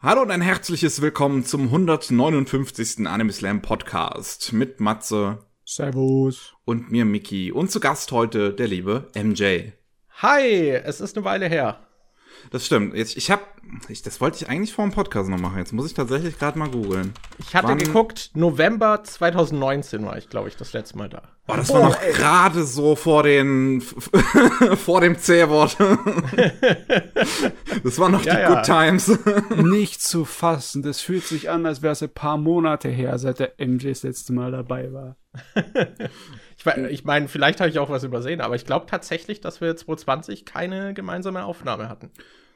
Hallo und ein herzliches Willkommen zum 159. Anime Slam Podcast mit Matze Servus. und mir Miki und zu Gast heute der liebe MJ. Hi, es ist eine Weile her. Das stimmt. Jetzt, ich habe, ich, das wollte ich eigentlich vor dem Podcast noch machen. Jetzt muss ich tatsächlich gerade mal googeln. Ich hatte Wann- geguckt, November 2019 war ich, glaube ich, das letzte Mal da. Oh, das war noch gerade so vor den vor dem C-Wort. das waren noch Ja, die ja. Good Times. Nicht zu fassen. Das fühlt sich an, als wäre es ein paar Monate her, seit der MJ das letzte Mal dabei war. Ich, ich meine, vielleicht habe ich auch was übersehen, aber ich glaube tatsächlich, dass wir 2020 keine gemeinsame Aufnahme hatten.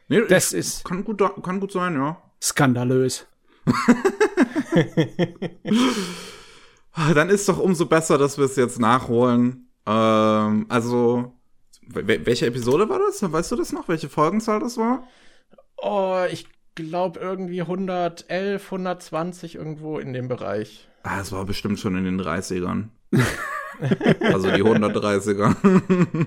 nee, Das ich- ist- kann gut kann gut sein, ja. Skandalös. Dann ist doch umso besser, dass wir es jetzt nachholen. Ähm, also, wel- welche Episode war das? Weißt du das noch? Welche Folgenzahl das war? Oh, ich glaube irgendwie 111, 120 irgendwo in dem Bereich. Ah, es war bestimmt schon in den 30ern. also die 130er.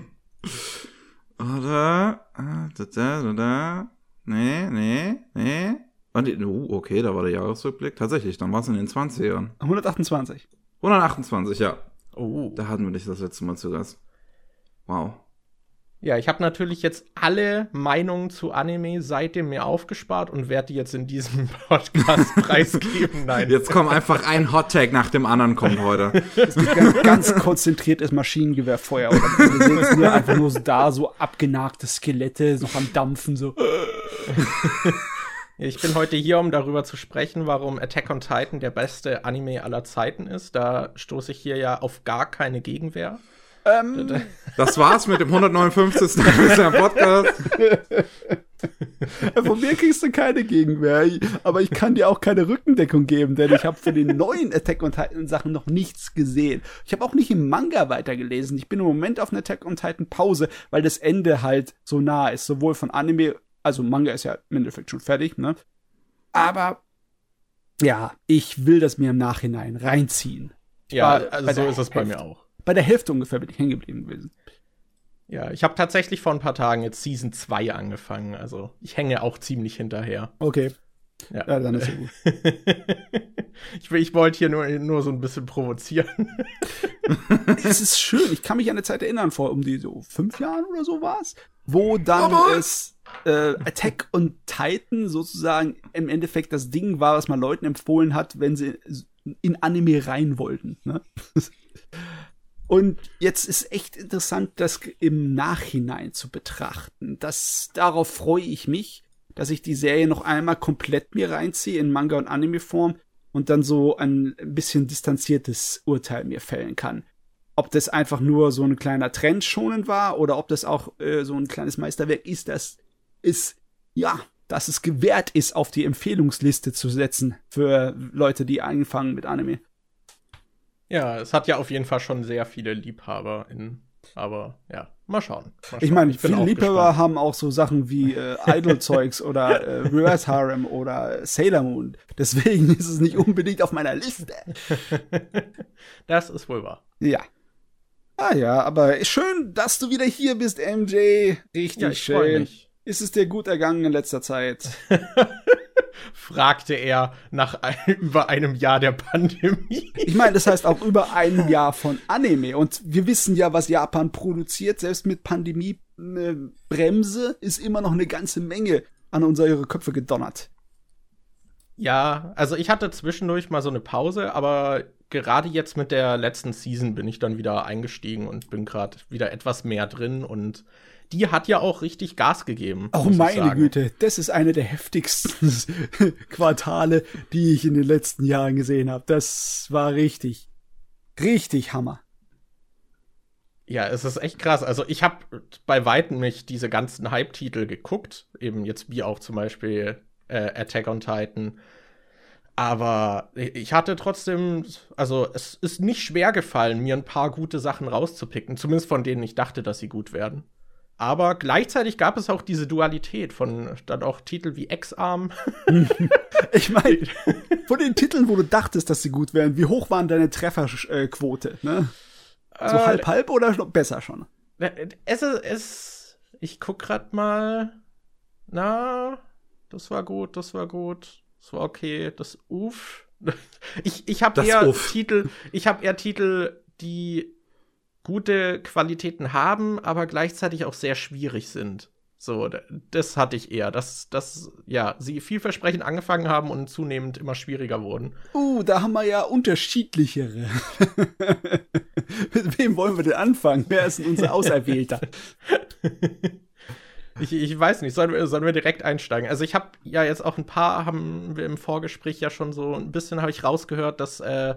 Oder? ah, Da, da, da, da. Nee, nee, nee. Ah, Uh, okay, da war der Jahresrückblick. Tatsächlich, dann war es in den 20ern. 128. 128, ja. Oh. Da hatten wir dich das letzte Mal zu Gast. Wow. Ja, ich habe natürlich jetzt alle Meinungen zu Anime seitdem mir aufgespart und werde die jetzt in diesem Podcast preisgeben. Nein. Jetzt kommt einfach ein Hot Take nach dem anderen kommt heute. Ganz, ganz konzentriertes Maschinengewehrfeuer. Oder wir sehen nur einfach nur so da, so abgenagte Skelette, noch am Dampfen, so. Ich bin heute hier, um darüber zu sprechen, warum Attack on Titan der beste Anime aller Zeiten ist. Da stoße ich hier ja auf gar keine Gegenwehr. Ähm, Das war's mit dem 159. Anime Podcast. von mir kriegst du keine Gegenwehr. Aber ich kann dir auch keine Rückendeckung geben, denn ich habe von den neuen Attack on Titan Sachen noch nichts gesehen. Ich habe auch nicht im Manga weitergelesen. Ich bin im Moment auf einer Attack on Titan Pause, weil das Ende halt so nah ist, sowohl von Anime, also Manga ist ja im Endeffekt schon fertig, ne? Aber ja, ich will das mir im Nachhinein reinziehen. Ja, also so ist es bei Hälfte. mir auch. Bei der Hälfte ungefähr bin ich hängen geblieben gewesen. Ja, ich habe tatsächlich vor ein paar Tagen jetzt Season 2 angefangen. Also ich hänge auch ziemlich hinterher. Okay. Ja. Ja, dann ist ja gut. ich ich wollte hier nur, nur so ein bisschen provozieren. es ist schön. Ich kann mich an eine Zeit erinnern, vor um die so fünf Jahren oder so war's, wo dann Aber- es äh, Attack on Titan sozusagen im Endeffekt das Ding war, was man Leuten empfohlen hat, wenn sie in Anime rein wollten. Ne? Und jetzt ist echt interessant, das im Nachhinein zu betrachten. Das, darauf freue ich mich, dass ich die Serie noch einmal komplett mir reinziehe in Manga- und Anime-Form und dann so ein bisschen distanziertes Urteil mir fällen kann. Ob das einfach nur so ein kleiner Trend schonen war oder ob das auch äh, so ein kleines Meisterwerk ist, das ist, ja, dass es gewährt ist, auf die Empfehlungsliste zu setzen für Leute, die angefangen mit Anime. Ja, es hat ja auf jeden Fall schon sehr viele Liebhaber in. Aber ja, mal schauen. Mal Ich schauen. meine, bin viele Liebhaber gespannt. haben auch so Sachen wie äh, Idol-Zeugs oder äh, Reverse Harem oder Sailor Moon. Deswegen ist es nicht unbedingt auf meiner Liste. das ist wohl wahr. Ja. Ah ja, aber schön, dass du wieder hier bist, MJ. Richtig Ja, ich schön. Ist es dir gut ergangen in letzter Zeit? Fragte er nach ein, über einem Jahr der Pandemie. Ich meine, das heißt auch über ein Jahr von Anime. Und wir wissen ja, was Japan produziert. Selbst mit Pandemie-Bremse ist immer noch eine ganze Menge an unsere Köpfe gedonnert. Ja, also ich hatte zwischendurch mal so eine Pause, aber gerade jetzt mit der letzten Season bin ich dann wieder eingestiegen und bin gerade wieder etwas mehr drin und die hat ja auch richtig Gas gegeben. Oh meine. Güte, das ist eine der heftigsten Quartale, die ich in den letzten Jahren gesehen habe. Das war richtig, richtig Hammer. Ja, es ist echt krass. Also ich habe bei weitem nicht diese ganzen Hype-Titel geguckt, eben jetzt wie auch zum Beispiel äh, Attack on Titan. Aber ich hatte trotzdem, also es ist nicht schwer gefallen, mir ein paar gute Sachen rauszupicken, zumindest von denen ich dachte, dass sie gut werden. Aber gleichzeitig gab es auch diese Dualität von dann auch Titel wie X-Arm. Ich meine, von den Titeln, wo du dachtest, dass sie gut wären, wie hoch waren deine Trefferquote? Ne? So Äh, halb halb oder besser schon? Es ist, es, ich guck grad mal. Na, das war gut, das war gut, das war okay, das Uff. Ich, ich habe eher Uff. Titel, ich habe eher Titel, die gute Qualitäten haben, aber gleichzeitig auch sehr schwierig sind. So, das hatte ich eher, dass, dass ja, sie vielversprechend angefangen haben und zunehmend immer schwieriger wurden. Uh, da haben wir ja unterschiedlichere. Mit wem wollen wir denn anfangen? Wer ist denn unser Auserwählter? Ich, ich weiß nicht, sollen wir, sollen wir direkt einsteigen? Also ich habe ja jetzt auch ein paar, haben wir im Vorgespräch ja schon so ein bisschen, habe ich rausgehört, dass äh,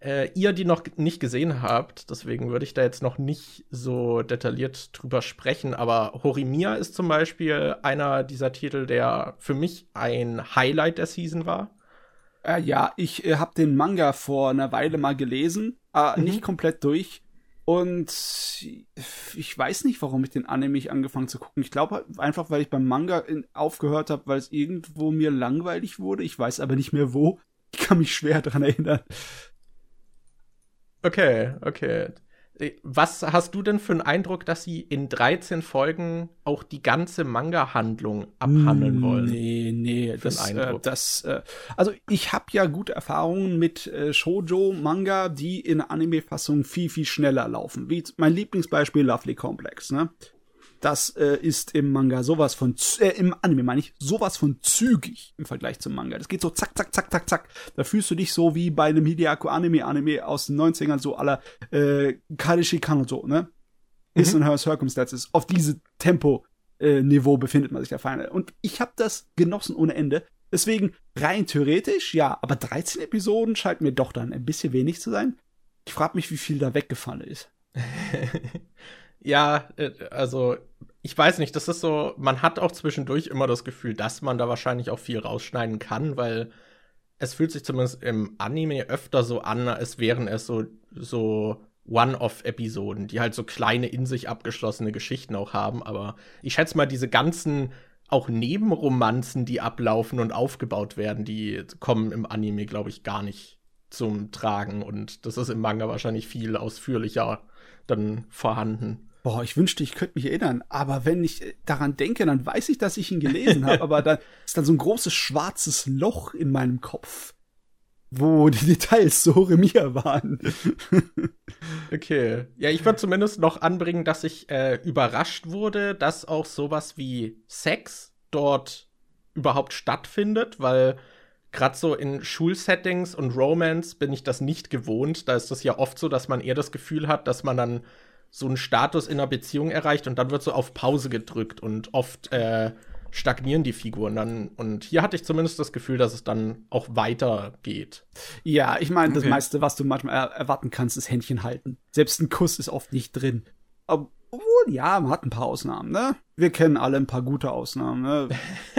äh, ihr die noch nicht gesehen habt. Deswegen würde ich da jetzt noch nicht so detailliert drüber sprechen. Aber Horimiya ist zum Beispiel einer dieser Titel, der für mich ein Highlight der Season war. Äh, ja, ich äh, habe den Manga vor einer Weile mal gelesen, äh, Mhm. nicht komplett durch. Und ich weiß nicht, warum ich den Anime nicht angefangen zu gucken. Ich glaube einfach, weil ich beim Manga in, aufgehört habe, weil es irgendwo mir langweilig wurde. Ich weiß aber nicht mehr wo. Ich kann mich schwer dran erinnern. Okay, okay. Äh, Was hast du denn für einen Eindruck, dass sie in 13 Folgen auch die ganze Manga-Handlung abhandeln wollen? Nee, nee, das, äh, das, äh, also ich habe ja gute Erfahrungen mit äh, Shoujo-Manga, die in Anime-Fassung viel, viel schneller laufen. Wie mein Lieblingsbeispiel Lovely Complex, ne? Das äh, ist im Manga sowas von, äh, im Anime meine ich, sowas von zügig im Vergleich zum Manga. Das geht so zack, zack, zack, zack, zack. Da fühlst du dich so wie bei einem Hideaki Anime, Anime aus den 90ern, so aller äh, Karishi Kanoto, ne? Is in her circumstances. Auf diese Tempo äh, Niveau befindet man sich der Feinde. Und ich habe das genossen ohne Ende. Deswegen rein theoretisch, ja, aber 13 Episoden scheint mir doch dann ein bisschen wenig zu sein. Ich frage mich, wie viel da weggefallen ist. Ja, äh, also ich weiß nicht, das ist so, man hat auch zwischendurch immer das Gefühl, dass man da wahrscheinlich auch viel rausschneiden kann, weil es fühlt sich zumindest im Anime öfter so an, als wären es so, so One-Off-Episoden, die halt so kleine in sich abgeschlossene Geschichten auch haben. Aber ich schätze mal, diese ganzen auch Nebenromanzen, die ablaufen und aufgebaut werden, die kommen im Anime, glaube ich, gar nicht zum Tragen. Und das ist im Manga wahrscheinlich viel ausführlicher dann vorhanden. Boah, ich wünschte, ich könnte mich erinnern. Aber wenn ich äh, daran denke, dann weiß ich, dass ich ihn gelesen habe. aber da ist dann so ein großes schwarzes Loch in meinem Kopf, wo die Details so Remir waren. Okay. Ja, ich würde zumindest noch anbringen, dass ich äh, überrascht wurde, dass auch sowas wie Sex dort überhaupt stattfindet, weil gerade so in Schulsettings und Romance bin ich das nicht gewohnt. Da ist das ja oft so, dass man eher das Gefühl hat, dass man dann so einen Status in einer Beziehung erreicht und dann wird so auf Pause gedrückt und oft äh, stagnieren die Figuren dann. Und hier hatte ich zumindest das Gefühl, dass es dann auch weitergeht. Ja, ich meine, das Okay. meiste, was du manchmal er erwarten kannst, ist Händchen halten. Selbst ein Kuss ist oft nicht drin. Ob- Obwohl, ja, man hat ein paar Ausnahmen, ne? Wir kennen alle ein paar gute Ausnahmen, ne?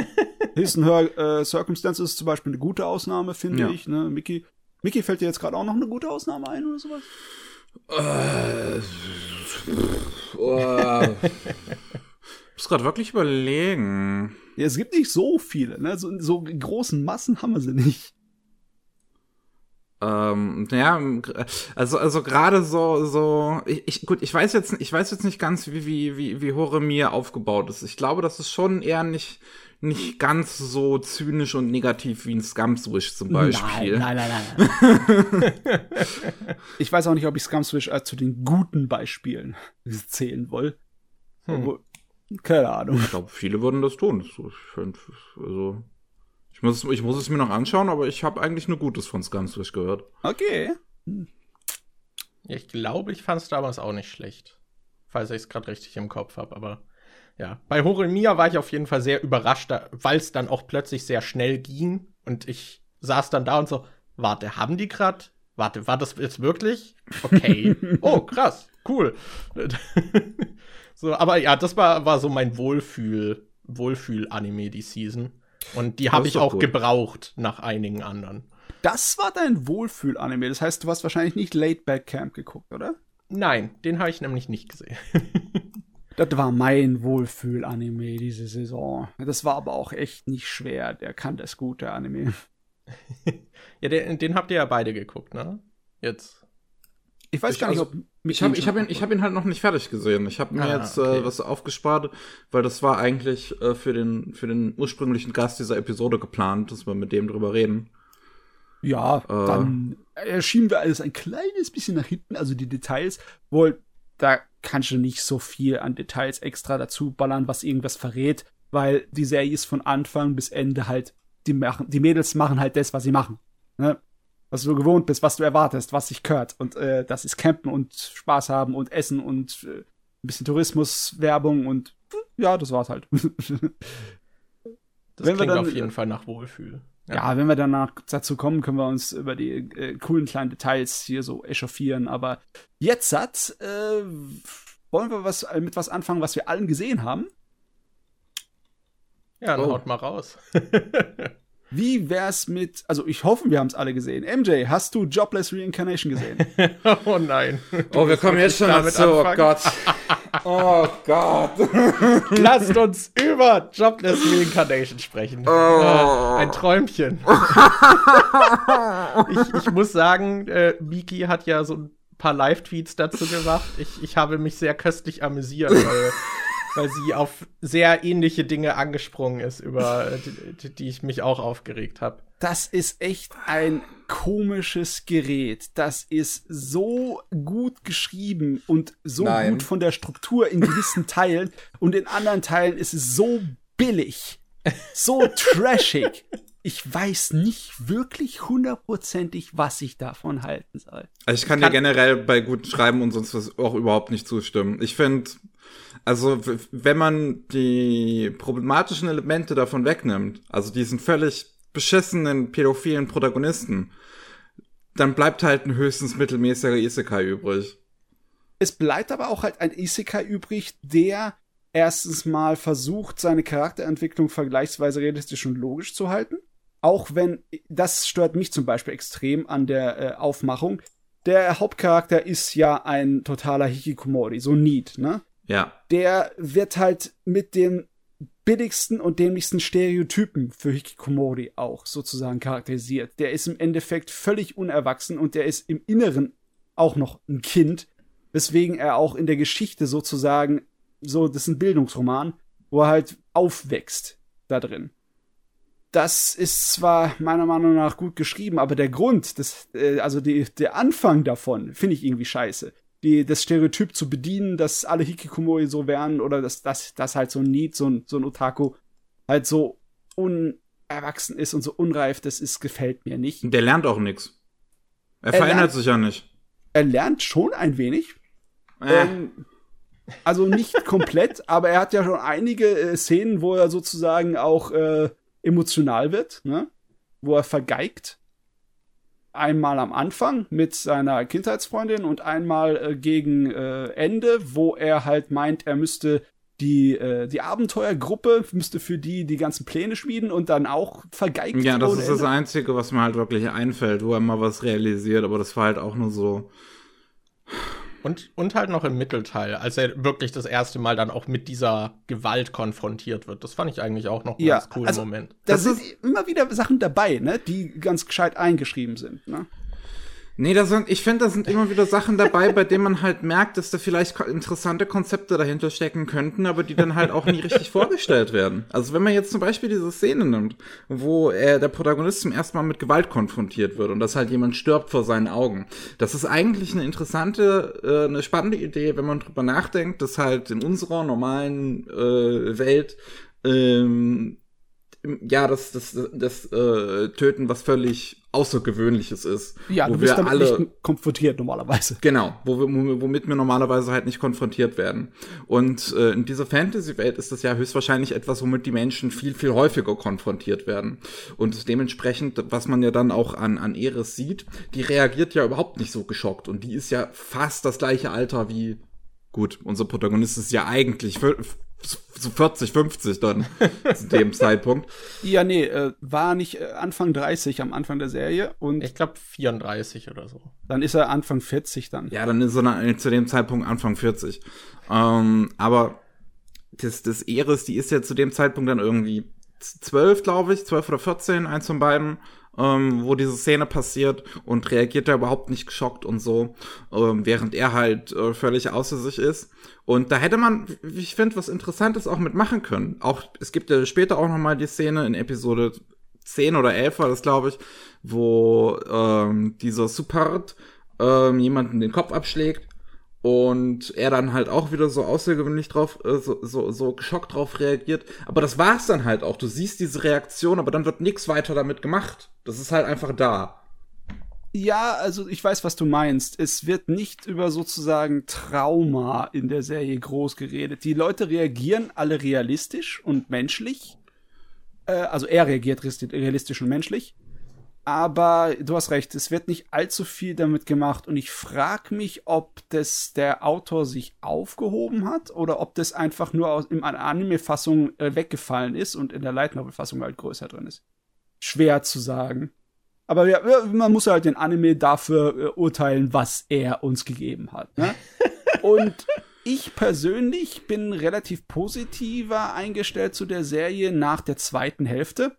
His and Her äh, Circumstances ist zum Beispiel eine gute Ausnahme, finde Ja. ich, ne? Mickey, Mickey fällt dir jetzt gerade auch noch eine gute Ausnahme ein oder sowas? Äh, oh. Ich muss gerade wirklich überlegen. Ja, es gibt nicht so viele, ne? So, so in großen Massen haben wir sie nicht. Ähm, ja, also also gerade so so ich, ich gut, ich weiß jetzt ich weiß jetzt nicht ganz wie wie wie wie Horemir aufgebaut ist. Ich glaube, das ist schon eher nicht nicht ganz so zynisch und negativ wie ein Scum's Wish zum Beispiel. Nein, nein, nein, nein. nein. ich weiß auch nicht, ob ich Scumswish äh, zu den guten Beispielen zählen will. Hm. Keine Ahnung. Ich glaube, viele würden das tun. Also ich muss ich muss es mir noch anschauen, aber ich habe eigentlich nur Gutes von Scum's Wish gehört. Okay. Ich glaube, ich fand es damals auch nicht schlecht. Falls ich es gerade richtig im Kopf habe, aber ja. Bei Horemia war ich auf jeden Fall sehr überrascht, weil es dann auch plötzlich sehr schnell ging und ich saß dann da und so, warte, haben die gerade? Warte, war das jetzt wirklich? Okay. oh, krass, cool. so, aber ja, das war, war so mein Wohlfühl, Wohlfühl-Anime die Season. Und die habe ich auch gut. gebraucht nach einigen anderen. Das war dein Wohlfühl-Anime. Das heißt, du hast wahrscheinlich nicht Late Back Camp geguckt, oder? Nein, den habe ich nämlich nicht gesehen. Das war mein Wohlfühl-Anime diese Saison. Das war aber auch echt nicht schwer. Der kann das gut, der Anime. Ja, den, den habt ihr ja beide geguckt, ne? Jetzt. Ich weiß Ich gar nicht, also- ob Ich habe ich hab ihn, ich hab ihn halt noch nicht fertig gesehen. Ich habe mir ah, jetzt äh, okay. äh, was aufgespart, weil das war eigentlich äh, für, den, für den ursprünglichen Gast dieser Episode geplant, dass wir mit dem drüber reden. Ja, äh, dann erschienen wir alles ein kleines bisschen nach hinten, also die Details. Wohl, da kannst du nicht so viel an Details extra dazu ballern, was irgendwas verrät, weil die Serie ist von Anfang bis Ende halt, die, machen, die Mädels machen halt das, was sie machen. Ne? Was du gewohnt bist, was du erwartest, was sich gehört. Und äh, das ist Campen und Spaß haben und Essen und äh, ein bisschen Tourismus, Werbung und ja, das war's halt. das wenn klingt dann, auf jeden Fall nach Wohlfühl. Ja. ja. wenn wir danach dazu kommen, können wir uns über die äh, coolen kleinen Details hier so echauffieren. Aber jetzt hat, äh, wollen wir was äh, mit was anfangen, was wir allen gesehen haben? Ja, dann oh. haut mal raus. Wie wär's mit, also ich hoffe, wir haben es alle gesehen. MJ, hast du Jobless Reincarnation gesehen? oh nein. oh, wir kommen jetzt schon dazu. Oh Gott. Oh Gott. Lasst uns über Jobless Reincarnation sprechen. Oh. Äh, ein Träumchen. ich, ich muss sagen, äh, Miki hat ja so ein paar Live-Tweets dazu gemacht. Ich, ich habe mich sehr köstlich amüsiert, weil weil sie auf sehr ähnliche Dinge angesprungen ist, über die, die ich mich auch aufgeregt habe. Das ist echt ein komisches Gerät. Das ist so gut geschrieben und so Nein. gut von der Struktur in gewissen Teilen und in anderen Teilen ist es so billig, so trashig. Ich weiß nicht wirklich hundertprozentig, was ich davon halten soll. Also ich kann, kann dir generell bei guten Schreiben und sonst was auch überhaupt nicht zustimmen. Ich finde, also, wenn man die problematischen Elemente davon wegnimmt, also diesen völlig beschissenen pädophilen Protagonisten, dann bleibt halt ein höchstens mittelmäßiger Isekai übrig. Es bleibt aber auch halt ein Isekai übrig, der erstens mal versucht, seine Charakterentwicklung vergleichsweise realistisch und logisch zu halten. Auch wenn, das stört mich zum Beispiel extrem an der äh, Aufmachung. Der Hauptcharakter ist ja ein totaler Hikikomori, so Need, ne? Ja. Der wird halt mit den billigsten und dämlichsten Stereotypen für Hikikomori auch sozusagen charakterisiert. Der ist im Endeffekt völlig unerwachsen und der ist im Inneren auch noch ein Kind, weswegen er auch in der Geschichte sozusagen so, das ist ein Bildungsroman, wo er halt aufwächst da drin. Das ist zwar meiner Meinung nach gut geschrieben, aber der Grund, das, äh, also die, der Anfang davon, finde ich irgendwie scheiße die, das Stereotyp zu bedienen, dass alle Hikikomori so wären oder dass das dass halt so ein Need, so ein, so ein Otaku halt so unerwachsen ist und so unreif, das ist, gefällt mir nicht. Der lernt auch nichts. Er, er verändert lernt, sich ja nicht. Er lernt schon ein wenig. Äh. Ähm, also nicht komplett, aber er hat ja schon einige äh, Szenen, wo er sozusagen auch äh, emotional wird, ne? wo er vergeigt einmal am Anfang mit seiner Kindheitsfreundin und einmal äh, gegen äh, Ende, wo er halt meint, er müsste die, äh, die Abenteuergruppe müsste für die die ganzen Pläne schmieden und dann auch vergeigt. Ja, das ist Ende. das Einzige, was mir halt wirklich einfällt, wo er mal was realisiert, aber das war halt auch nur so. Und, und halt noch im Mittelteil, als er wirklich das erste Mal dann auch mit dieser Gewalt konfrontiert wird. Das fand ich eigentlich auch noch einen ja, ganz coolen also, Moment. Da sind immer wieder Sachen dabei, ne, die ganz gescheit eingeschrieben sind. Ne? Nee, da sind, ich finde, da sind immer wieder Sachen dabei, bei denen man halt merkt, dass da vielleicht interessante Konzepte dahinter stecken könnten, aber die dann halt auch nie richtig vorgestellt werden. Also wenn man jetzt zum Beispiel diese Szene nimmt, wo er, der Protagonist zum ersten Mal mit Gewalt konfrontiert wird und dass halt jemand stirbt vor seinen Augen. Das ist eigentlich eine interessante, äh, eine spannende Idee, wenn man drüber nachdenkt, dass halt in unserer normalen äh, Welt ähm, ja, das, das, das äh, Töten was völlig Außergewöhnliches ist. Ja, wo du bist wir damit alle, nicht konfrontiert normalerweise. Genau, wo wir, womit wir normalerweise halt nicht konfrontiert werden. Und äh, in dieser Fantasy-Welt ist das ja höchstwahrscheinlich etwas, womit die Menschen viel, viel häufiger konfrontiert werden. Und dementsprechend, was man ja dann auch an, an Eris sieht, die reagiert ja überhaupt nicht so geschockt. Und die ist ja fast das gleiche Alter wie Gut, unser Protagonist ist ja eigentlich so 40, 50 dann zu dem Zeitpunkt. Ja, nee, äh, war nicht äh, Anfang 30 am Anfang der Serie und ich glaube 34 oder so. Dann ist er Anfang 40 dann. Ja, dann ist er dann zu dem Zeitpunkt Anfang 40. Ähm, aber das, das Eris, die ist ja zu dem Zeitpunkt dann irgendwie 12, glaube ich, 12 oder 14, eins von beiden. Ähm, wo diese Szene passiert und reagiert da überhaupt nicht geschockt und so, ähm, während er halt äh, völlig außer sich ist. Und da hätte man, ich finde, was Interessantes auch mitmachen können. Auch, es gibt ja später auch noch mal die Szene in Episode 10 oder 11 war das, glaube ich, wo ähm, dieser Support ähm, jemanden den Kopf abschlägt und er dann halt auch wieder so außergewöhnlich drauf, äh, so, so, so geschockt drauf reagiert. Aber das war's dann halt auch. Du siehst diese Reaktion, aber dann wird nichts weiter damit gemacht. Das ist halt einfach da. Ja, also ich weiß, was du meinst. Es wird nicht über sozusagen Trauma in der Serie groß geredet. Die Leute reagieren alle realistisch und menschlich. Äh, also er reagiert realistisch und menschlich. Aber du hast recht, es wird nicht allzu viel damit gemacht und ich frage mich, ob das der Autor sich aufgehoben hat oder ob das einfach nur aus in einer Anime-Fassung äh, weggefallen ist und in der Light Novel-Fassung halt größer drin ist. Schwer zu sagen. Aber ja, man muss halt den Anime dafür äh, urteilen, was er uns gegeben hat. Ne? und ich persönlich bin relativ positiver eingestellt zu der Serie nach der zweiten Hälfte.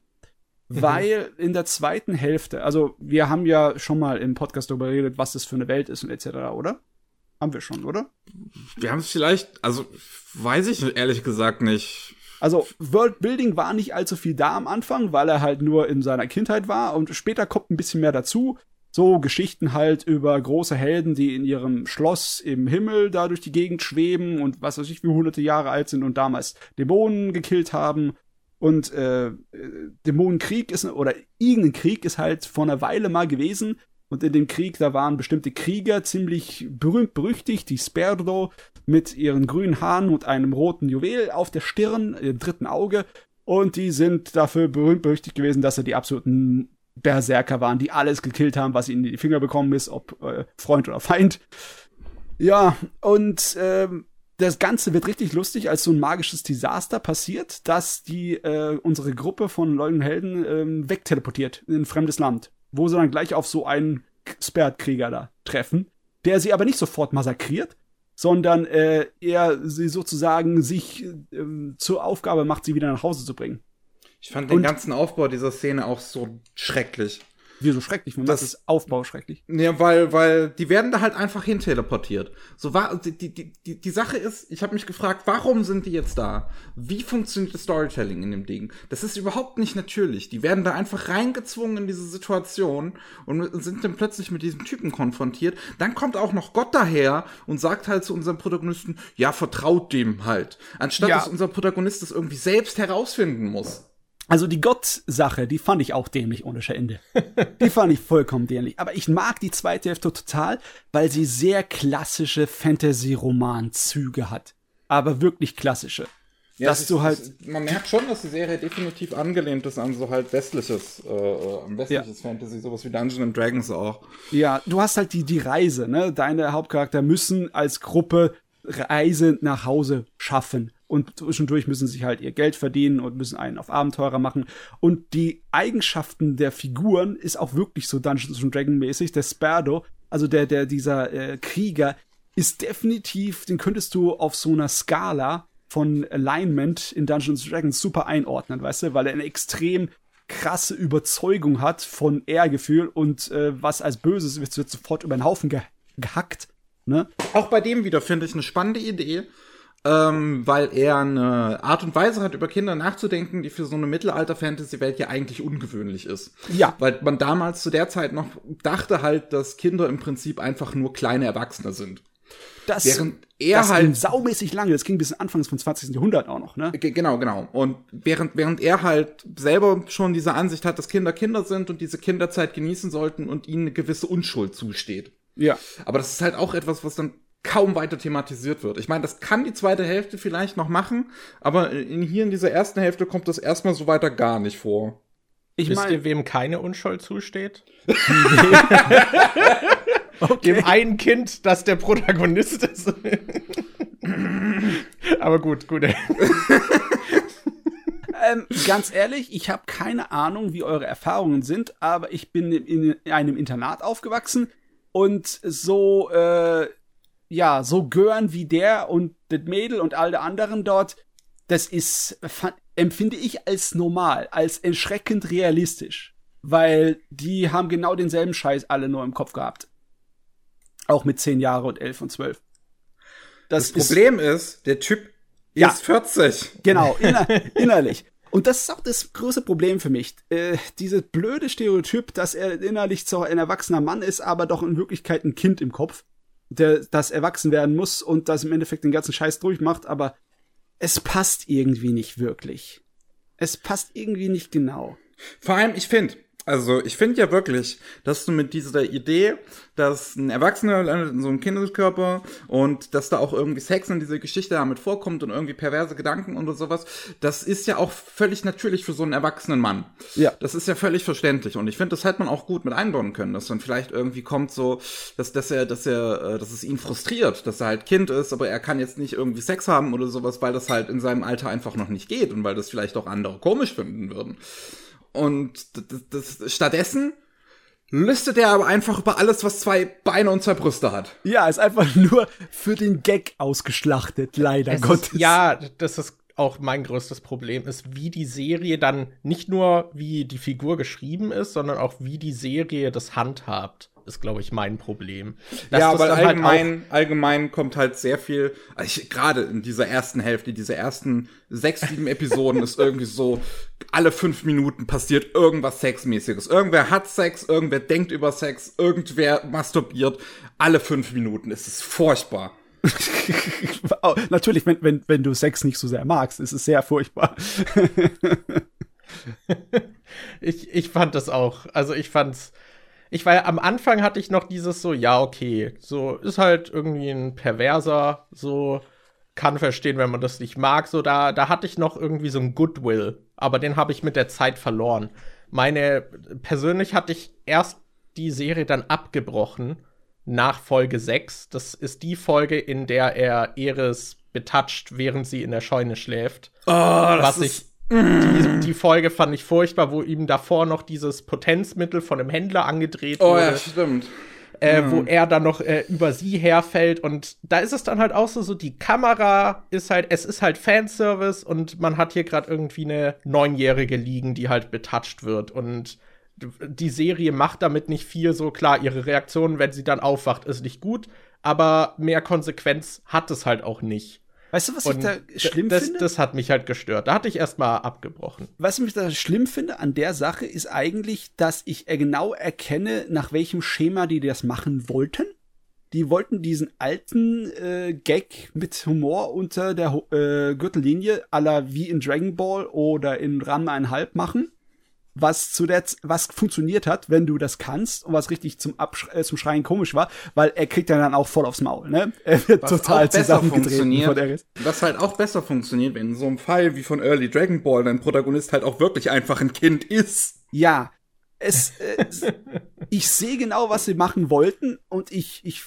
Weil in der zweiten Hälfte, also wir haben ja schon mal im Podcast darüber geredet, was das für eine Welt ist und etc., oder? Haben wir schon, oder? Wir haben es vielleicht, also weiß ich ehrlich gesagt nicht. Also Worldbuilding war nicht allzu viel da am Anfang, weil er halt nur in seiner Kindheit war und später kommt ein bisschen mehr dazu. So Geschichten halt über große Helden, die in ihrem Schloss im Himmel da durch die Gegend schweben und was weiß ich, wie hunderte Jahre alt sind und damals Dämonen gekillt haben und äh, Dämonenkrieg ist, oder irgendein Krieg ist halt vor einer Weile mal gewesen. Und in dem Krieg, da waren bestimmte Krieger ziemlich berühmt berüchtigt, die Sperdo mit ihren grünen Haaren und einem roten Juwel auf der Stirn, im dritten Auge. Und die sind dafür berühmt berüchtigt gewesen, dass sie die absoluten Berserker waren, die alles gekillt haben, was ihnen in die Finger bekommen ist, ob äh, Freund oder Feind. Ja, und ähm, das Ganze wird richtig lustig, als so ein magisches Desaster passiert, dass die äh, unsere Gruppe von Leuten und Helden ähm, wegteleportiert in ein fremdes Land, wo sie dann gleich auf so einen Spirit-Krieger da treffen, der sie aber nicht sofort massakriert, sondern äh, er sie sozusagen sich äh, zur Aufgabe macht, sie wieder nach Hause zu bringen. Ich fand den und ganzen Aufbau dieser Szene auch so schrecklich. Wie so schrecklich? Warum das ist Aufbau schrecklich? Ja, weil, weil die werden da halt einfach hin teleportiert. So war die, die, die, die Sache ist, ich habe mich gefragt, warum sind die jetzt da? Wie funktioniert das Storytelling in dem Ding? Das ist überhaupt nicht natürlich. Die werden da einfach reingezwungen in diese Situation und sind dann plötzlich mit diesem Typen konfrontiert. Dann kommt auch noch Gott daher und sagt halt zu unserem Protagonisten, ja, vertraut dem halt. Anstatt ja. dass unser Protagonist das irgendwie selbst herausfinden muss. Also die Gott-Sache, die fand ich auch dämlich ohne Ende. die fand ich vollkommen dämlich. Aber ich mag die zweite Hälfte total, weil sie sehr klassische Fantasy-Roman-Züge hat. Aber wirklich klassische. Ja, dass du halt. Ist, man merkt schon, dass die Serie definitiv angelehnt ist an so halt westliches, äh, äh westliches ja. Fantasy, sowas wie Dungeons Dragons auch. Ja, du hast halt die, die Reise, ne? Deine Hauptcharakter müssen als Gruppe Reise nach Hause schaffen und zwischendurch müssen sie halt ihr Geld verdienen und müssen einen auf Abenteurer machen. Und die Eigenschaften der Figuren ist auch wirklich so Dungeons Dragon mäßig. Der Spardo, also der, der, dieser äh, Krieger, ist definitiv, den könntest du auf so einer Skala von Alignment in Dungeons Dragons super einordnen, weißt du, weil er eine extrem krasse Überzeugung hat von Ehrgefühl und äh, was als Böses wird, wird sofort über den Haufen ge gehackt. Ne? Auch bei dem wieder finde ich eine spannende Idee ähm, weil er eine Art und Weise hat, über Kinder nachzudenken, die für so eine Mittelalter-Fantasy-Welt ja eigentlich ungewöhnlich ist. Ja. Weil man damals zu der Zeit noch dachte halt, dass Kinder im Prinzip einfach nur kleine Erwachsene sind. Das, während er das halt ging saumäßig lange, das ging bis Anfangs vom 20. Jahrhundert auch noch, ne? Genau, genau. Und während, während er halt selber schon diese Ansicht hat, dass Kinder Kinder sind und diese Kinderzeit genießen sollten und ihnen eine gewisse Unschuld zusteht. Ja. Aber das ist halt auch etwas, was dann kaum weiter thematisiert wird. Ich meine, das kann die zweite Hälfte vielleicht noch machen, aber in, hier in dieser ersten Hälfte kommt das erstmal so weiter gar nicht vor. Ich Wisst mein, ihr, wem keine Unschuld zusteht? okay. Dem einen Kind, das der Protagonist ist. aber gut, gut. ähm, ganz ehrlich, ich habe keine Ahnung, wie eure Erfahrungen sind, aber ich bin in, in einem Internat aufgewachsen und so äh, ja, so Gören wie der und das Mädel und all der anderen dort, das ist, empfinde ich als normal, als erschreckend realistisch. Weil die haben genau denselben Scheiß alle nur im Kopf gehabt. Auch mit 10 Jahre und 11 und 12. Das, das Problem ist, der Typ Ja. ist 40. Genau, inner innerlich. Und das ist auch das große Problem für mich. Äh, diese blöde Stereotyp, dass er innerlich zwar ein erwachsener Mann ist, aber doch in Wirklichkeit ein Kind im Kopf, der das erwachsen werden muss und das im Endeffekt den ganzen Scheiß durchmacht, aber es passt irgendwie nicht wirklich. Es passt irgendwie nicht genau. Vor allem, ich finde, also ich finde ja wirklich, dass du mit dieser Idee, dass ein Erwachsener landet in so einem Kindeskörper und dass da auch irgendwie Sex in dieser Geschichte damit vorkommt und irgendwie perverse Gedanken und sowas, das ist ja auch völlig natürlich für so einen erwachsenen Mann. Ja. Das ist ja völlig verständlich und ich finde, das hätte man auch gut mit einbauen können, dass dann vielleicht irgendwie kommt so, dass, dass er, dass er, äh, dass es ihn frustriert, dass er halt Kind ist, aber er kann jetzt nicht irgendwie Sex haben oder sowas, weil das halt in seinem Alter einfach noch nicht geht und weil das vielleicht auch andere komisch finden würden. Und das, das, stattdessen lüstet er aber einfach über alles, was zwei Beine und zwei Brüste hat. Ja, ist einfach nur für den Gag ausgeschlachtet, leider Es Gottes. ist, ja, das ist auch mein größtes Problem, ist, wie die Serie dann nicht nur wie die Figur geschrieben ist, sondern auch wie die Serie das handhabt, ist, glaube ich, mein Problem. Dass ja, das weil dann halt allgemein, allgemein kommt halt sehr viel, also ich, gerade in dieser ersten Hälfte, diese ersten sechs, sieben Episoden ist irgendwie so, alle fünf Minuten passiert irgendwas Sexmäßiges. Irgendwer hat Sex, irgendwer denkt über Sex, irgendwer masturbiert. Alle fünf Minuten. Es ist furchtbar. Oh, Natürlich, wenn, wenn, wenn du Sex nicht so sehr magst, ist es sehr furchtbar. Ich, ich fand das auch. Also ich fand's. Ich war ja am Anfang hatte ich noch dieses so, ja, okay, so ist halt irgendwie ein Perverser, so kann verstehen, wenn man das nicht mag. So, da, da hatte ich noch irgendwie so ein Goodwill, aber den habe ich mit der Zeit verloren. Meine, persönlich hatte ich erst die Serie dann abgebrochen nach Folge 6. Das ist die Folge, in der er Eris betatscht, während sie in der Scheune schläft. Oh, was ich die, die Folge fand ich furchtbar, wo ihm davor noch dieses Potenzmittel von einem Händler angedreht Oh wurde, ja, stimmt. äh, wo er dann noch äh, über sie herfällt und da ist es dann halt auch so, so die Kamera ist halt, es ist halt Fanservice und man hat hier gerade irgendwie eine Neunjährige liegen, die halt betatscht wird und die Serie macht damit nicht viel so klar, ihre Reaktion, wenn sie dann aufwacht, ist nicht gut, aber mehr Konsequenz hat es halt auch nicht. Weißt du, was Und ich da schlimm das, finde? das hat mich halt gestört. Da hatte ich erstmal abgebrochen. was ich da schlimm finde an der Sache ist eigentlich, dass ich genau erkenne, nach welchem Schema die das machen wollten. Die wollten diesen alten äh, Gag mit Humor unter der äh, Gürtellinie aller wie in Dragon Ball oder in Ranma einhalb machen. Was zu der, Z- was funktioniert hat, wenn du das kannst und was richtig zum, Absch äh, zum Schreien komisch war, weil er kriegt ja dann auch voll aufs Maul, ne? Er wird Was total Eris. was halt auch besser funktioniert, wenn in so einem Fall wie von Early Dragon Ball dein Protagonist halt auch wirklich einfach ein Kind ist. Ja, es, äh, es ich sehe genau, was sie machen wollten und ich, ich,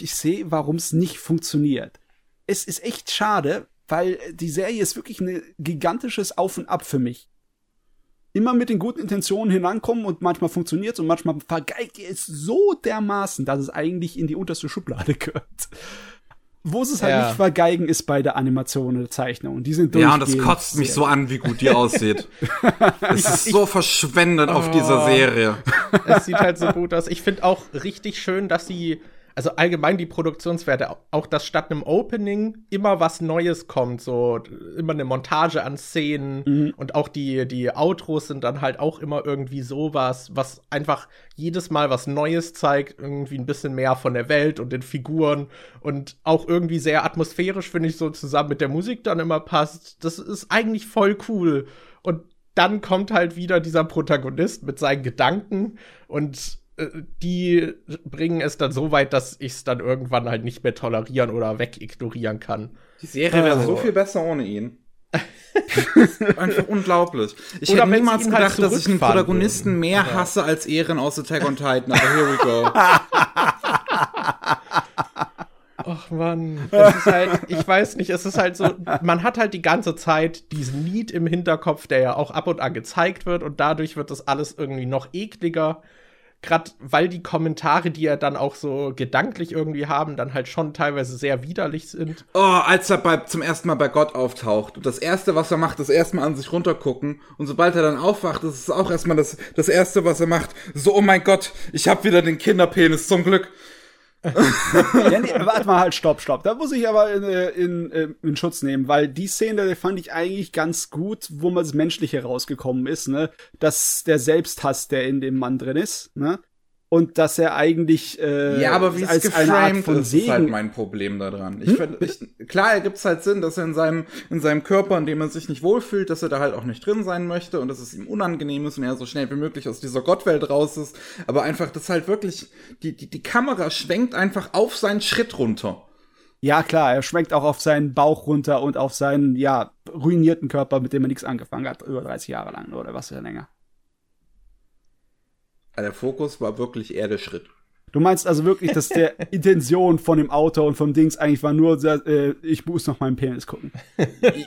ich sehe, warum es nicht funktioniert. Es ist echt schade, weil die Serie ist wirklich ein gigantisches Auf und Ab für mich. Immer mit den guten Intentionen hinankommen und manchmal funktioniert und manchmal vergeigt ihr es so dermaßen, dass es eigentlich in die unterste Schublade gehört. Wo sie es halt Ja. nicht vergeigen, ist bei der Animation oder Zeichnung. Und die sind Ja, und das kotzt mich so an, wie gut die aussieht. es ist so verschwendet auf dieser Oh. Serie. Es sieht halt so gut aus. Ich finde auch richtig schön, dass sie, also allgemein die Produktionswerte, auch dass statt einem Opening immer was Neues kommt, so immer eine Montage an Szenen und auch die, die Outros sind dann halt auch immer irgendwie sowas, was einfach jedes Mal was Neues zeigt, irgendwie ein bisschen mehr von der Welt und den Figuren und auch irgendwie sehr atmosphärisch, finde ich, so zusammen mit der Musik dann immer passt. Das ist eigentlich voll cool. Und dann kommt halt wieder dieser Protagonist mit seinen Gedanken und die bringen es dann so weit, dass ich es dann irgendwann halt nicht mehr tolerieren oder wegignorieren kann. Die Serie wäre Oh. so viel besser ohne ihn. Einfach unglaublich. Ich Oder hätte niemals halt gedacht, dass ich einen Protagonisten würden. mehr hasse als Ehren aus Attack on Titan, aber here we go. Ach Mann, es ist halt, ich weiß nicht, es ist halt so, man hat halt die ganze Zeit diesen Need im Hinterkopf, der ja auch ab und an gezeigt wird und dadurch wird das alles irgendwie noch ekliger. Gerade weil die Kommentare, die er dann auch so gedanklich irgendwie haben, dann halt schon teilweise sehr widerlich sind. Oh, als er bei, zum ersten Mal bei Gott auftaucht. Und das erste, was er macht, ist erstmal an sich runtergucken. Und sobald er dann aufwacht, ist es auch erstmal das, das erste, was er macht. So, oh mein Gott, ich hab wieder den Kinderpenis, zum Glück. ja, nee, warte mal, halt, stopp, stopp. Da muss ich aber in, äh, in, äh, in Schutz nehmen, weil die Szene fand ich eigentlich ganz gut, wo man das Menschliche rausgekommen ist, ne? Dass der Selbsthass, der in dem Mann drin ist, ne? Und dass er eigentlich äh, ja, aber wie es als eine Art von ist, Segen ist halt mein Problem daran. Ich hm? finde, ich, klar, er gibt's halt Sinn, dass er in seinem in seinem Körper, in dem er sich nicht wohlfühlt, dass er da halt auch nicht drin sein möchte und dass es ihm unangenehm ist und er so schnell wie möglich aus dieser Gottwelt raus ist. Aber einfach, das halt wirklich die die die Kamera schwenkt einfach auf seinen Schritt runter. Ja, klar, er schwenkt auch auf seinen Bauch runter und auf seinen, ja, ruinierten Körper, mit dem er nichts angefangen hat, über 30 Jahre lang oder was ja länger. Der Fokus war wirklich eher der Schritt. Du meinst also wirklich, dass der Intention von dem Auto und vom Dings eigentlich war nur, äh, ich muss noch meinen Penis gucken.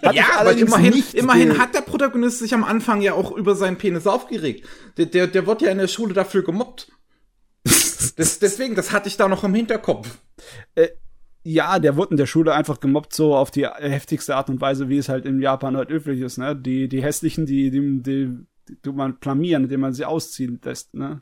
Hat ja, aber immerhin, immerhin hat der Protagonist sich am Anfang ja auch über seinen Penis aufgeregt. Der, der, der wird ja in der Schule dafür gemobbt. das, deswegen, das hatte ich da noch im Hinterkopf. Äh, ja, der wurde in der Schule einfach gemobbt, so auf die heftigste Art und Weise, wie es halt in Japan halt üblich ist, ne? Die, die hässlichen, die, die, die tut man blamieren, indem man sie ausziehen lässt, ne?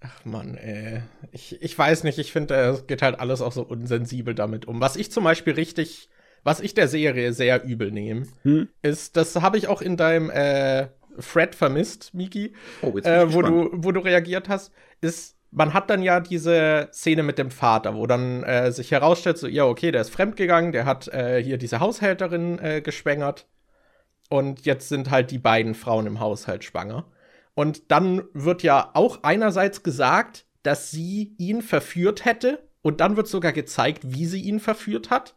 Ach man, ey. Ich, ich weiß nicht, ich finde, es geht halt alles auch so unsensibel damit um. Was ich zum Beispiel richtig, was ich der Serie sehr übel nehme, hm? ist, das habe ich auch in deinem äh, Fred vermisst, Miki, oh, äh, wo, du, wo du reagiert hast, ist, man hat dann ja diese Szene mit dem Vater, wo dann äh, sich herausstellt, so, ja, okay, der ist fremdgegangen, der hat äh, hier diese Haushälterin äh, geschwängert und jetzt sind halt die beiden Frauen im Haushalt schwanger. Und dann wird ja auch einerseits gesagt, dass sie ihn verführt hätte. Und dann wird sogar gezeigt, wie sie ihn verführt hat.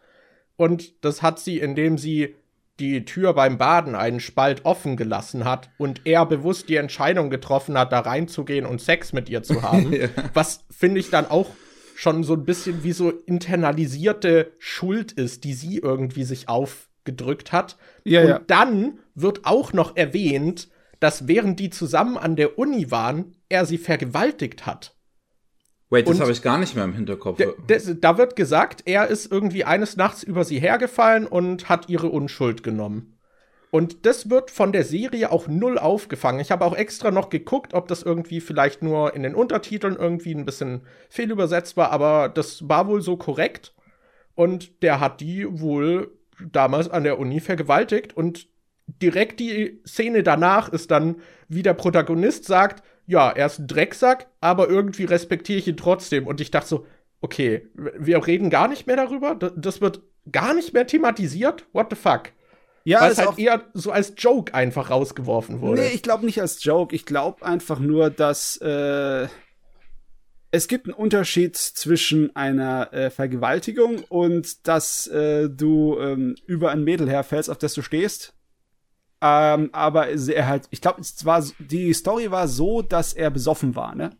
Und das hat sie, indem sie die Tür beim Baden einen Spalt offen gelassen hat und er bewusst die Entscheidung getroffen hat, da reinzugehen und Sex mit ihr zu haben. ja. Was finde ich dann auch schon so ein bisschen wie so internalisierte Schuld ist, die sie irgendwie sich auf gedrückt hat. Ja, und ja. dann wird auch noch erwähnt, dass während die zusammen an der Uni waren, er sie vergewaltigt hat. Wait, das habe ich gar nicht mehr im Hinterkopf. Da wird gesagt, er ist irgendwie eines Nachts über sie hergefallen und hat ihre Unschuld genommen. Und das wird von der Serie auch null aufgefangen. Ich habe auch extra noch geguckt, ob das irgendwie vielleicht nur in den Untertiteln irgendwie ein bisschen fehlübersetzt war, aber das war wohl so korrekt. Und der hat die wohl damals an der Uni vergewaltigt und direkt die Szene danach ist dann, wie der Protagonist sagt, ja, er ist ein Drecksack, aber irgendwie respektiere ich ihn trotzdem. Und ich dachte so, okay, wir reden gar nicht mehr darüber, das wird gar nicht mehr thematisiert, what the fuck? Ja, Weil es halt eher so als Joke einfach rausgeworfen wurde. Nee, ich glaube nicht als Joke. Ich glaube einfach nur, dass äh, es gibt einen Unterschied zwischen einer äh, Vergewaltigung und dass äh, du ähm, über ein Mädel herfällst, auf das du stehst. Ähm, aber er halt, ich glaube, es war die Story war so, dass er besoffen war, ne?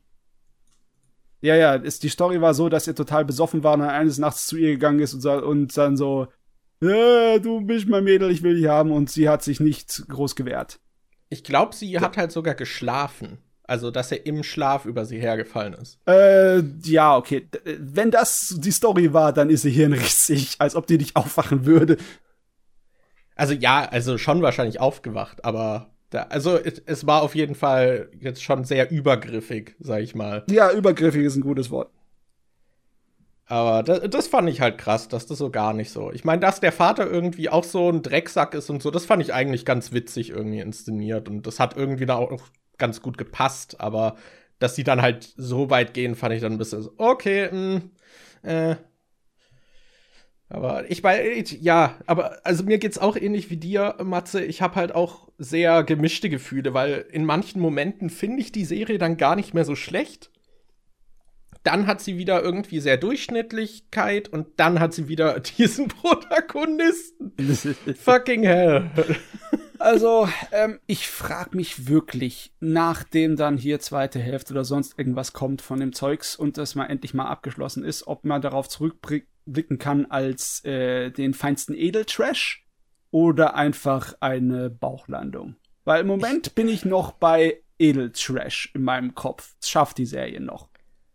Ja, ja, ist, die Story war so, dass er total besoffen war und dann eines Nachts zu ihr gegangen ist und, und dann so, ja, du bist mein Mädel, ich will dich haben und sie hat sich nicht groß gewehrt. Ich glaube, sie ja. hat halt sogar geschlafen. Also, dass er im Schlaf über sie hergefallen ist. Äh, ja, okay. Wenn das die Story war, dann ist sie hirnrissig, als ob die dich aufwachen würde. Also, ja, also schon wahrscheinlich aufgewacht, aber da, also es, es, war auf jeden Fall jetzt schon sehr übergriffig, sag ich mal. Ja, übergriffig ist ein gutes Wort. Aber das, das fand ich halt krass, dass das so gar nicht so. Ich meine, dass der Vater irgendwie auch so ein Drecksack ist und so, das fand ich eigentlich ganz witzig irgendwie inszeniert. Und das hat irgendwie da auch ganz gut gepasst, aber dass sie dann halt so weit gehen, fand ich dann ein bisschen so, okay, mh, hm, äh. Aber ich bei ja, aber also mir geht's auch ähnlich wie dir, Matze. Ich habe halt auch sehr gemischte Gefühle, weil in manchen Momenten finde ich die Serie dann gar nicht mehr so schlecht. Dann hat sie wieder irgendwie sehr Durchschnittlichkeit und dann hat sie wieder diesen Protagonisten. Fucking hell. Also, ähm, ich frage mich wirklich, nachdem dann hier zweite Hälfte oder sonst irgendwas kommt von dem Zeugs und das mal endlich mal abgeschlossen ist, ob man darauf zurückblicken kann als äh, den feinsten Edeltrash oder einfach eine Bauchlandung. Weil im Moment bin ich noch bei Edeltrash in meinem Kopf. Das schafft die Serie noch.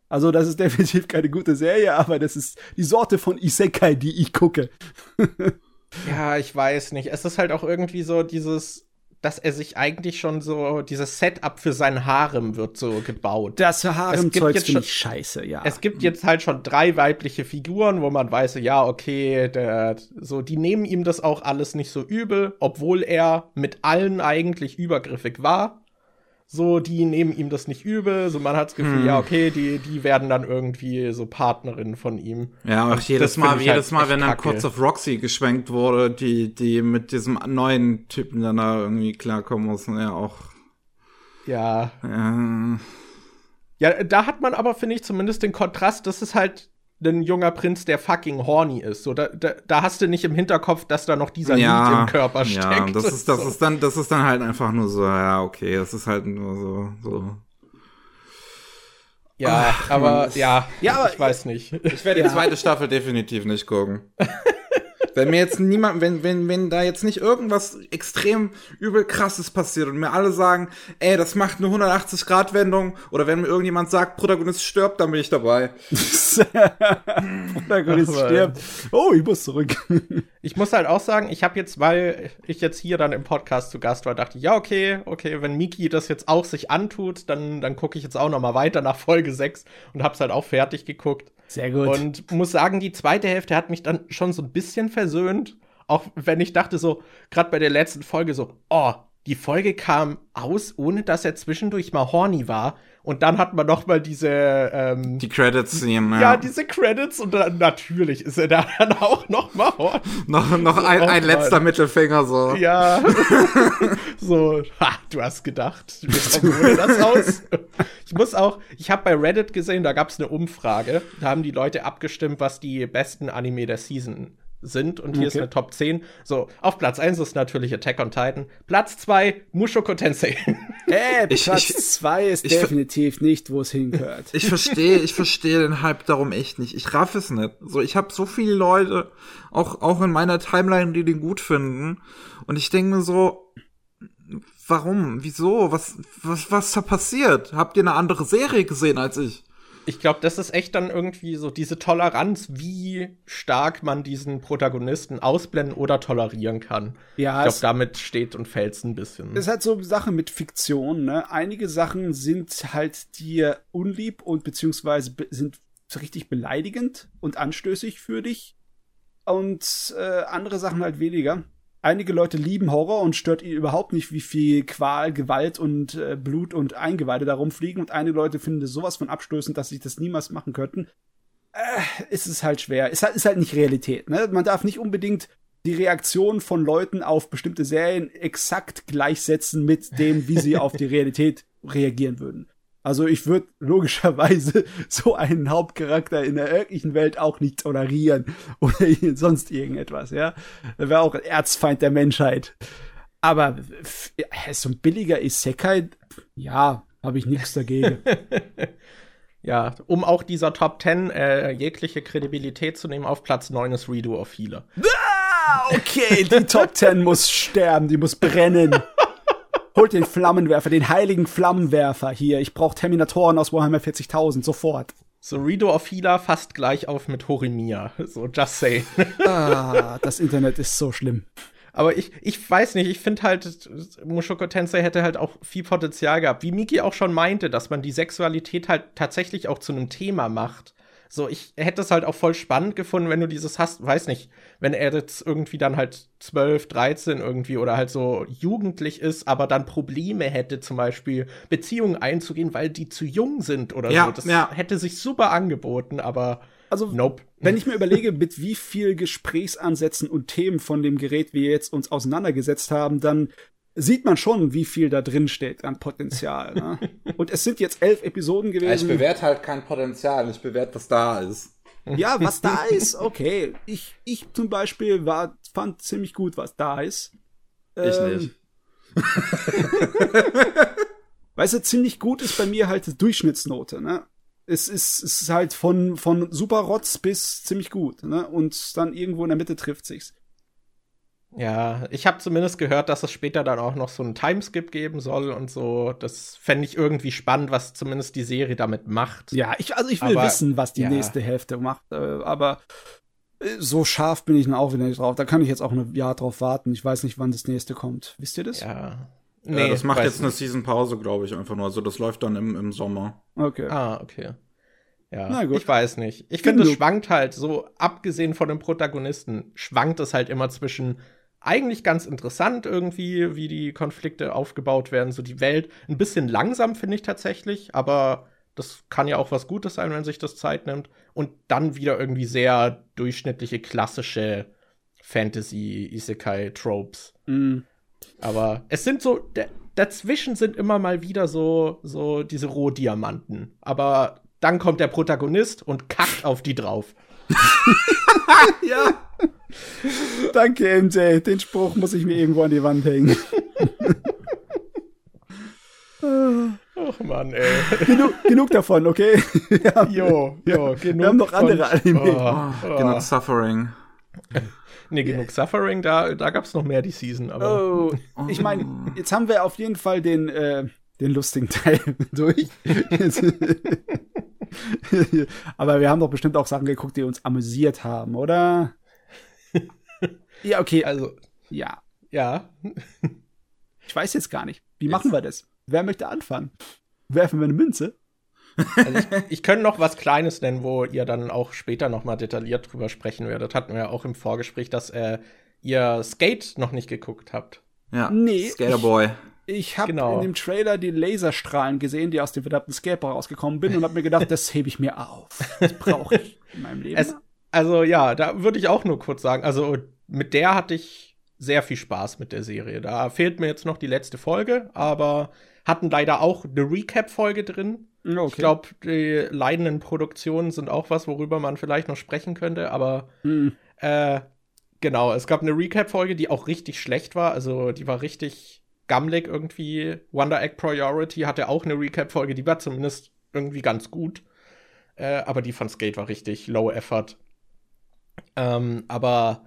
Also, das ist definitiv keine gute Serie, aber das ist die Sorte von Isekai, die ich gucke. ja, ich weiß nicht. Es ist halt auch irgendwie so dieses dass er sich eigentlich schon so, dieses Setup für sein Harem wird so gebaut. Das Harem-Zeug finde ich scheiße, ja. Es gibt jetzt halt schon drei weibliche Figuren, wo man weiß, ja, okay, der, so, die nehmen ihm das auch alles nicht so übel, obwohl er mit allen eigentlich übergriffig war so, die nehmen ihm das nicht übel, so man hat das Gefühl, hm. ja, okay, die, die werden dann irgendwie so Partnerinnen von ihm. Ja, auch jedes Mal, jedes halt Mal, wenn dann kurz auf Roxy geschwenkt wurde, die, die mit diesem neuen Typen dann da irgendwie klarkommen mussten, ja auch. Ja. Ja. Ja, da hat man aber, finde ich, zumindest den Kontrast, das ist halt ein junger Prinz, der fucking horny ist. So, da, da, da hast du nicht im Hinterkopf, dass da noch dieser ja, Lied im Körper steckt. Ja, das ist, das so. ist dann, das ist dann halt einfach nur so, ja, okay, das ist halt nur so, so. Ja, Ach, aber, ja, ja, aber ich weiß nicht. Ich werde die zweite Staffel definitiv nicht gucken. Wenn mir jetzt niemand, wenn, wenn, wenn da jetzt nicht irgendwas extrem übel krasses passiert und mir alle sagen, ey, das macht eine 180-Grad-Wendung, oder wenn mir irgendjemand sagt, Protagonist stirbt, dann bin ich dabei. Protagonist Ach, stirbt. Oh, ich muss zurück. ich muss halt auch sagen, ich habe jetzt, weil ich jetzt hier dann im Podcast zu Gast war, dachte ich, ja, okay, okay, wenn Miki das jetzt auch sich antut, dann, dann gucke ich jetzt auch noch mal weiter nach Folge 6 und hab's halt auch fertig geguckt. Sehr gut. Und muss sagen, die zweite Hälfte hat mich dann schon so ein bisschen versöhnt. Auch wenn ich dachte so, gerade bei der letzten Folge so, oh, die Folge kam aus, ohne dass er zwischendurch mal horny war. Und dann hat man noch mal diese ähm, die Credits sehen, ja. ja. diese Credits und dann natürlich ist er da dann auch noch mal horny. noch noch ein, ein letzter Mittelfinger so. Ja. so, ha, du hast gedacht, wie das aus? ich muss auch, ich habe bei Reddit gesehen, da gab es eine Umfrage, da haben die Leute abgestimmt, was die besten Anime der Season sind. Und hier okay. ist eine Top 10. So, auf Platz 1 ist natürlich Attack on Titan. Platz 2, Mushoku Tensei. Äh, Platz 2 ist ich, definitiv nicht, wo es hingehört. Ich verstehe, ich verstehe den Hype darum echt nicht. Ich raff es nicht. So, ich habe so viele Leute, auch, auch in meiner Timeline, die den gut finden. Und ich denke mir so, warum? Wieso? Was, was, was da passiert? Habt ihr eine andere Serie gesehen als ich? Ich glaube, das ist echt dann irgendwie so diese Toleranz, wie stark man diesen Protagonisten ausblenden oder tolerieren kann. Ja, ich glaube, damit steht und fällt es ein bisschen. Es ist halt so eine Sache mit Fiktion, ne? Einige Sachen sind halt dir unlieb und beziehungsweise sind richtig beleidigend und anstößig für dich. Und äh, andere Sachen halt weniger einige Leute lieben Horror und stört ihnen überhaupt nicht, wie viel Qual, Gewalt und äh, Blut und Eingeweide da rumfliegen. Und einige Leute finden das sowas von abstößend, dass sie das niemals machen könnten. Äh, ist es halt schwer. Ist halt, ist halt nicht Realität. Ne? Man darf nicht unbedingt die Reaktion von Leuten auf bestimmte Serien exakt gleichsetzen mit dem, wie sie auf die Realität reagieren würden. Also ich würde logischerweise so einen Hauptcharakter in der wirklichen Welt auch nicht tolerieren oder sonst irgendetwas, ja. Er wäre auch ein Erzfeind der Menschheit. Aber so ein billiger Isekai, ja, habe ich nichts dagegen. ja, um auch dieser Top 10 äh, jegliche Kredibilität zu nehmen, auf Platz 9 ist Redo of Healer. Ah, okay, die Top 10 muss sterben, die muss brennen. Holt den Flammenwerfer, den heiligen Flammenwerfer hier. Ich brauche Terminatoren aus Warhammer 40.000, sofort. So, Redo of Healer fast gleich auf mit Horimiya. So, just say. ah, das Internet ist so schlimm. Aber ich, ich weiß nicht, ich finde halt, Mushoku Tensei hätte halt auch viel Potenzial gehabt. Wie Miki auch schon meinte, dass man die Sexualität halt tatsächlich auch zu einem Thema macht. So, ich hätte es halt auch voll spannend gefunden, wenn du dieses hast, weiß nicht, wenn er jetzt irgendwie dann halt 12, 13 irgendwie oder halt so jugendlich ist, aber dann Probleme hätte, zum Beispiel Beziehungen einzugehen, weil die zu jung sind oder ja, so. Das ja. hätte sich super angeboten, aber also, nope. wenn ich mir überlege, mit wie viel Gesprächsansätzen und Themen von dem Gerät wir jetzt uns auseinandergesetzt haben, dann sieht man schon, wie viel da drin steht an Potenzial. Ne? Und es sind jetzt elf Episoden gewesen. Ich bewerte halt kein Potenzial, ich bewerte, was da ist. Ja, was da ist, okay. Ich, ich zum Beispiel war, fand ziemlich gut, was da ist. Ich ähm, nicht. weißt du, ziemlich gut ist bei mir halt die Durchschnittsnote, ne? Es ist, es ist halt von, von super Rotz bis ziemlich gut, ne? Und dann irgendwo in der Mitte trifft sich's. Ja, ich habe zumindest gehört, dass es später dann auch noch so einen Timeskip geben soll und so. Das fände ich irgendwie spannend, was zumindest die Serie damit macht. Ja, ich, also ich will Aber, wissen, was die ja. nächste Hälfte macht, äh, aber äh, so scharf bin ich dann auch wieder nicht drauf. Da kann ich jetzt auch ein Jahr drauf warten. Ich weiß nicht, wann das nächste kommt. Wisst ihr das? Ja. Nee, das macht jetzt eine nicht. Season Pause, glaube ich, einfach nur. Also das läuft dann im, im Sommer. Okay. Ah, okay. Ja, Na gut. ich weiß nicht. Ich finde, es schwankt halt so, abgesehen von dem Protagonisten, schwankt es halt immer zwischen eigentlich ganz interessant irgendwie, wie die Konflikte aufgebaut werden, so die Welt. Ein bisschen langsam finde ich tatsächlich, aber das kann ja auch was Gutes sein, wenn sich das Zeit nimmt. Und dann wieder irgendwie sehr durchschnittliche, klassische Fantasy-Isekai-Tropes. Mm. Aber es sind so, dazwischen sind immer mal wieder so, so diese Rohdiamanten. Aber dann kommt der Protagonist und kackt auf die drauf. Ja. Danke, MJ. Den Spruch muss ich mir irgendwo an die Wand hängen. Ach Mann, ey. genug, genug davon, okay? ja. Jo, jo, genug. Wir haben noch von- andere Anime. Oh, oh. Genug Suffering. Nee, genug Suffering, da, da gab's noch mehr die Season, aber. Oh, ich meine, jetzt haben wir auf jeden Fall den, äh, den lustigen Teil durch. Aber wir haben doch bestimmt auch Sachen geguckt, die uns amüsiert haben, oder? Ja, okay, also, ja. ja. Ich weiß jetzt gar nicht. Wie machen wir das? Wer möchte anfangen? Werfen wir eine Münze? Also ich, ich könnte noch was Kleines nennen, wo ihr dann auch später noch mal detailliert drüber sprechen werdet. Hatten wir ja auch im Vorgespräch, dass äh, ihr Skate noch nicht geguckt habt. Ja. Nee, Skaterboy. Ich habe Genau. in dem Trailer die Laserstrahlen gesehen, die aus dem verdammten Skateboard rausgekommen bin und habe mir gedacht, das hebe ich mir auf. Das brauche ich in meinem Leben. Es, also ja, da würde ich auch nur kurz sagen, also mit der hatte ich sehr viel Spaß mit der Serie. Da fehlt mir jetzt noch die letzte Folge, aber hatten leider auch eine Recap-Folge drin. okay. Ich glaube, die leidenden Produktionen sind auch was, worüber man vielleicht noch sprechen könnte, aber Hm. äh, genau, es gab eine Recap-Folge, die auch richtig schlecht war. Also die war richtig gammelig irgendwie. Wonder Egg Priority hatte auch eine Recap-Folge, die war zumindest irgendwie ganz gut. Äh, aber die von Skate war richtig low effort. Ähm, aber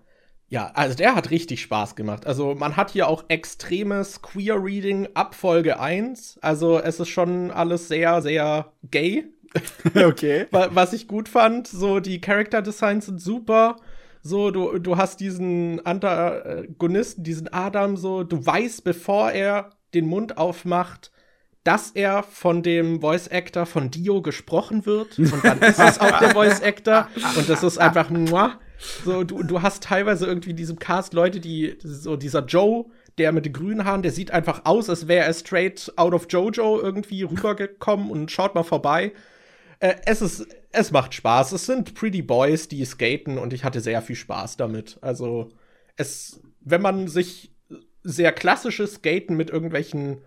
ja, also der hat richtig Spaß gemacht. Also man hat hier auch extremes Queer-Reading ab Folge 1. Also es ist schon alles sehr, sehr gay. okay. Wa- was ich gut fand, so die Character Designs sind super. So, du, du hast diesen Antagonisten, diesen Adam, so, du weißt, bevor er den Mund aufmacht, dass er von dem Voice Actor von Dio gesprochen wird. Und dann ist es auch der Voice Actor. Und das ist einfach muah. So, du, du hast teilweise irgendwie in diesem Cast Leute, die, so dieser Joe, der mit den grünen Haaren, der sieht einfach aus, als wäre er straight out of Jojo irgendwie rübergekommen und schaut mal vorbei. Äh, es ist, es macht Spaß. Es sind Pretty Boys, die skaten und ich hatte sehr viel Spaß damit. Also, es, wenn man sich sehr klassisches Skaten mit irgendwelchen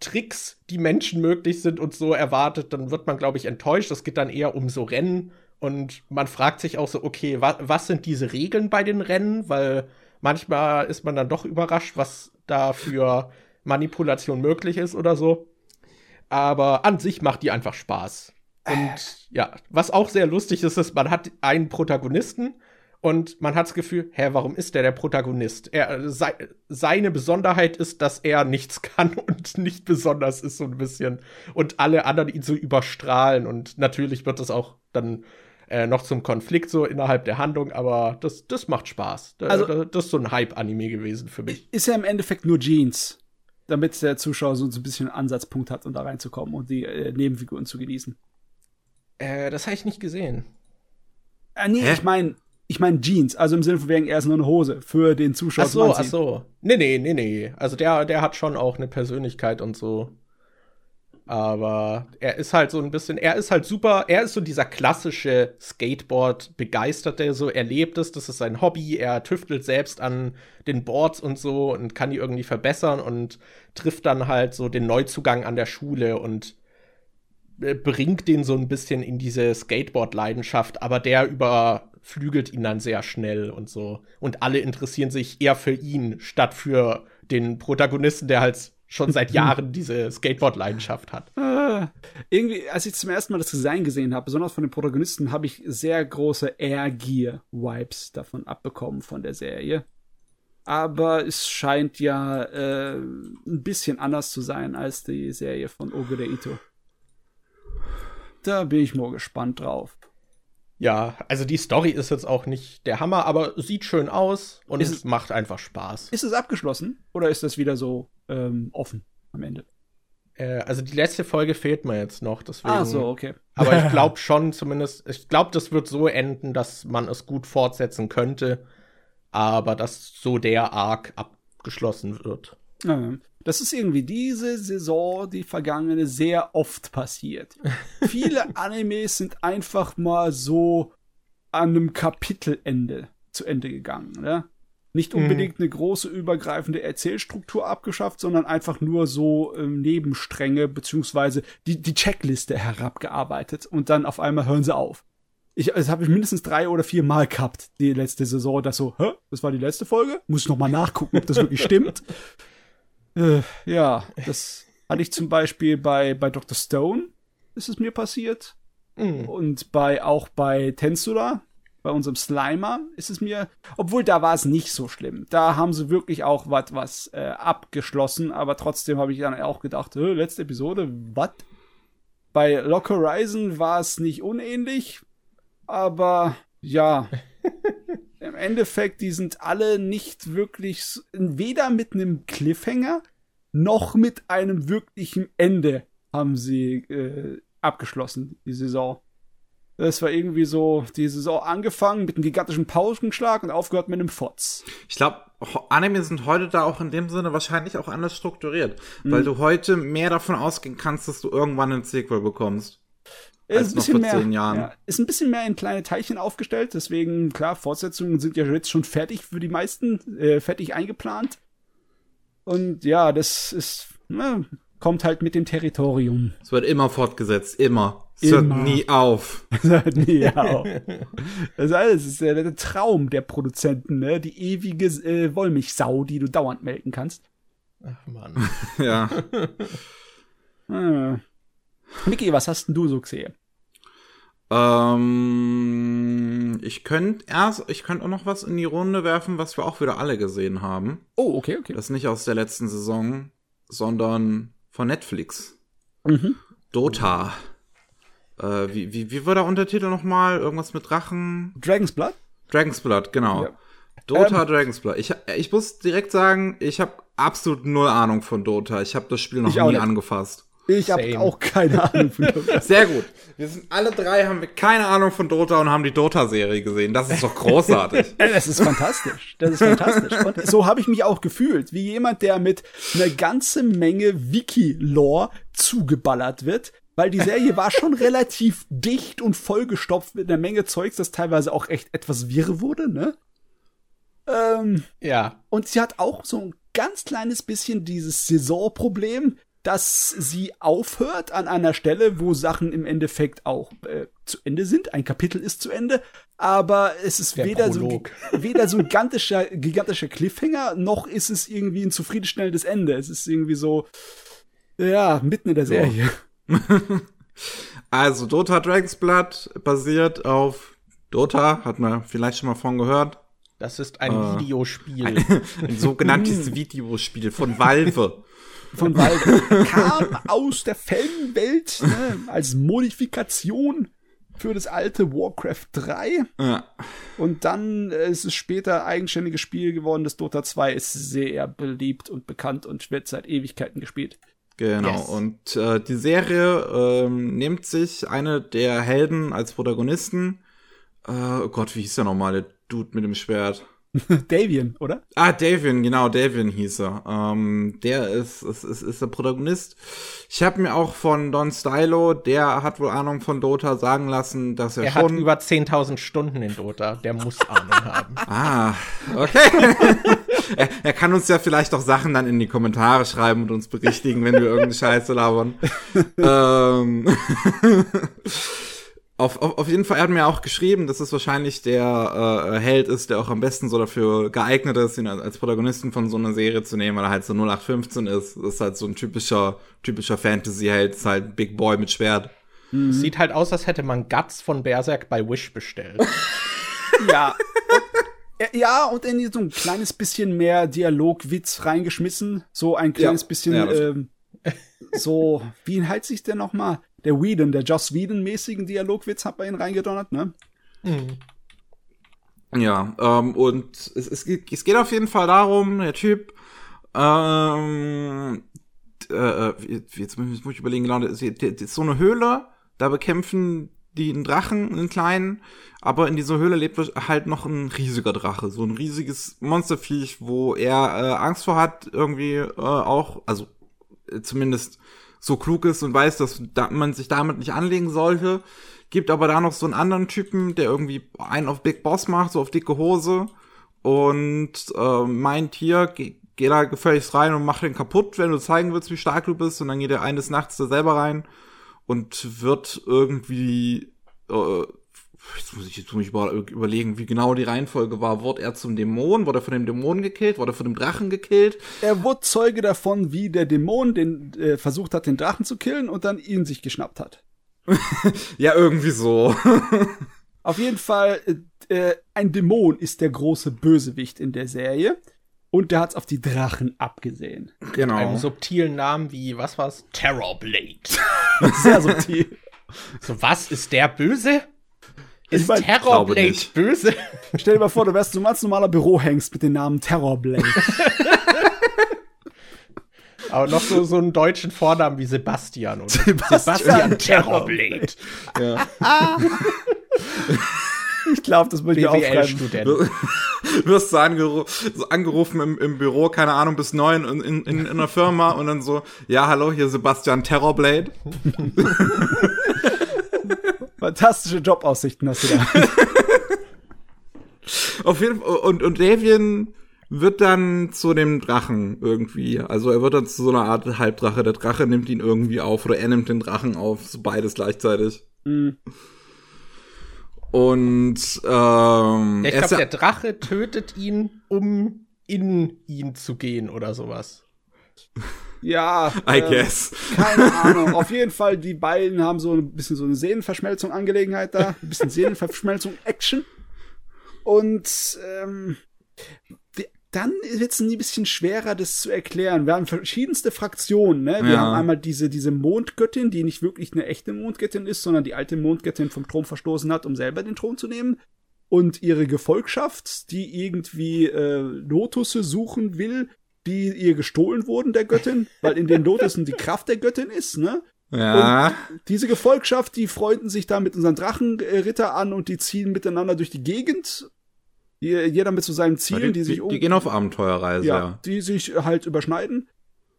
Tricks, die menschenmöglich sind und so erwartet, dann wird man, glaube ich, enttäuscht. Es geht dann eher um so Rennen und man fragt sich auch so, okay, wa was sind diese Regeln bei den Rennen? Weil manchmal ist man dann doch überrascht, was da für Manipulation möglich ist oder so. Aber an sich macht die einfach Spaß. Und ja, was auch sehr lustig ist, ist, man hat einen Protagonisten und man hat das Gefühl, hä, warum ist der der Protagonist? Er, sei, seine Besonderheit ist, dass er nichts kann und nicht besonders ist, so ein bisschen. Und alle anderen ihn so überstrahlen. Und natürlich wird das auch dann äh, noch zum Konflikt so innerhalb der Handlung, aber das, das macht Spaß. Da- Also- da- das ist so ein Hype-Anime gewesen für mich. Ist ja im Endeffekt nur Jeans, damit der Zuschauer so ein bisschen einen Ansatzpunkt hat, um da reinzukommen und die äh, Nebenfiguren zu genießen. Äh, das habe ich nicht gesehen. Äh, nee, Hä? ich meine, ich meine Jeans, also im Sinne von wegen, er ist nur eine Hose für den Zuschauer Ach so, ach so. Nee, nee, nee, nee. Also der, der hat schon auch eine Persönlichkeit und so. Aber er ist halt so ein bisschen, er ist halt super, er ist so dieser klassische Skateboard-Begeisterte, so er lebt es, das ist sein Hobby, er tüftelt selbst an den Boards und so und kann die irgendwie verbessern und trifft dann halt so den Neuzugang an der Schule und äh, bringt den so ein bisschen in diese Skateboard-Leidenschaft, aber der überflügelt ihn dann sehr schnell und so. Und alle interessieren sich eher für ihn, statt für den Protagonisten, der halt schon seit Jahren diese Skateboard-Leidenschaft hat. Ah, irgendwie, als ich zum ersten Mal das Design gesehen habe, besonders von den Protagonisten, habe ich sehr große Air Gear Vibes davon abbekommen von der Serie. Aber es scheint ja äh, ein bisschen anders zu sein als die Serie von Ogure Ito. Da bin ich mal gespannt drauf. Ja, also die Story ist jetzt auch nicht der Hammer, aber sieht schön aus und Ist es macht einfach Spaß. Ist es abgeschlossen oder ist das wieder so ähm, offen am Ende? Äh, also die letzte Folge fehlt mir jetzt noch, deswegen. Ah, so, okay. Aber ich glaube schon, zumindest, ich glaube, das wird so enden, dass man es gut fortsetzen könnte, aber dass so der Arc abgeschlossen wird. Ja, Das ist irgendwie diese Saison, die vergangene, sehr oft passiert. Viele Animes sind einfach mal so an einem Kapitelende zu Ende gegangen. Ne? Nicht unbedingt eine große übergreifende Erzählstruktur abgeschafft, sondern einfach nur so ähm, Nebenstränge beziehungsweise die, die Checkliste herabgearbeitet und dann auf einmal hören sie auf. Ich, das habe ich mindestens drei oder vier Mal gehabt, die letzte Saison, das so, hä, das war die letzte Folge? Muss ich noch mal nachgucken, ob das wirklich stimmt. Äh, ja, das hatte ich zum Beispiel bei, bei Dr. Stone, ist es mir passiert. Mhm. Und bei, auch bei Tensura, bei unserem Slimer, ist es mir, obwohl da war es nicht so schlimm. Da haben sie wirklich auch wat, was äh, abgeschlossen, aber trotzdem habe ich dann auch gedacht, äh, letzte Episode, was? Bei Lock Horizon war es nicht unähnlich, aber ja, im Endeffekt, die sind alle nicht wirklich, weder mit einem Cliffhanger noch mit einem wirklichen Ende haben sie äh, abgeschlossen, die Saison. Das war irgendwie so, die Saison angefangen mit einem gigantischen Pausenschlag und aufgehört mit einem Fotz. Ich glaube, Anime sind heute da auch in dem Sinne wahrscheinlich auch anders strukturiert, weil du heute mehr davon ausgehen kannst, dass du irgendwann ein Sequel bekommst. Als noch vor zehn Jahren. Ja, ist ein bisschen mehr in kleine Teilchen aufgestellt, deswegen, klar, Fortsetzungen sind ja jetzt schon fertig für die meisten, äh, fertig eingeplant. Und ja, das ist, na, kommt halt mit dem Territorium. Es wird immer fortgesetzt, immer. Es hört nie auf. ja. Das ist alles, das ist ja der Traum der Produzenten, ne? Die ewige äh, Wollmilchsau, die du dauernd melken kannst. Ach Mann. ja. Hm. Micky, was hast denn du so gesehen? Ähm, ich könnte erst, ich könnte auch noch was in die Runde werfen, was wir auch wieder alle gesehen haben. Oh, okay, okay. Das ist nicht aus der letzten Saison, sondern von Netflix. Mhm. Dota. Äh, wie, wie, wie war der Untertitel nochmal? Irgendwas mit Drachen? Dragon's Blood? Dragon's Blood, genau. Ja. Dota, Dragon's Blood. Ich, ich muss direkt sagen, ich habe absolut null Ahnung von Dota. Ich habe das Spiel noch nie nicht. angefasst. Ich habe auch keine Ahnung von Dota. Sehr gut. Wir sind alle drei, haben wir keine Ahnung von Dota und haben die Dota-Serie gesehen. Das ist doch großartig. Das ist fantastisch. Das ist fantastisch. Und so habe ich mich auch gefühlt, wie jemand, der mit einer ganze Menge Wiki-Lore zugeballert wird. Weil die Serie war schon relativ dicht und vollgestopft mit einer Menge Zeugs, das teilweise auch echt etwas wirr wurde, ne? Ähm, Ja. und sie hat auch so ein ganz kleines bisschen dieses Saisonproblem, dass sie aufhört an einer Stelle, wo Sachen im Endeffekt auch äh, zu Ende sind. Ein Kapitel ist zu Ende, aber es ist Der weder so, Prolog. ein- weder so ein gigantischer, gigantischer Cliffhanger, noch ist es irgendwie ein zufriedenstellendes Ende. Es ist irgendwie so, ja, mitten in der Serie. Also, Dota Dragon's Blood basiert auf Dota, hat man vielleicht schon mal von gehört. Das ist ein Äh. Videospiel. Ein sogenanntes Videospiel von Valve. Von Valve kam aus der Fanwelt ne, als Modifikation für das alte Warcraft 3. Ja. Und dann äh, ist es später eigenständiges Spiel geworden. Das Dota 2 ist sehr beliebt und bekannt und wird seit Ewigkeiten gespielt. Genau. Yes. Und äh, die Serie ähm, nimmt sich eine der Helden als Protagonisten. Äh, oh Gott, wie hieß der nochmal, der Dude mit dem Schwert? Davian, oder? Ah, Davian, genau, Davian hieß er. Ähm, der ist, ist, ist, ist der Protagonist. Ich habe mir auch von Don Stylo, der hat wohl Ahnung von Dota, sagen lassen, dass er, Er hat schon. über 10.000 Stunden in Dota. Der muss Ahnung haben. ah, okay. er, er kann uns ja vielleicht auch Sachen dann in die Kommentare schreiben und uns berichtigen, wenn wir irgendeine Scheiße labern. ähm, auf, auf, auf jeden Fall, er hat mir auch geschrieben, dass es wahrscheinlich der äh, Held ist, der auch am besten so dafür geeignet ist, ihn als, Protagonisten von so einer Serie zu nehmen, weil er halt so 0815 ist. Das ist halt so ein typischer, typischer Fantasy-Held, ist halt ein Big Boy mit Schwert. Sieht halt aus, als hätte man Guts von Berserk bei Wish bestellt. Ja. Ja, und in so ein kleines bisschen mehr Dialogwitz reingeschmissen. So ein kleines Ja, bisschen, ja, ähm, so, wie heißt sich der nochmal? Der Whedon, der Joss Whedon-mäßigen Dialogwitz hat bei ihn reingedonnert, ne? Ja, ähm, und es, es, geht- es geht auf jeden Fall darum, der Typ, ähm, äh, äh, jetzt muss ich- überlegen, genau, das ist so eine Höhle, da bekämpfen die einen Drachen, einen kleinen, aber in dieser Höhle lebt halt noch ein riesiger Drache, so ein riesiges Monsterviech, wo er äh, Angst vor hat, irgendwie äh, auch, also äh, zumindest so klug ist und weiß, dass da, man sich damit nicht anlegen sollte. Gibt aber da noch so einen anderen Typen, der irgendwie einen auf Big Boss macht, so auf dicke Hose. Und äh, meint hier, geh, geh da gefälligst rein und mach den kaputt, wenn du zeigen willst, wie stark du bist. Und dann geht er eines Nachts da selber rein und wird irgendwie, äh, jetzt muss ich, jetzt muss ich über, überlegen, wie genau die Reihenfolge war. Wurde er zum Dämon? Wurde er von dem Dämonen gekillt? Wurde er von dem Drachen gekillt? Er wurde Zeuge davon, wie der Dämon den äh, versucht hat, den Drachen zu killen und dann ihn sich geschnappt hat. Ja, irgendwie so. Auf jeden Fall, äh, äh, ein Dämon ist der große Bösewicht in der Serie. Und der hat's auf die Drachen abgesehen. genau. Einem subtilen Namen wie, was war's? Terrorblade. Sehr subtil. so, was? Ist der böse? Ich Ist mein, glaube Terrorblade nicht. böse? Stell dir mal vor, du wärst so ein ganz normaler Bürohengst mit dem Namen Terrorblade. Aber noch so, so einen deutschen Vornamen wie Sebastian. Oder? Sebastian Terrorblade. Ich glaube, das möchte ich aufschreiben. BWL-Student. wirst du angeru so angerufen im, im Büro, keine Ahnung, bis neun in, in, in, in einer Firma und dann so, ja, hallo, hier Sebastian Terrorblade. Fantastische Jobaussichten hast du da. Auf jeden Fall, und, und Davian wird dann zu dem Drachen irgendwie. Also er wird dann zu so einer Art Halbdrache. Der Drache nimmt ihn irgendwie auf oder er nimmt den Drachen auf. So beides gleichzeitig. Mhm. Und ähm, Ja, ich glaube, der Drache tötet ihn, um in ihn zu gehen oder sowas. Ja. I ähm, guess. Keine Ahnung. Auf jeden Fall, die beiden haben so ein bisschen so eine Seelenverschmelzung Angelegenheit da. Ein bisschen Seelenverschmelzung Action. Und ähm, dann wird es ein bisschen schwerer, das zu erklären. Wir haben verschiedenste Fraktionen. Ne? Wir Ja. haben einmal diese, diese Mondgöttin, die nicht wirklich eine echte Mondgöttin ist, sondern die alte Mondgöttin vom Thron verstoßen hat, um selber den Thron zu nehmen. Und ihre Gefolgschaft, die irgendwie äh, Lotusse suchen will, die ihr gestohlen wurden, der Göttin, weil in den Lotussen die Kraft der Göttin ist, ne? Ja. Diese Gefolgschaft, die freunden sich da mit unseren Drachenritter an und die ziehen miteinander durch die Gegend. Je- Jeder mit so seinen Zielen, die, die, sich um, die gehen auf Abenteuerreise, ja, ja. die sich halt überschneiden.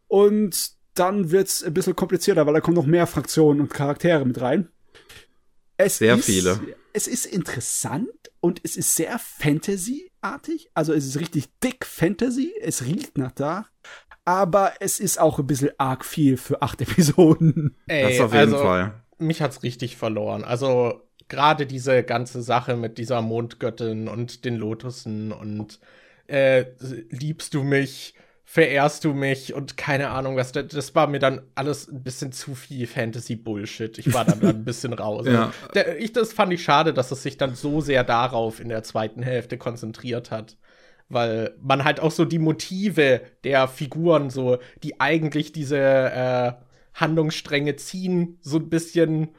Und dann wird's ein bisschen komplizierter, weil da kommen noch mehr Fraktionen und Charaktere mit rein. Es Sehr ist, viele. Es ist interessant und es ist sehr Fantasy-artig. Also es ist richtig dick Fantasy. Es riecht nach da. Aber es ist auch ein bisschen arg viel für acht Episoden. Ey, Das auf jeden also, Fall. Mich hat's richtig verloren. Also gerade diese ganze Sache mit dieser Mondgöttin und den Lotussen und äh, liebst du mich, verehrst du mich und keine Ahnung was. Das, das war mir dann alles ein bisschen zu viel Fantasy-Bullshit. Ich war dann, dann ein bisschen raus. Ja. Der, ich, das fand ich schade, dass es sich dann so sehr darauf in der zweiten Hälfte konzentriert hat. Weil man halt auch so die Motive der Figuren, so, die eigentlich diese äh, Handlungsstränge ziehen, so ein bisschen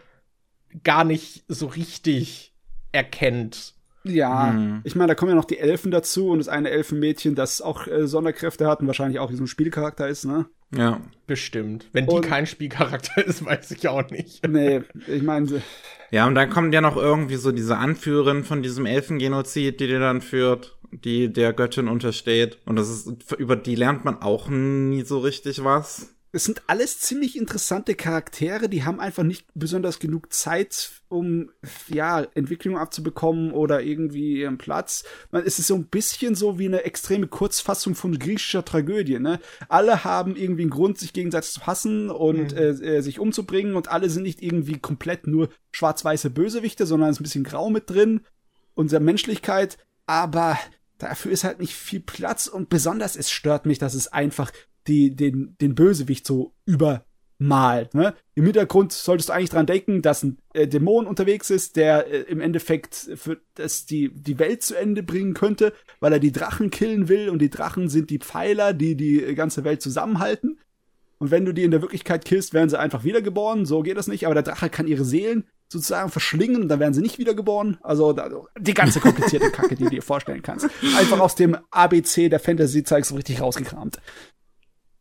gar nicht so richtig erkennt. Ja, Hm. ich meine, da kommen ja noch die Elfen dazu und das eine Elfenmädchen, das auch äh, Sonderkräfte hat und wahrscheinlich auch so ein Spielcharakter ist, ne? Ja. Bestimmt. Wenn die Und- kein Spielcharakter ist, weiß ich auch nicht. Nee, ich meine, Ja, und dann kommt ja noch irgendwie so diese Anführerin von diesem Elfengenozid, die dir dann führt, die der Göttin untersteht. Und das ist, über die lernt man auch nie so richtig was. Es sind alles ziemlich interessante Charaktere, die haben einfach nicht besonders genug Zeit, um ja, Entwicklung abzubekommen oder irgendwie ihren Platz. Man, es ist so ein bisschen so wie eine extreme Kurzfassung von griechischer Tragödie, ne? Alle haben irgendwie einen Grund, sich gegenseitig zu hassen und äh, äh, sich umzubringen und alle sind nicht irgendwie komplett nur schwarz-weiße Bösewichte, sondern es ist ein bisschen grau mit drin und sehr Menschlichkeit, aber dafür ist halt nicht viel Platz und besonders es stört mich, dass es einfach die, den, den Bösewicht so über malt. Ne? Im Hintergrund solltest du eigentlich dran denken, dass ein äh, Dämon unterwegs ist, der äh, im Endeffekt für das die die Welt zu Ende bringen könnte, weil er die Drachen killen will und die Drachen sind die Pfeiler, die die ganze Welt zusammenhalten. Und wenn du die in der Wirklichkeit killst, werden sie einfach wiedergeboren. So geht das nicht. Aber der Drache kann ihre Seelen sozusagen verschlingen und dann werden sie nicht wiedergeboren. Also die ganze komplizierte Kacke, die du dir vorstellen kannst. Einfach aus dem ABC der Fantasy-Zeug so richtig rausgekramt.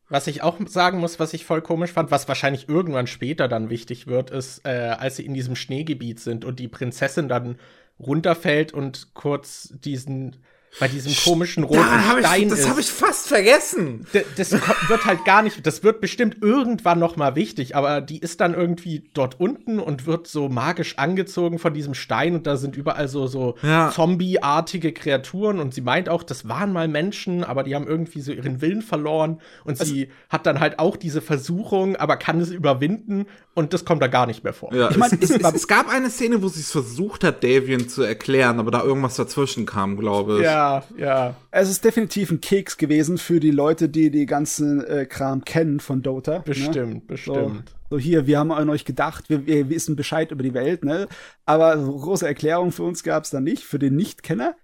Was ich auch sagen muss, was ich voll komisch fand, was wahrscheinlich irgendwann später dann wichtig wird, ist, äh, als sie in diesem Schneegebiet sind und die Prinzessin dann runterfällt und kurz diesen bei diesem komischen roten Daran Stein ich, das ist. habe ich fast vergessen. D- das wird halt gar nicht, das wird bestimmt irgendwann noch mal wichtig, aber die ist dann irgendwie dort unten und wird so magisch angezogen von diesem Stein und da sind überall so, so Ja. Zombie-artige Kreaturen und sie meint auch, das waren mal Menschen, aber die haben irgendwie so ihren Willen verloren und sie hat dann halt auch diese Versuchung, aber kann es überwinden und das kommt da gar nicht mehr vor. Ja, Ich mein, es, es, es gab eine Szene, wo sie es versucht hat, Davian zu erklären, aber da irgendwas dazwischen kam, glaube ich. Ja, ja. Es ist definitiv ein Keks gewesen für die Leute, die die ganzen äh, Kram kennen von Dota. Ne? Bestimmt, So, bestimmt. so hier, wir haben an euch gedacht, wir, wir wissen Bescheid über die Welt, ne? Aber so große Erklärung für uns gab es da nicht, für den Nichtkenner.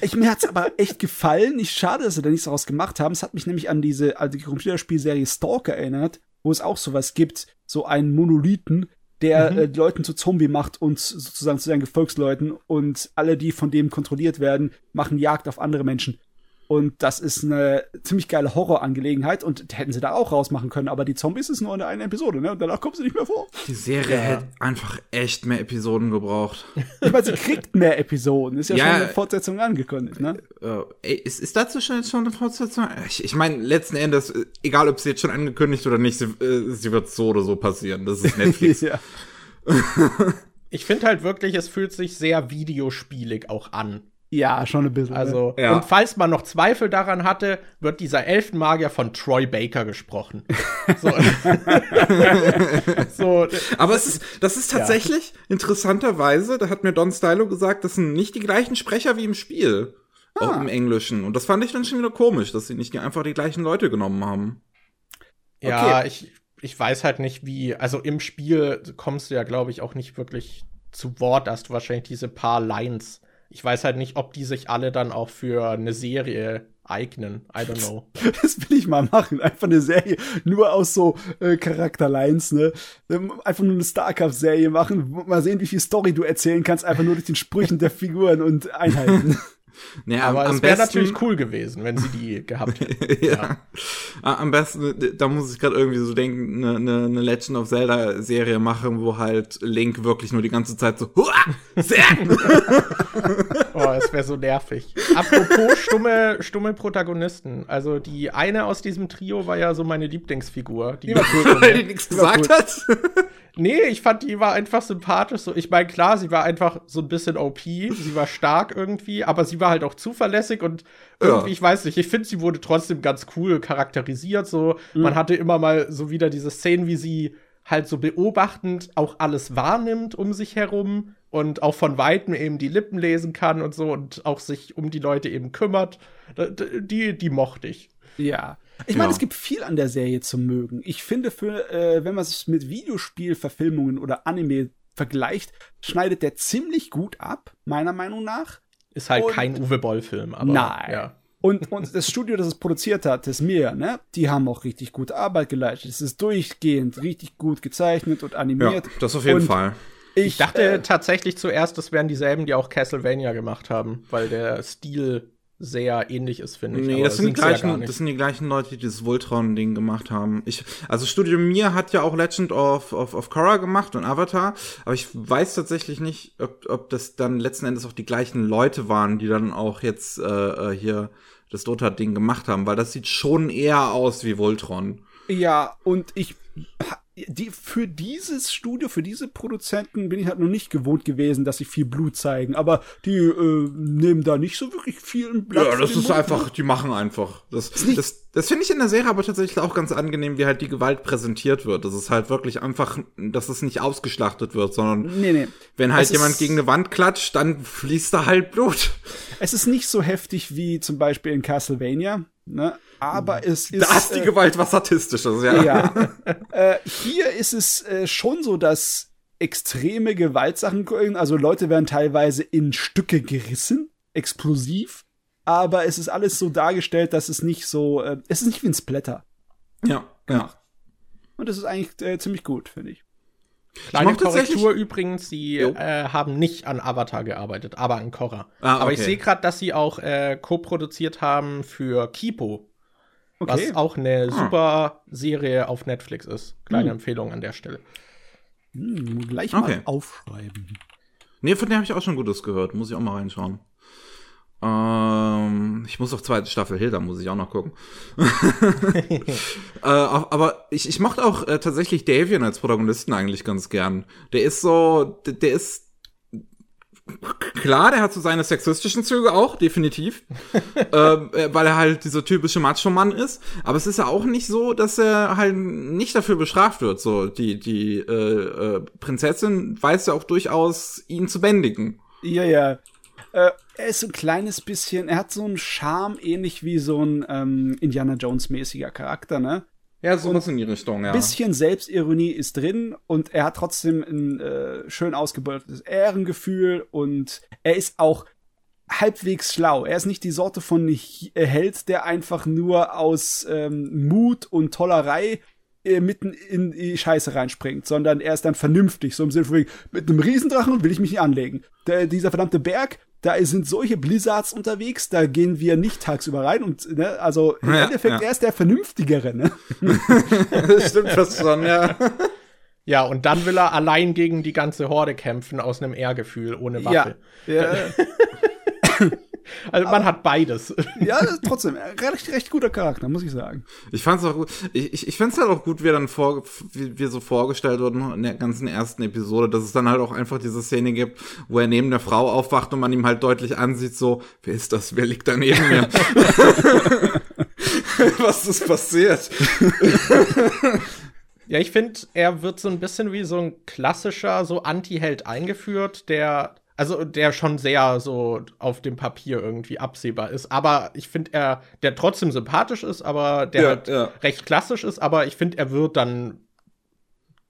Ich, mir hat's aber echt gefallen. Ich schade, dass sie da nichts daraus gemacht haben. Es hat mich nämlich an diese alte Computerspielserie Stalker erinnert, wo es auch sowas gibt, so einen Monolithen, der Mhm. äh, die Leuten zu Zombie macht und sozusagen zu seinen Gefolgsleuten und alle, die von dem kontrolliert werden, machen Jagd auf andere Menschen. Und das ist eine ziemlich geile Horrorangelegenheit und hätten sie da auch rausmachen können, aber die Zombies ist nur in einer Episode, ne? Und danach kommen sie nicht mehr vor. Die Serie hätte einfach echt mehr Episoden gebraucht. Ich meine, sie kriegt mehr Episoden. Ist ja, Ja. schon eine Fortsetzung angekündigt, ne? Äh, ey, ist, ist dazu schon jetzt schon eine Fortsetzung? Ich, ich meine, letzten Endes, äh, egal ob sie jetzt schon angekündigt oder nicht, sie, äh, sie wird so oder so passieren. Das ist Netflix. ja. Ich finde halt wirklich, es fühlt sich sehr videospielig auch an. Ja, schon ein bisschen. ne? Also, Ja. und falls man noch Zweifel daran hatte, wird dieser Elfenmagier von Troy Baker gesprochen. so. so, Aber es ist, das ist tatsächlich interessanterweise, da hat mir Don Stylo gesagt, das sind nicht die gleichen Sprecher wie im Spiel. Auch im Englischen. Und das fand ich dann schon wieder komisch, dass sie nicht einfach die gleichen Leute genommen haben. ja, ich, ich weiß halt nicht, wie, also im Spiel kommst du ja, glaube ich, auch nicht wirklich zu Wort, hast du wahrscheinlich diese paar Lines. Ich weiß halt nicht, ob die sich alle dann auch für eine Serie eignen. I don't know. Das will ich mal machen. Einfach eine Serie nur aus so äh, Charakterlines, ne? Ähm, Einfach nur eine StarCraft-Serie machen. Mal sehen, wie viel Story du erzählen kannst, einfach nur durch den Sprüchen der Figuren und Einheiten. Naja, Aber am es wäre natürlich cool gewesen, wenn sie die gehabt hätten. ja. Ah, Am besten, da muss ich gerade irgendwie so denken, eine ne, ne Legend of Zelda Serie machen, wo halt Link wirklich nur die ganze Zeit so Hua! Sehr! Oh, es wäre so nervig. Apropos stumme, stumme Protagonisten. Also die eine aus diesem Trio war ja so meine Lieblingsfigur. Die Weil die nichts gesagt hat. nee, ich fand, die war einfach sympathisch. So, ich meine, klar, sie war einfach so ein bisschen OP. Sie war stark irgendwie, aber sie war halt auch zuverlässig und irgendwie, Ja. ich weiß nicht, ich finde, sie wurde trotzdem ganz cool charakterisiert. So, man hatte immer mal so wieder diese Szenen, wie sie halt so beobachtend auch alles wahrnimmt um sich herum und auch von Weitem eben die Lippen lesen kann und so und auch sich um die Leute eben kümmert. Die, die mochte ich. Ja. Ich meine, Ja. es gibt viel an der Serie zu mögen. Ich finde, für, äh, wenn man es mit Videospielverfilmungen oder Anime vergleicht, schneidet der ziemlich gut ab, meiner Meinung nach. Ist halt Und- kein Uwe Boll-Film, aber Nein. ja. Und, und das Studio, das es produziert hat, das Mir, ne, die haben auch richtig gute Arbeit geleistet. Es ist durchgehend richtig gut gezeichnet und Ja, animiert. das auf jeden und Fall. Ich, Ich dachte äh, tatsächlich zuerst, das wären dieselben, die auch Castlevania gemacht haben, weil der Stil sehr ähnlich ist, finde ich. Nee, das sind, die ja gleichen, nicht. das sind die gleichen Leute, die dieses Voltron-Ding gemacht haben. Ich, also Studio Mir hat ja auch Legend of, of, of Korra gemacht und Avatar, aber ich weiß tatsächlich nicht, ob, ob das dann letzten Endes auch die gleichen Leute waren, die dann auch jetzt äh, äh, hier das Dota-Ding gemacht haben, weil das sieht schon eher aus wie Voltron. Ja, und ich die für dieses Studio, für diese Produzenten bin ich halt noch nicht gewohnt gewesen, dass sie viel Blut zeigen, aber die äh, nehmen da nicht so wirklich viel Blatt Ja, das ist Mund, einfach, ne? die machen einfach. Das, das, das finde ich in der Serie aber tatsächlich auch ganz angenehm, wie halt die Gewalt präsentiert wird. Das ist halt wirklich einfach, dass es nicht ausgeschlachtet wird, sondern Nee, nee. wenn halt Es jemand gegen eine Wand klatscht, dann fließt da halt Blut. Es ist nicht so heftig wie zum Beispiel in Castlevania. Ne? Aber es ist. Da ist die äh, Gewalt was Statistisches, ja. Ja. äh, hier ist es äh, schon so, dass extreme Gewaltsachen, also Leute werden teilweise in Stücke gerissen, explosiv, aber es ist alles so dargestellt, dass es nicht so, äh, es ist nicht wie ein Splatter. Ja, ja. Und das ist eigentlich äh, ziemlich gut, finde ich. Kleine Korrektur übrigens, sie äh, haben nicht an Avatar gearbeitet, aber an Korra. Ah, Aber ich okay. sehe gerade, dass sie auch äh, co-produziert haben für Kipo, Okay. was auch eine Ah. super Serie auf Netflix ist. Kleine Hm. Empfehlung an der Stelle. Hm, gleich Okay. mal aufschreiben. Nee, von der habe ich auch schon Gutes gehört. Muss ich auch mal reinschauen. Ähm, ich muss auf zweite Staffel Hilda, muss ich auch noch gucken. äh, aber ich, ich mochte auch äh, tatsächlich Davian als Protagonisten eigentlich ganz gern. Der ist so, der, der ist klar, der hat so seine sexistischen Züge auch, definitiv. ähm, äh, weil er halt dieser typische Macho-Mann ist. Aber es ist ja auch nicht so, dass er halt nicht dafür bestraft wird. So, die, die äh, äh, Prinzessin weiß ja auch durchaus, ihn zu bändigen. Ja, ja. Äh, er ist so ein kleines bisschen, er hat so einen Charme, ähnlich wie so ein ähm, Indiana Jones-mäßiger Charakter, ne? Ja, so was in die Richtung, ja. bisschen Selbstironie ist drin und er hat trotzdem ein äh, schön ausgebildetes Ehrengefühl und er ist auch halbwegs schlau. Er ist nicht die Sorte von äh, Held, der einfach nur aus ähm, Mut und Tollerei äh, mitten in die Scheiße reinspringt, sondern er ist dann vernünftig, so im Sinne von mit einem Riesendrachen will ich mich nicht anlegen. Der, dieser verdammte Berg, da sind solche Blizzards unterwegs, da gehen wir nicht tagsüber rein und ne, also im Ja, Endeffekt, ja. er ist der Vernünftigere, ne? das stimmt fast schon, ja. Ja, und dann will er allein gegen die ganze Horde kämpfen aus einem Ehrgefühl ohne Waffe. Ja, ja, Also man hat beides. ja das ist trotzdem ein recht, recht guter Charakter, muss ich sagen. Ich fand's auch gut. Ich, ich, ich find's halt auch gut, wie er dann vor, wie, wie so vorgestellt wurde in der ganzen ersten Episode, dass es dann halt auch einfach diese Szene gibt, wo er neben der Frau aufwacht und man ihm halt deutlich ansieht, so, wer ist das? Wer liegt da neben mir? Was ist passiert? Ja, ich finde, er wird so ein bisschen wie so ein klassischer, so Anti-Held eingeführt, der, also der schon sehr so auf dem Papier irgendwie absehbar ist. Aber ich finde, er, der trotzdem sympathisch ist, aber der Ja, halt ja. recht klassisch ist, aber ich finde, er wird dann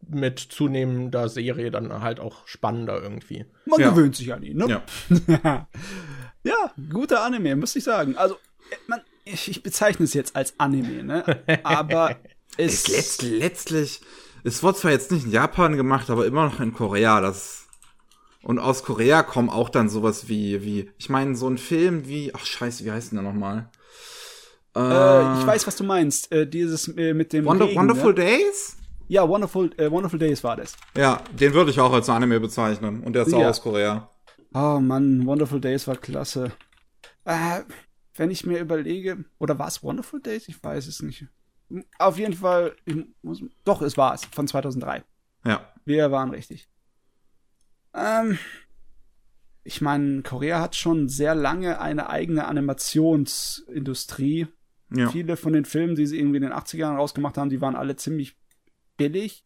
mit zunehmender Serie dann halt auch spannender irgendwie. Man Ja. gewöhnt sich an ihn, ne? Ja. ja, guter Anime, muss ich sagen. Also, äh, man, ich, ich bezeichne es jetzt als Anime, ne? Aber es Ist letzt, letztlich, es wurde zwar jetzt nicht in Japan gemacht, aber immer noch in Korea, das, und aus Korea kommen auch dann sowas wie, wie, ich meine, so ein Film wie, ach scheiße, wie heißt denn der nochmal? äh, ich weiß, was du meinst. Äh, dieses äh, mit dem Wonder, Regen, Wonderful ne? Days? Ja, Wonderful, äh, Wonderful Days war das. Ja, den würde ich auch als Anime bezeichnen. Und der ist auch Ja. aus Korea. Oh Mann, Wonderful Days war klasse. Äh, wenn ich mir überlege, oder war es Wonderful Days? Ich weiß es nicht. Auf jeden Fall, ich muss, doch, es war es, von 2003. Ja. Wir waren richtig. Ähm, ich meine, Korea hat schon sehr lange eine eigene Animationsindustrie. Ja. Viele von den Filmen, die sie irgendwie in den 80ern rausgemacht haben, die waren alle ziemlich billig.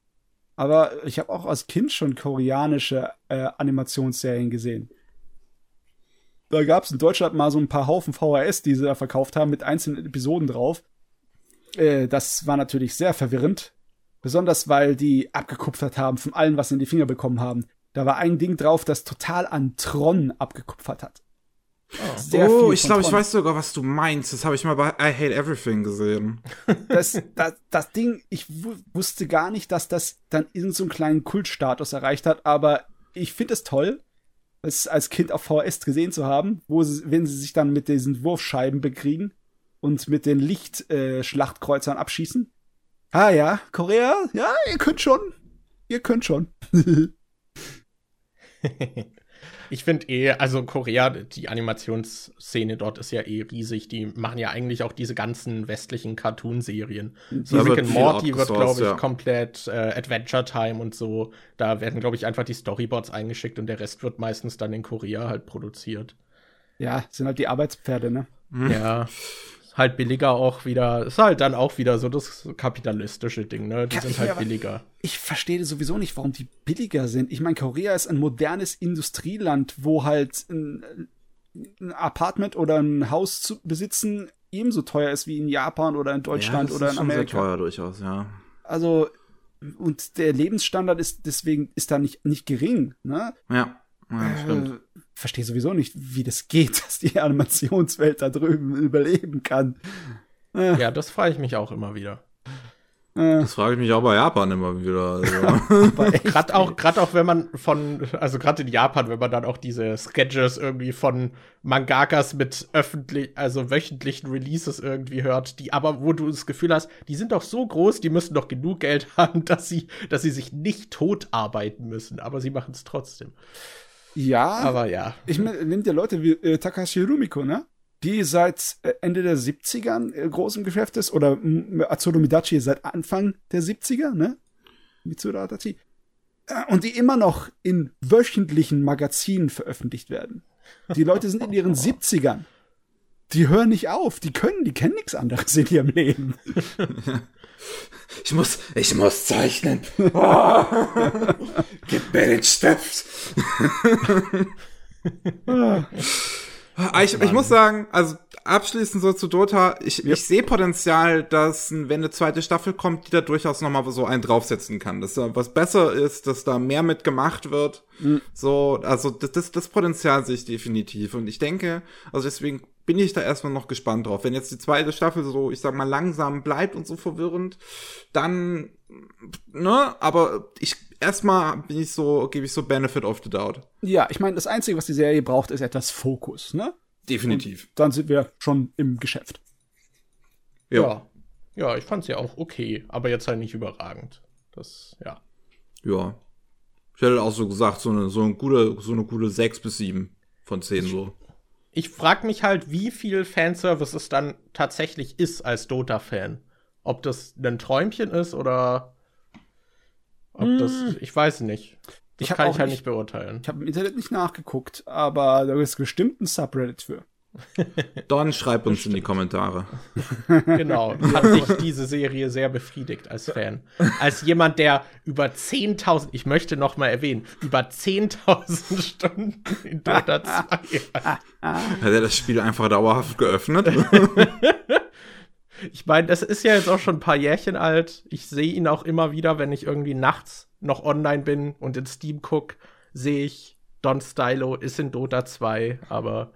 Aber ich habe auch als Kind schon koreanische äh, Animationsserien gesehen. Da gab es in Deutschland mal so ein paar Haufen VHS, die sie da verkauft haben, mit einzelnen Episoden drauf. Äh, das war natürlich sehr verwirrend. Besonders weil die abgekupfert haben von allem, was sie in die Finger bekommen haben. Da war ein Ding drauf, das total an Tron abgekupfert hat. Sehr oh, ich glaube, ich weiß sogar, was du meinst. Das habe ich mal bei I Hate Everything gesehen. das, das, das Ding, ich wu- wusste gar nicht, dass das dann irgendeinen so einen kleinen Kultstatus erreicht hat, aber ich finde es toll, es als Kind auf VHS gesehen zu haben, wo sie, wenn sie sich dann mit diesen Wurfscheiben bekriegen und mit den Lichtschlachtkreuzern äh, abschießen. Ah ja, Korea, ja, ihr könnt schon. Ihr könnt schon. Ich finde eh, also Korea, die Animationsszene dort ist ja eh riesig. Die machen ja eigentlich auch diese ganzen westlichen Cartoon-Serien. So Da Rick and Morty wird, glaube ich, ja. komplett äh, Adventure Time und so. Da werden, glaube ich, einfach die Storyboards eingeschickt und der Rest wird meistens dann in Korea halt produziert. ja, sind halt die Arbeitspferde, ne? Ja. Halt billiger auch wieder. Ist halt dann auch wieder so das kapitalistische Ding, ne? Die Kann sind halt aber- billiger. ich verstehe sowieso nicht, warum die billiger sind. Ich meine, Korea ist ein modernes Industrieland, wo halt ein, ein Apartment oder ein Haus zu besitzen ebenso teuer ist wie in Japan oder in Deutschland ja, das oder ist in schon Amerika. Sehr teuer durchaus, ja. Also, und der Lebensstandard ist deswegen ist da nicht, nicht gering, ne? Ja. ja stimmt. Verstehe sowieso nicht, wie das geht, dass die Animationswelt da drüben überleben kann. Äh. Ja, das frage ich mich auch immer wieder. Äh. Das frage ich mich auch bei Japan immer wieder. Also. gerade auch, gerade auch, wenn man von, also gerade in Japan, wenn man dann auch diese Sketches irgendwie von Mangakas mit öffentlich, also wöchentlichen Releases irgendwie hört, die aber, wo du das Gefühl hast, die sind doch so groß, die müssen doch genug Geld haben, dass sie, dass sie sich nicht tot arbeiten müssen, aber sie machen es trotzdem. Ja. Aber ja. Ich nehme dir Leute wie äh, Takashi Rumiko, ne? Die seit äh, Ende der 70ern äh, groß im Geschäft ist, oder Atsuro Midachi seit Anfang der 70er, ne? Mitsuru Adachi. Äh, und die immer noch in wöchentlichen Magazinen veröffentlicht werden. Die Leute sind in ihren 70ern. Die hören nicht auf, die können, die kennen nichts anderes in ihrem Leben. Ich muss, ich muss zeichnen. Oh. Gib mir den Stift. ich, ich, muss sagen, also abschließend so zu Dota, ich, ja. ich sehe Potenzial, dass wenn eine zweite Staffel kommt, die da durchaus noch mal so einen draufsetzen kann. Dass da was besser ist, dass da mehr mit gemacht wird. Mhm. So, also das, das, das Potenzial sehe ich definitiv. Und ich denke, also deswegen bin ich da erstmal noch gespannt drauf. Wenn jetzt die zweite Staffel so, ich sag mal, langsam bleibt und so verwirrend, dann, ne, aber ich, erstmal bin ich so, gebe ich so Benefit of the Doubt. Ja, ich meine, das Einzige, was die Serie braucht, ist etwas Fokus, ne? Definitiv. Und dann sind wir schon im Geschäft. Ja. Ja, ja ich fand's ja auch okay, aber jetzt halt nicht überragend. Das, ja. Ja. Ich hätte auch so gesagt, so eine, so eine gute, so eine gute 6 bis 7 von 10 so ich frage mich halt, wie viel Fanservice es dann tatsächlich ist als Dota-Fan. Ob das ein Träumchen ist oder ob hm. das, ich weiß nicht. Das kann ich halt nicht, nicht beurteilen. Ich habe im Internet nicht nachgeguckt, aber da ist bestimmt ein Subreddit für. Don, schreib uns in die Kommentare. Genau, hat dich diese Serie sehr befriedigt als Fan. Als jemand, der über 10.000, ich möchte noch mal erwähnen, über 10.000 Stunden in Dota 2 hat. Hat er das Spiel einfach dauerhaft geöffnet? ich meine, das ist ja jetzt auch schon ein paar Jährchen alt. Ich sehe ihn auch immer wieder, wenn ich irgendwie nachts noch online bin und in Steam gucke, sehe ich, Don Stylo ist in Dota 2, aber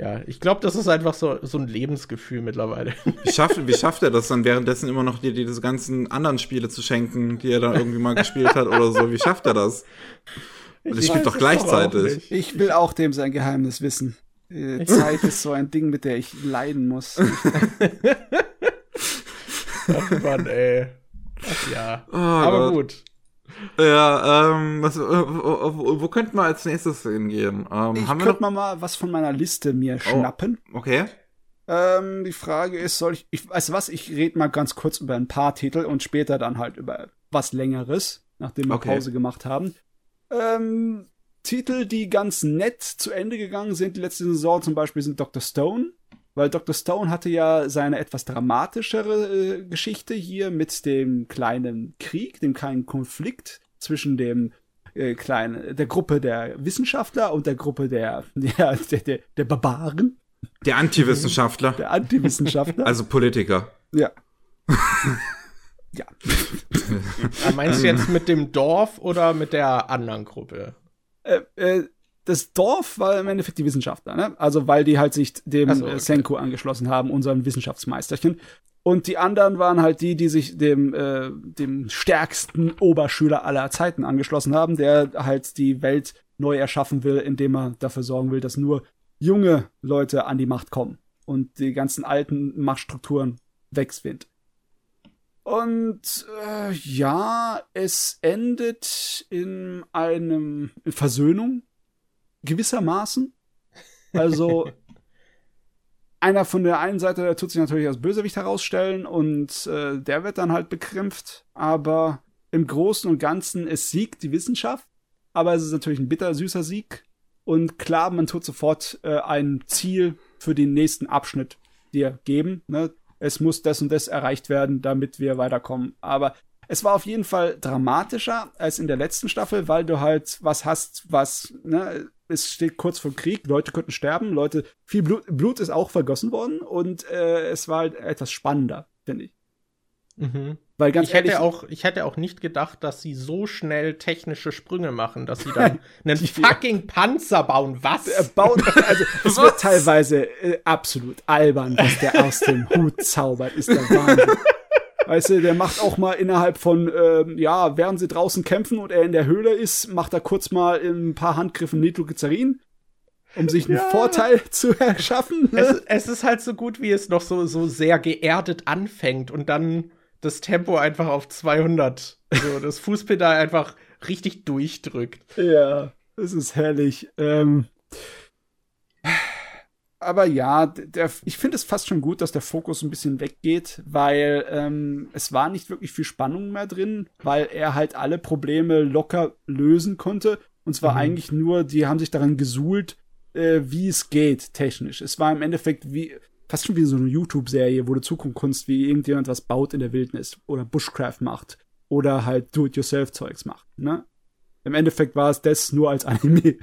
ja, ich glaube, das ist einfach so, so ein Lebensgefühl mittlerweile. Wie schafft, wie schafft er das dann währenddessen immer noch dir diese ganzen anderen Spiele zu schenken, die er dann irgendwie mal gespielt hat oder so? Wie schafft er das? Und er spielt doch gleichzeitig. Doch ich will auch dem sein Geheimnis wissen. Die Zeit ist so ein Ding, mit der ich leiden muss. Ach Mann, ey. Ach ja. Oh, Aber Gott. gut. Ja, ähm, was, wo, wo könnten wir als nächstes hingehen? Ähm, ich könnte mal, mal was von meiner Liste mir oh, schnappen. Okay. Ähm, die Frage ist, soll ich, ich weiß was, ich rede mal ganz kurz über ein paar Titel und später dann halt über was längeres, nachdem wir okay. Pause gemacht haben. Ähm, Titel, die ganz nett zu Ende gegangen sind, die letzte Saison zum Beispiel sind Dr. Stone weil Dr. Stone hatte ja seine etwas dramatischere äh, Geschichte hier mit dem kleinen Krieg, dem kleinen Konflikt zwischen dem äh, kleinen, der Gruppe der Wissenschaftler und der Gruppe der, der, der, der, der Barbaren. Der Antiwissenschaftler. Der Antiwissenschaftler. Also Politiker. Ja. ja. Meinst du jetzt mit dem Dorf oder mit der anderen Gruppe? Äh, äh, das Dorf war im Endeffekt die Wissenschaftler, ne? Also weil die halt sich dem so, okay. Senku angeschlossen haben, unserem Wissenschaftsmeisterchen. Und die anderen waren halt die, die sich dem, äh, dem stärksten Oberschüler aller Zeiten angeschlossen haben, der halt die Welt neu erschaffen will, indem er dafür sorgen will, dass nur junge Leute an die Macht kommen und die ganzen alten Machtstrukturen wegschwind. Und äh, ja, es endet in einem in Versöhnung gewissermaßen. Also einer von der einen Seite der tut sich natürlich als Bösewicht herausstellen und äh, der wird dann halt bekämpft, aber im Großen und Ganzen es siegt die Wissenschaft, aber es ist natürlich ein bitter süßer Sieg und klar, man tut sofort äh, ein Ziel für den nächsten Abschnitt dir geben. Ne? Es muss das und das erreicht werden, damit wir weiterkommen. Aber es war auf jeden Fall dramatischer als in der letzten Staffel, weil du halt was hast, was ne, es steht kurz vor Krieg, Leute könnten sterben, Leute, viel Blut, Blut ist auch vergossen worden und äh, es war halt etwas spannender, finde ich. Mhm. Weil ganz ich hätte ehrlich, auch, ich hätte auch nicht gedacht, dass sie so schnell technische Sprünge machen, dass sie dann einen fucking Panzer bauen. Was? äh, bauen, also es wird teilweise äh, absolut albern, was der aus dem Hut zaubert, ist der Wahnsinn. Weißt du, der macht auch mal innerhalb von, ähm, ja, während sie draußen kämpfen und er in der Höhle ist, macht er kurz mal in ein paar Handgriffen Nitroglycerin, um sich einen Ja. Vorteil zu erschaffen. Ne? es, es ist halt so gut, wie es noch so, so sehr geerdet anfängt und dann das Tempo einfach auf 200, so das Fußpedal einfach richtig durchdrückt. Ja, das ist herrlich. Ähm, aber ja, der, ich finde es fast schon gut, dass der Fokus ein bisschen weggeht, weil ähm, es war nicht wirklich viel Spannung mehr drin, weil er halt alle Probleme locker lösen konnte. Und zwar Mhm. eigentlich nur, die haben sich daran gesuhlt, äh, wie es geht, technisch. Es war im Endeffekt wie fast schon wie so eine YouTube-Serie, wo du zugucken kannst, wie irgendjemand was baut in der Wildnis oder Bushcraft macht oder halt Do-it-yourself-Zeugs macht. Ne? Im Endeffekt war es das nur als Anime.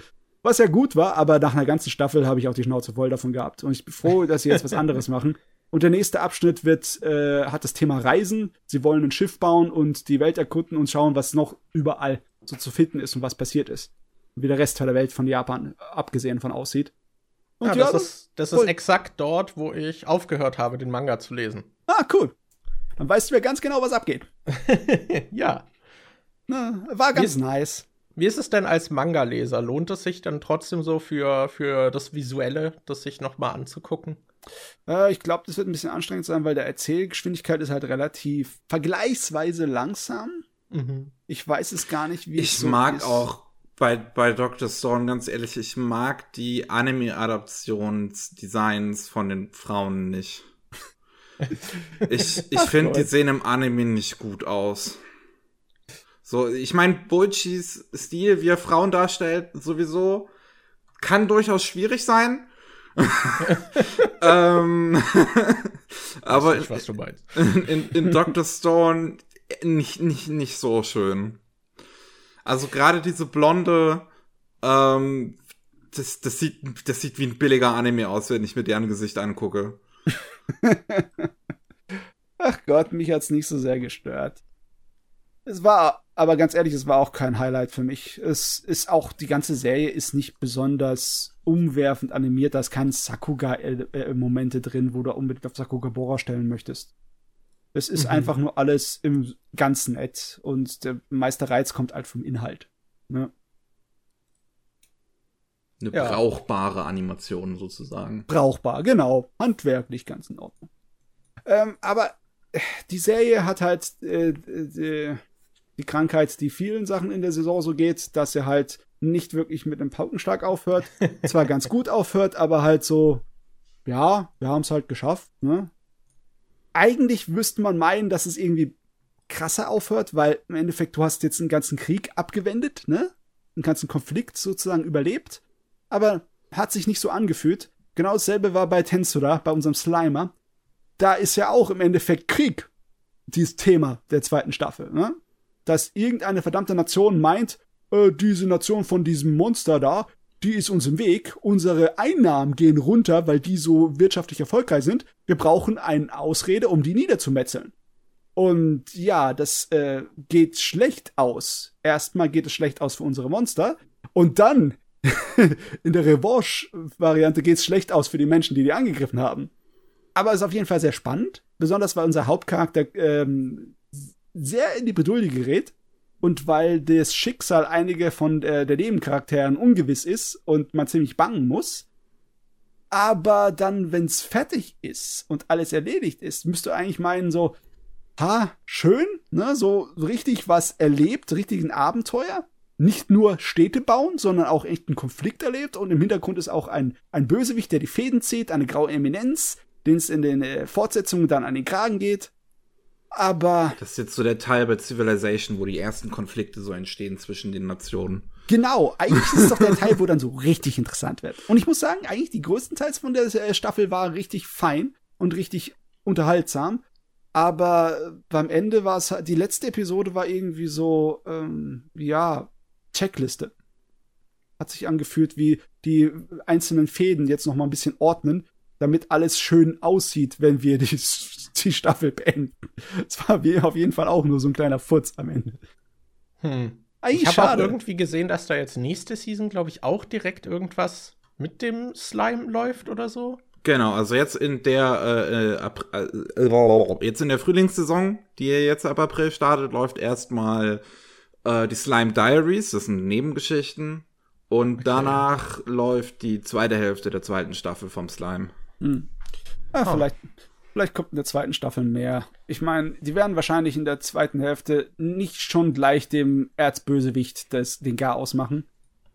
Was ja gut war, aber nach einer ganzen Staffel habe ich auch die Schnauze voll davon gehabt. Und ich bin froh, dass sie jetzt was anderes machen. Und der nächste Abschnitt wird, äh, hat das Thema Reisen. Sie wollen ein Schiff bauen und die Welt erkunden und schauen, was noch überall so zu finden ist und was passiert ist. Wie der Rest der Welt von Japan abgesehen von aussieht. Und Ja, das ist, das ist voll. exakt dort, wo ich aufgehört habe, den Manga zu lesen. ah, cool. Dann weißt du ja ganz genau, was abgeht. ja. Na, war ganz nice. Wie ist es denn als Manga-Leser? Lohnt es sich dann trotzdem so für, für das Visuelle, das sich noch mal anzugucken? Äh, ich glaube, das wird ein bisschen anstrengend sein, weil der Erzählgeschwindigkeit ist halt relativ vergleichsweise langsam. Mhm. Ich weiß es gar nicht, wie es Ich so mag ist. auch bei, bei Dr. Stone, ganz ehrlich, ich mag die Anime-Adaptionsdesigns von den Frauen nicht. Ich, ich finde, die sehen im Anime nicht gut aus. So, ich meine, Boichis Stil, wie er Frauen darstellt, sowieso, kann durchaus schwierig sein. ähm, aber nicht, was du meinst. in, in Dr. Stone nicht, nicht, nicht so schön. Also gerade diese blonde, ähm, das, das, sieht, das sieht wie ein billiger Anime aus, wenn ich mir deren Gesicht angucke. Ach Gott, mich hat's nicht so sehr gestört. Es war, aber ganz ehrlich, es war auch kein Highlight für mich. Es ist auch, die ganze Serie ist nicht besonders umwerfend animiert. Da ist keine Sakuga-Momente drin, wo du unbedingt auf Sakuga Bora stellen möchtest. Es ist Mhm. einfach nur alles im ganz nett und der meiste Reiz kommt halt vom Inhalt. Ne? Eine Ja. brauchbare Animation sozusagen. brauchbar, genau. Handwerklich ganz in Ordnung. Ähm, aber äh, die Serie hat halt äh, die, die Krankheit, die vielen Sachen in der Saison so geht, dass sie halt nicht wirklich mit einem Paukenschlag aufhört. Zwar ganz gut aufhört, aber halt so, ja, wir haben es halt geschafft. Ne? Eigentlich müsste man meinen, dass es irgendwie krasser aufhört, weil im Endeffekt du hast jetzt einen ganzen Krieg abgewendet, ne? Einen ganzen Konflikt sozusagen überlebt. Aber hat sich nicht so angefühlt. Genau dasselbe war bei Tensura, bei unserem Slimer. Da ist ja auch im Endeffekt Krieg dieses Thema der zweiten Staffel. Ne? Dass irgendeine verdammte Nation meint, äh, diese Nation von diesem Monster da, die ist uns im Weg. Unsere Einnahmen gehen runter, weil die so wirtschaftlich erfolgreich sind. Wir brauchen eine Ausrede, um die niederzumetzeln. Und ja, das äh, geht schlecht aus. Erstmal geht es schlecht aus für unsere Monster. Und dann, in der Revanche-Variante, geht es schlecht aus für die Menschen, die die angegriffen haben. Aber es ist auf jeden Fall sehr spannend. Besonders weil unser Hauptcharakter ähm, sehr in die Bredouille gerät. Und weil das Schicksal einiger von äh, der Nebencharakteren ungewiss ist und man ziemlich bangen muss. Aber dann, wenn's fertig ist und alles erledigt ist, müsst du eigentlich meinen, so, ha, schön, ne, so richtig was erlebt, richtig ein Abenteuer. Nicht nur Städte bauen, sondern auch echt einen Konflikt erlebt. Und im Hintergrund ist auch ein, ein Bösewicht, der die Fäden zieht, eine graue Eminenz, den es in den äh, Fortsetzungen dann an den Kragen geht. Aber Das ist jetzt so der Teil bei Civilization, wo die ersten Konflikte so entstehen zwischen den Nationen. Genau, eigentlich ist es doch der Teil, wo dann so richtig interessant wird. Und ich muss sagen, eigentlich die größten Teils von der äh, Staffel war richtig fein und richtig unterhaltsam. Aber äh, beim Ende war es die letzte Episode war irgendwie so, ähm, ja, Checkliste. hat sich angefühlt wie die einzelnen Fäden jetzt noch mal ein bisschen ordnen, damit alles schön aussieht, wenn wir die, die Staffel beenden. Es war auf jeden Fall auch nur so ein kleiner Furz am Ende. Hm. Eigentlich ich habe auch irgendwie gesehen, dass da jetzt nächste Season, glaube ich, auch direkt irgendwas mit dem Slime läuft oder so. Genau, also jetzt in der äh, äh, äh, jetzt in der Frühlingssaison, die jetzt ab April startet, läuft erstmal äh, die Slime Diaries, das sind Nebengeschichten. Und okay. danach läuft die zweite Hälfte der zweiten Staffel vom Slime. Hm. Ja, oh. vielleicht, vielleicht kommt in der zweiten Staffel mehr. Ich meine, die werden wahrscheinlich in der zweiten Hälfte nicht schon gleich dem Erzbösewicht des, den Gar ausmachen.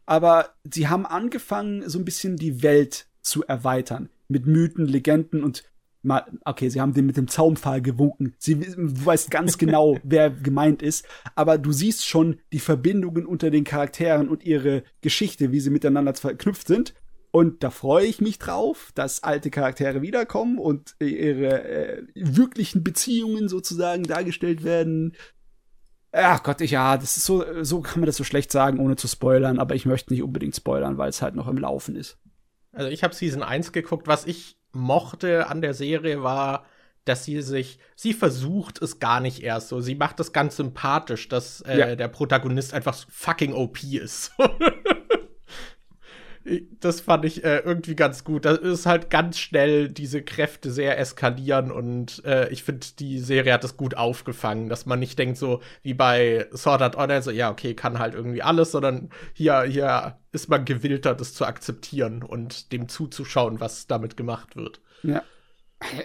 Aber sie haben angefangen, so ein bisschen die Welt zu erweitern. Mit Mythen, Legenden und mal, okay, sie haben den mit dem Zaunpfahl gewunken. Sie du weißt ganz genau, wer gemeint ist, aber du siehst schon die Verbindungen unter den Charakteren und ihre Geschichte, wie sie miteinander verknüpft sind. Und da freue ich mich drauf, dass alte Charaktere wiederkommen und ihre äh, wirklichen Beziehungen sozusagen dargestellt werden. Ach Gott, ich, ja, das ist so, so kann man das so schlecht sagen, ohne zu spoilern, aber ich möchte nicht unbedingt spoilern, weil es halt noch im Laufen ist. Also ich habe Season 1 geguckt, was ich mochte an der Serie war, dass sie sich, sie versucht es gar nicht erst so. Sie macht es ganz sympathisch, dass äh, ja. der Protagonist einfach fucking OP ist. das fand ich äh, irgendwie ganz gut. Da ist halt ganz schnell diese Kräfte sehr eskalieren und äh, ich finde, die Serie hat es gut aufgefangen, dass man nicht denkt, so wie bei Sword Art Online, so ja, okay, kann halt irgendwie alles, sondern hier, hier ist man gewillter, das zu akzeptieren und dem zuzuschauen, was damit gemacht wird. Ja.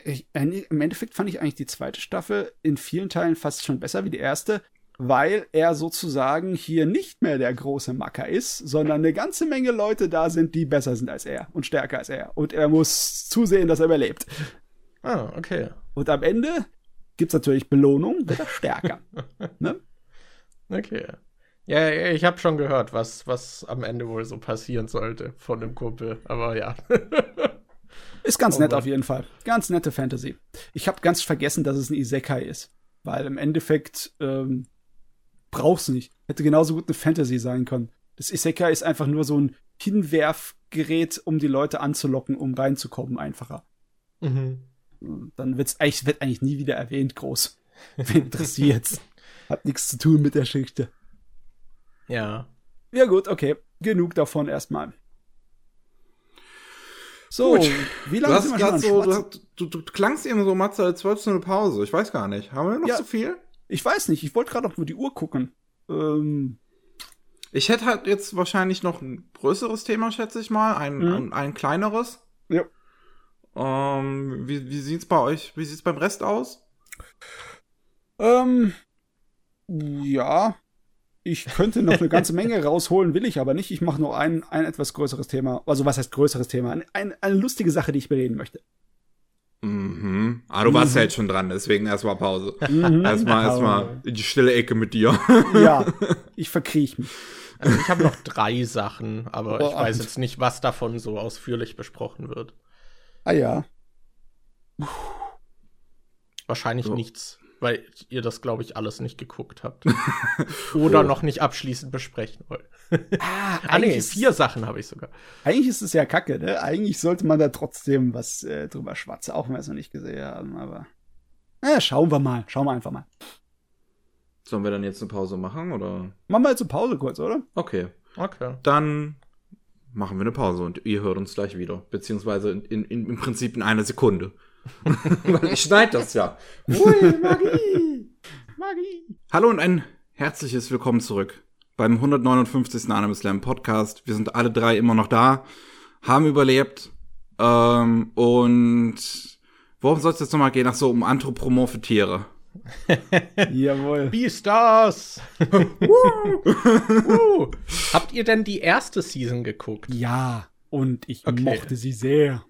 Ich, Im Endeffekt fand ich eigentlich die zweite Staffel in vielen Teilen fast schon besser wie die erste, weil er sozusagen hier nicht mehr der große Macker ist, sondern eine ganze Menge Leute da sind, die besser sind als er und stärker als er. Und er muss zusehen, dass er überlebt. Ah, okay. Und am Ende gibt's natürlich Belohnung, wird er stärker. ne? Okay. Ja, ich habe schon gehört, was, was am Ende wohl so passieren sollte von dem Kumpel. Aber ja. ist ganz oh, nett auf jeden Fall. Ganz nette Fantasy. Ich habe ganz vergessen, dass es ein Isekai ist. Weil im Endeffekt ähm, brauch's nicht. Hätte genauso gut eine Fantasy sein können. Das Isekai ist einfach nur so ein Hinwerfgerät, um die Leute anzulocken, um reinzukommen, einfacher. Mhm. Dann wird's eigentlich, wird eigentlich nie wieder erwähnt, groß. Wen interessiert's? Hat nichts zu tun mit der Geschichte. Ja. Ja, gut, okay. Genug davon erstmal. So, Gut. wie lange sind wir schon so, du, du, du, klangst eben so, Matze, als wolltest du eine Pause. Ich weiß gar nicht. Haben wir noch ja, so viel? Ich weiß nicht, ich wollte gerade noch nur die Uhr gucken. Ähm. Ich hätte halt jetzt wahrscheinlich noch ein größeres Thema, schätze ich mal. Ein, mhm. ein, ein, kleineres. Ja. Ähm, wie, wie sieht's bei euch, wie sieht's beim Rest aus? Ähm, ja. Ich könnte noch eine ganze Menge rausholen, will ich aber nicht. Ich mache nur ein, ein etwas größeres Thema. Also, was heißt größeres Thema? Ein, ein, eine lustige Sache, die ich bereden möchte. Mhm. Ah, du warst mhm. ja jetzt schon dran, deswegen erstmal Pause. Mhm. Erstmal, erstmal in die stille Ecke mit dir. Ja, ich verkriech mich. Also ich habe noch drei Sachen, aber oh, ich weiß jetzt nicht, was davon so ausführlich besprochen wird. Ah ja. Wahrscheinlich so. nichts weil ihr das, glaube ich, alles nicht geguckt habt. Oder oh. noch nicht abschließend besprechen wollt. ah, ah nee, vier Sachen habe ich sogar. Eigentlich ist es ja kacke, ne? Eigentlich sollte man da trotzdem was äh, drüber schwatzen, auch wenn wir es noch nicht gesehen haben, aber. Na, schauen wir mal. Schauen wir einfach mal. Sollen wir dann jetzt eine Pause machen, oder? Machen wir jetzt eine Pause kurz, oder? Okay. Okay. Dann machen wir eine Pause und ihr hört uns gleich wieder. Beziehungsweise in, in, im Prinzip in einer Sekunde. Weil ich schneide das ja. Ui, Magie! Magie! Hallo und ein herzliches Willkommen zurück beim 159. Anime Slam Podcast. Wir sind alle drei immer noch da, haben überlebt. Ähm, und worum soll es jetzt nochmal gehen? Ach so, um anthropomorphe Tiere. Jawohl. Beastars! uh. Habt ihr denn die erste Season geguckt? Ja, und ich okay. mochte sie sehr.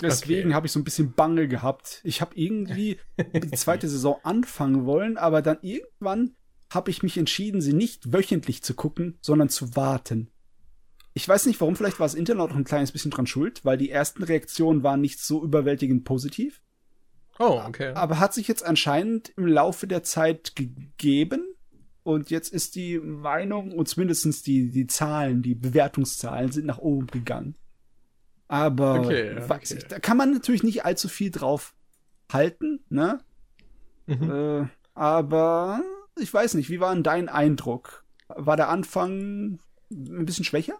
Deswegen okay. habe ich so ein bisschen Bange gehabt. Ich habe irgendwie die zweite Saison anfangen wollen, aber dann irgendwann habe ich mich entschieden, sie nicht wöchentlich zu gucken, sondern zu warten. Ich weiß nicht warum, vielleicht war das Internet auch ein kleines bisschen dran schuld, weil die ersten Reaktionen waren nicht so überwältigend positiv. Oh, okay. Aber hat sich jetzt anscheinend im Laufe der Zeit gegeben, Und jetzt ist die Meinung und zumindest die, die Zahlen, die Bewertungszahlen sind nach oben gegangen. Aber Okay, ja, weiß okay. ich, da kann man natürlich nicht allzu viel drauf halten, ne? Mhm. Äh, aber ich weiß nicht, wie war denn dein Eindruck? War der Anfang ein bisschen schwächer?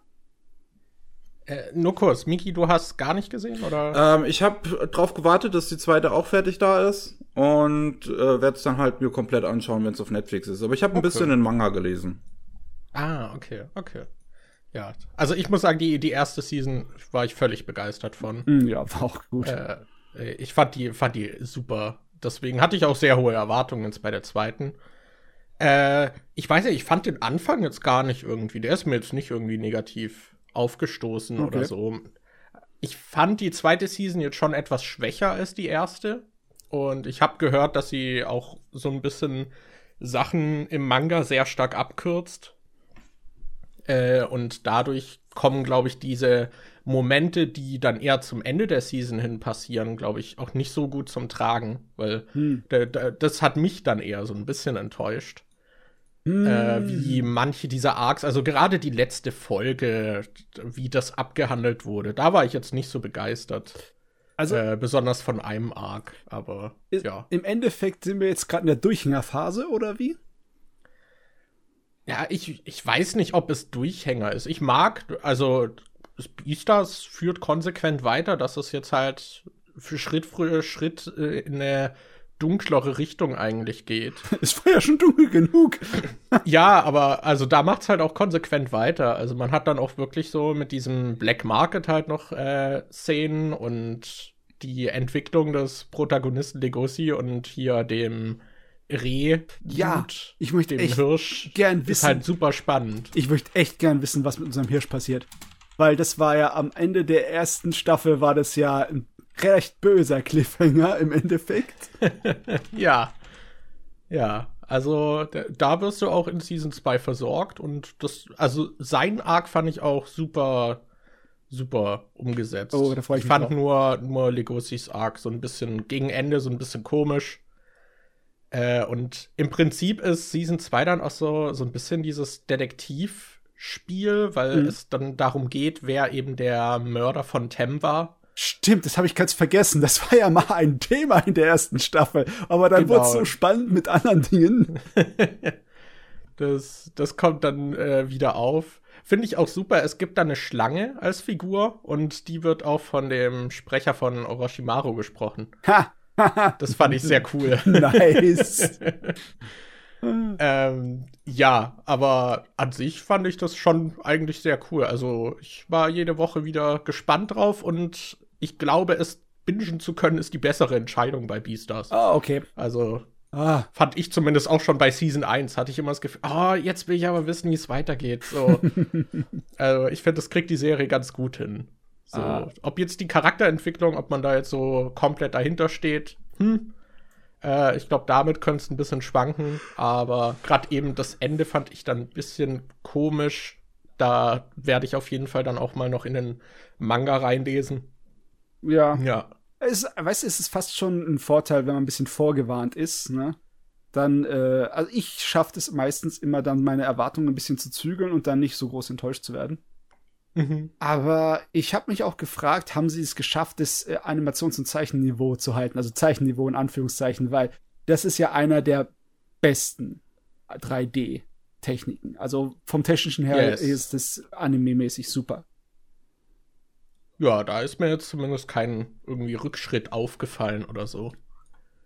Äh, nur kurz, Miki, du hast gar nicht gesehen, oder? Ähm, ich habe drauf gewartet, dass die zweite auch fertig da ist und äh, werde es dann halt mir komplett anschauen, wenn es auf Netflix ist. Aber ich habe ein Okay. bisschen den Manga gelesen. Ah, okay, okay. Ja, also ich muss sagen, die, die erste Season war ich völlig begeistert von. Hm, ja, war auch gut. Äh, ich fand die, fand die super. Deswegen hatte ich auch sehr hohe Erwartungen jetzt bei der zweiten. Äh, ich weiß ja, ich fand den Anfang jetzt gar nicht irgendwie. Der ist mir jetzt nicht irgendwie negativ aufgestoßen Okay. oder so. Ich fand die zweite Season jetzt schon etwas schwächer als die erste. Und ich habe gehört, dass sie auch so ein bisschen Sachen im Manga sehr stark abkürzt. Äh, und dadurch kommen, glaube ich, diese Momente, die dann eher zum Ende der Season hin passieren, glaube ich, auch nicht so gut zum Tragen, weil Hm. da- da- das hat mich dann eher so ein bisschen enttäuscht. Hm. Äh, wie manche dieser Arcs, also gerade die letzte Folge, wie das abgehandelt wurde, da war ich jetzt nicht so begeistert. also äh, besonders von einem Arc, aber i- ja. im Endeffekt sind wir jetzt gerade in der Durchhängerphase, oder wie? Ja, ich, ich weiß nicht, ob es Durchhänger ist. Ich mag, also das Beastars führt konsequent weiter, dass es jetzt halt für Schritt für Schritt äh, in eine dunklere Richtung eigentlich geht. Es war ja schon dunkel genug. ja, aber also da macht's halt auch konsequent weiter. Also man hat dann auch wirklich so mit diesem Black Market halt noch äh, Szenen und die Entwicklung des Protagonisten Legosi und hier dem Reh, Ja, ich möchte dem echt Hirsch, gern ist wissen. halt super spannend. Ich möchte echt gern wissen, was mit unserem Hirsch passiert. Weil das war ja am Ende der ersten Staffel war das ja ein recht böser Cliffhanger im Endeffekt. Ja. Ja, also da, da wirst du auch in Season 2 versorgt und das, also sein Arc fand ich auch super, super umgesetzt. Oh, da ich mich fand drauf. nur, nur Legosis Arc so ein bisschen gegen Ende, so ein bisschen komisch. Äh, und im Prinzip ist Season 2 dann auch so, so ein bisschen dieses Detektivspiel, weil Mhm. es dann darum geht, wer eben der Mörder von Tem war. Stimmt, das habe ich ganz vergessen. Das war ja mal ein Thema in der ersten Staffel. Aber dann Genau. wurde es so spannend mit anderen Dingen. Das, das kommt dann äh, wieder auf. Finde ich auch super. Es gibt da eine Schlange als Figur und die wird auch von dem Sprecher von Orochimaru gesprochen. Ha! Das fand ich sehr cool. nice. ähm, ja, aber an sich fand ich das schon eigentlich sehr cool. Also ich war jede Woche wieder gespannt drauf und ich glaube, es bingen zu können, ist die bessere Entscheidung bei Beastars. Ah, okay. Also Ah, fand ich zumindest auch schon bei Season 1, hatte ich immer das Gefühl, oh, jetzt will ich aber wissen, wie es weitergeht. So. also ich finde, das kriegt die Serie ganz gut hin. So. Ah. Ob jetzt die Charakterentwicklung, ob man da jetzt so komplett dahinter steht, hm. Äh, ich glaube, damit könnte es ein bisschen schwanken, aber gerade eben das Ende fand ich dann ein bisschen komisch. Da werde ich auf jeden Fall dann auch mal noch in den Manga reinlesen. Ja. Ja. Es, weißt du, es ist fast schon ein Vorteil, wenn man ein bisschen vorgewarnt ist, ne? Dann, äh, also ich schaffe es meistens immer dann, meine Erwartungen ein bisschen zu zügeln und dann nicht so groß enttäuscht zu werden. Mhm. Aber ich habe mich auch gefragt, haben sie es geschafft, das äh, Animations- und Zeichenniveau zu halten? Also Zeichenniveau in Anführungszeichen, weil das ist ja einer der besten 3D-Techniken. Also vom technischen her Yes. ist das anime-mäßig super. Ja, da ist mir jetzt zumindest kein irgendwie Rückschritt aufgefallen oder so.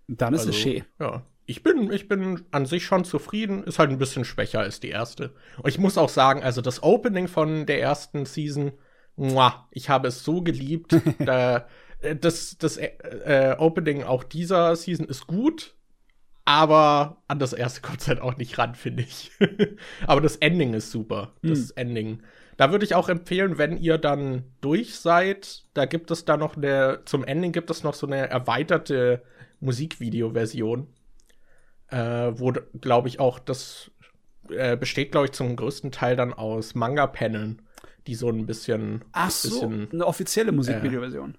Dann ist Also, es schön. Ja. Ich bin, ich bin an sich schon zufrieden, ist halt ein bisschen schwächer als die erste. Und ich muss auch sagen, also das Opening von der ersten Season, muah, ich habe es so geliebt. da, äh, das das äh, äh, Opening auch dieser Season ist gut, aber an das erste kommt es halt auch nicht ran, finde ich. aber das Ending ist super. Das Ending. Da würde ich auch empfehlen, wenn ihr dann durch seid, da gibt es da noch eine, zum Ending gibt es noch so eine erweiterte Musikvideo-Version, äh, wo, glaube ich, auch das äh, besteht, glaube ich, zum größten Teil dann aus Manga-Paneln, die so ein bisschen, Ach so, bisschen eine offizielle Musikvideoversion.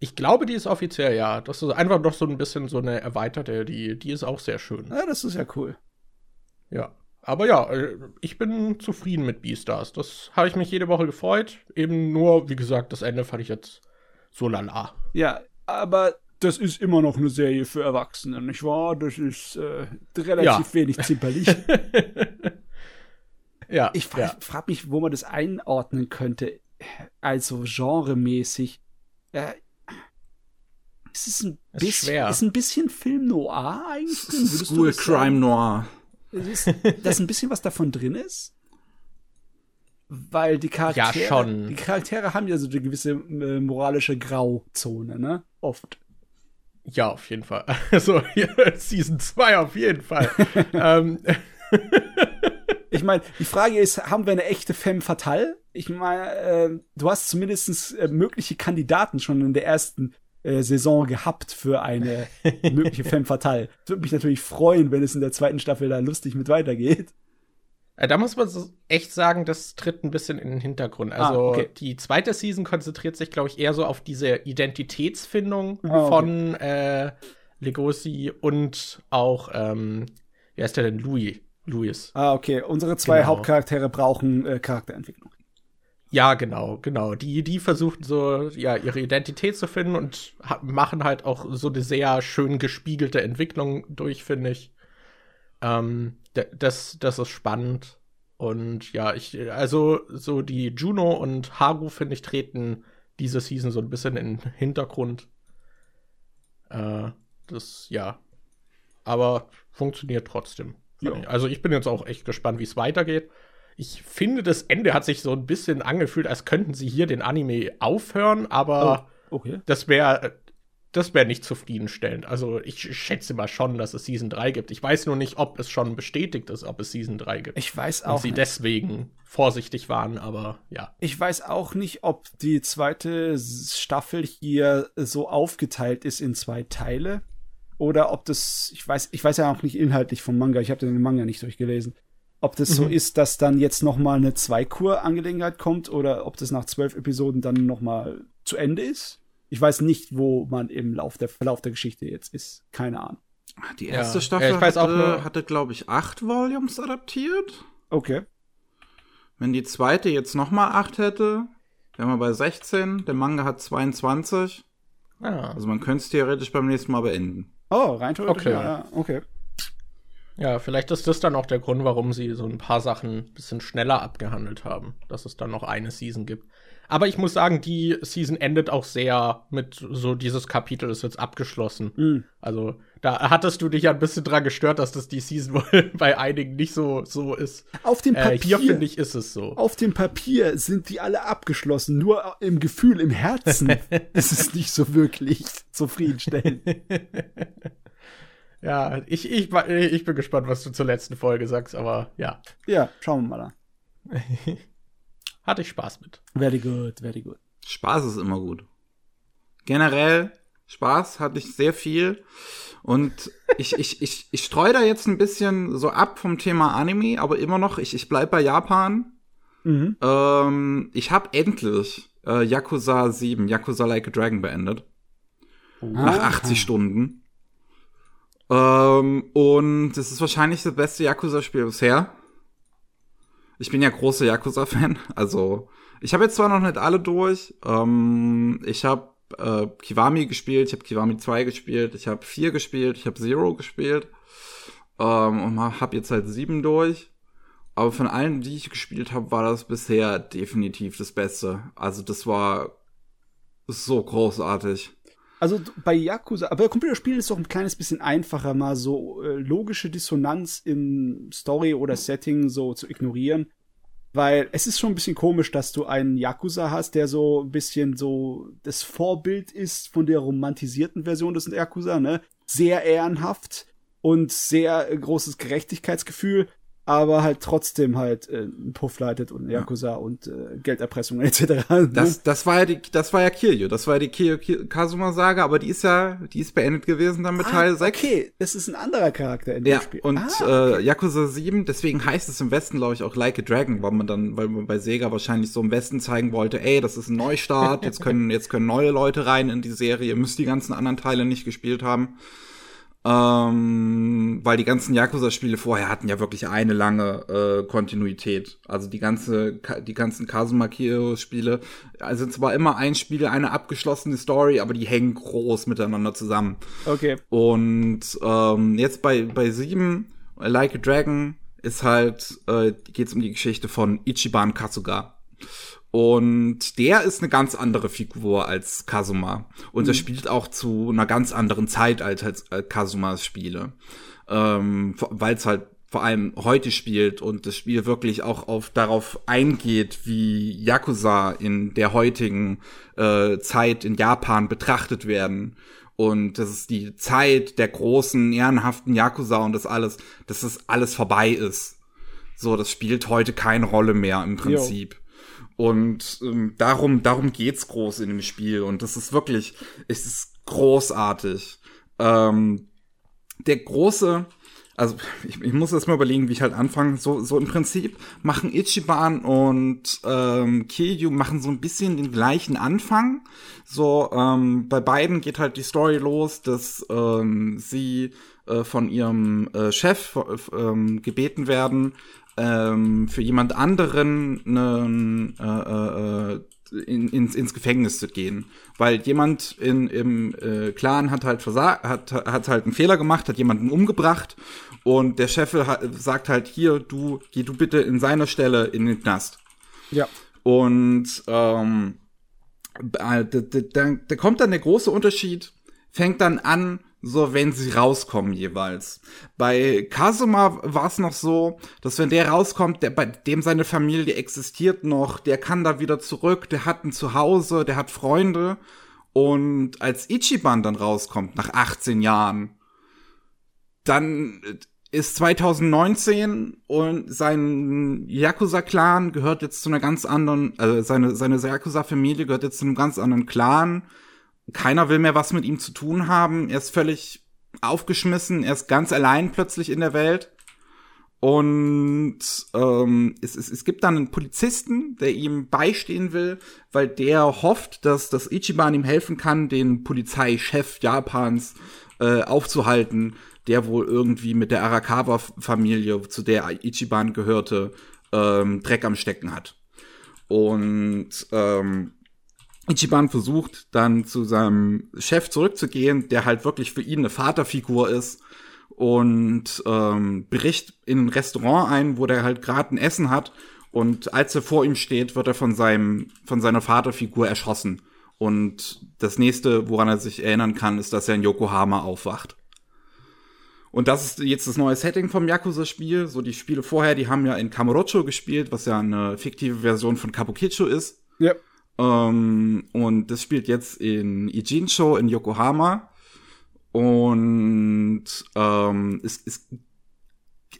ich glaube, die ist offiziell, ja. Das ist einfach noch so ein bisschen so eine erweiterte, die, die ist auch sehr schön. Ja, das ist ja cool. Ja. Aber ja, äh, ich bin zufrieden mit Beastars. Das habe ich mich jede Woche gefreut. Eben nur, wie gesagt, das Ende fand ich jetzt so lala. Ja, aber das ist immer noch eine Serie für Erwachsene, nicht wahr? Das ist äh, relativ ja. wenig zimperlich. ja. Ich frage ja. frag mich, wo man das einordnen könnte. Also genremäßig. Äh, ist es ein ist bisschen, schwer. ist ein bisschen Film Noir eigentlich? School Crime Noir. Ist das ein bisschen was davon drin ist? Weil die Charaktere, ja, schon. die Charaktere haben ja so eine gewisse äh, moralische Grauzone, ne? Oft. Ja, auf jeden Fall. Also Season 2 auf jeden Fall. ähm. Ich meine, die Frage ist, haben wir eine echte Femme fatale? Ich meine, äh, du hast zumindest äh, mögliche Kandidaten schon in der ersten äh, Saison gehabt für eine mögliche Femme fatale. Würde mich natürlich freuen, wenn es in der zweiten Staffel da lustig mit weitergeht. Äh, da muss man echt sagen, das tritt ein bisschen in den Hintergrund. Ah, also ah, okay. die zweite Season konzentriert sich, glaube ich, eher so auf diese Identitätsfindung ah, okay. von äh, Legosi und auch, ähm, wie heißt der denn? Louis. Louis. Ah, okay. Unsere zwei genau. Hauptcharaktere brauchen äh, Charakterentwicklung. Ja, genau, genau. Die, die versuchen so, ja, ihre Identität zu finden und machen halt auch so eine sehr schön gespiegelte Entwicklung durch, finde ich. Ähm, das, das ist spannend. Und ja, ich, also so die Juno und Haru, finde ich, treten diese Season so ein bisschen in den Hintergrund. Äh, das, ja. Aber funktioniert trotzdem. Ja. Ich. Also ich bin jetzt auch echt gespannt, wie es weitergeht ich finde, das Ende hat sich so ein bisschen angefühlt, als könnten sie hier den Anime aufhören, aber oh, okay. das wäre das wäre nicht zufriedenstellend. Also ich schätze mal schon, dass es Season 3 gibt. Ich weiß nur nicht, ob es schon bestätigt ist, ob es Season 3 gibt. Ich weiß auch. Und sie nicht. deswegen vorsichtig waren, aber ja. Ich weiß auch nicht, ob die zweite Staffel hier so aufgeteilt ist in zwei Teile. Oder ob das, ich weiß, ich weiß ja auch nicht inhaltlich vom Manga, ich habe den Manga nicht durchgelesen. Ob das mhm. so ist, dass dann jetzt noch mal eine Zweikur-Angelegenheit kommt oder ob das nach zwölf Episoden dann noch mal zu Ende ist. Ich weiß nicht, wo man im Lauf der Verlauf der Geschichte jetzt ist. Keine Ahnung. Die erste ja. Staffel ja, hatte, hatte glaube ich, acht Volumes adaptiert. Okay. Wenn die zweite jetzt noch mal acht hätte, wären wir bei 16. Der Manga hat 22. Ah. Also man könnte es theoretisch beim nächsten Mal beenden. Oh, rein theoretisch. Okay. Ja, okay. Ja, vielleicht ist das dann auch der Grund, warum sie so ein paar Sachen ein bisschen schneller abgehandelt haben, dass es dann noch eine Season gibt. Aber ich muss sagen, die Season endet auch sehr mit so dieses Kapitel ist jetzt abgeschlossen. Mhm. Also da hattest du dich ja ein bisschen dran gestört, dass das die Season wohl bei einigen nicht so so ist. Auf dem Papier. Äh, hier finde ich ist es so. Auf dem Papier sind die alle abgeschlossen, nur im Gefühl, im Herzen ist es nicht so wirklich zufriedenstellend. Ja, ich, ich, ich bin gespannt, was du zur letzten Folge sagst, aber ja. Ja, schauen wir mal an. Hatte ich Spaß mit. Very good, very good. Spaß ist immer gut. Generell, Spaß hatte ich sehr viel. Und ich, ich, ich, ich streue da jetzt ein bisschen so ab vom Thema Anime, aber immer noch, ich, ich bleib bei Japan. Mhm. Ähm, ich habe endlich äh, Yakuza 7, Yakuza Like a Dragon beendet. Oh. Nach 80 Stunden. Ähm, und es ist wahrscheinlich das beste Yakuza-Spiel bisher. Ich bin ja großer Yakuza-Fan. Also, ich habe jetzt zwar noch nicht alle durch. Ähm, ich habe äh, Kiwami gespielt, ich habe Kiwami 2 gespielt, ich habe 4 gespielt, ich habe Zero gespielt. Ähm, und habe jetzt halt 7 durch. Aber von allen, die ich gespielt habe, war das bisher definitiv das Beste. Also, das war so großartig. Also bei Yakuza, aber Computerspielen ist doch ein kleines bisschen einfacher, mal so äh, logische Dissonanz in Story oder Setting so zu ignorieren. Weil es ist schon ein bisschen komisch, dass du einen Yakuza hast, der so ein bisschen so das Vorbild ist von der romantisierten Version des Yakuza, ne? Sehr ehrenhaft und sehr äh, großes Gerechtigkeitsgefühl aber halt trotzdem halt äh, einen Puff leitet und Yakuza ja. und äh, Gelderpressung etc. Ne? Das, das war ja die, das war ja Kiryu, das war ja die Kiryu Kazuma-Saga, aber die ist ja, die ist beendet gewesen dann mit ah, Teil 6. Okay, das ist ein anderer Charakter in dem ja, Spiel. Und ah, okay. äh, Yakuza 7, deswegen heißt es im Westen, glaube ich, auch Like a Dragon, weil man dann, weil man bei Sega wahrscheinlich so im Westen zeigen wollte, ey, das ist ein Neustart, jetzt können, jetzt können neue Leute rein in die Serie, ihr müsst die ganzen anderen Teile nicht gespielt haben. Ähm, weil die ganzen Yakuza-Spiele vorher hatten ja wirklich eine lange äh, Kontinuität. Also die ganze, die ganzen Kazuma Kyo-Spiele also sind zwar immer ein Spiel, eine abgeschlossene Story, aber die hängen groß miteinander zusammen. Okay. Und ähm, jetzt bei bei sieben Like a Dragon ist halt äh, geht's um die Geschichte von Ichiban Kasuga. Und der ist eine ganz andere Figur als Kazuma. Und mhm. er spielt auch zu einer ganz anderen Zeit als, als äh, Kazumas Spiele. Ähm, Weil es halt vor allem heute spielt und das Spiel wirklich auch auf darauf eingeht, wie Yakuza in der heutigen äh, Zeit in Japan betrachtet werden. Und das ist die Zeit der großen, ehrenhaften Yakuza und das alles, dass das alles vorbei ist. So, das spielt heute keine Rolle mehr im Prinzip. Jo. Und ähm, darum, darum geht's groß in dem Spiel. Und das ist wirklich, es ist großartig. Ähm, der große, also ich, ich muss jetzt mal überlegen, wie ich halt anfange. So, so im Prinzip machen Ichiban und ähm, Kiryu machen so ein bisschen den gleichen Anfang. So, ähm, bei beiden geht halt die Story los, dass ähm, sie äh, von ihrem äh, Chef äh, gebeten werden, ähm, für jemand anderen einen, äh, äh, in, ins, ins Gefängnis zu gehen. Weil jemand in, im äh, Clan hat halt versagt, hat, hat halt einen Fehler gemacht, hat jemanden umgebracht und der Chef sagt halt, hier, du, geh du bitte in seiner Stelle in den Knast. Ja. Und ähm, da, da, da, da kommt dann der große Unterschied, fängt dann an, so wenn sie rauskommen jeweils. Bei Kazuma war es noch so, dass wenn der rauskommt, der, bei dem seine Familie existiert noch, der kann da wieder zurück, der hat ein Zuhause, der hat Freunde. Und als Ichiban dann rauskommt, nach 18 Jahren, dann ist 2019 und sein Yakuza-Clan gehört jetzt zu einer ganz anderen, also seine, seine Yakuza-Familie gehört jetzt zu einem ganz anderen Clan keiner will mehr was mit ihm zu tun haben. Er ist völlig aufgeschmissen. Er ist ganz allein plötzlich in der Welt. Und ähm, es, es, es gibt dann einen Polizisten, der ihm beistehen will, weil der hofft, dass das Ichiban ihm helfen kann, den Polizeichef Japans äh, aufzuhalten, der wohl irgendwie mit der Arakawa-Familie, zu der Ichiban gehörte, ähm, Dreck am Stecken hat. Und ähm, Ichiban versucht dann zu seinem Chef zurückzugehen, der halt wirklich für ihn eine Vaterfigur ist und ähm, bricht in ein Restaurant ein, wo der halt gerade ein Essen hat und als er vor ihm steht, wird er von seinem von seiner Vaterfigur erschossen und das nächste, woran er sich erinnern kann, ist, dass er in Yokohama aufwacht. Und das ist jetzt das neue Setting vom Yakuza-Spiel. So die Spiele vorher, die haben ja in Kamurocho gespielt, was ja eine fiktive Version von Kabukicho ist. Ja. Ähm, und das spielt jetzt in Ijincho in Yokohama. Und ähm, es, es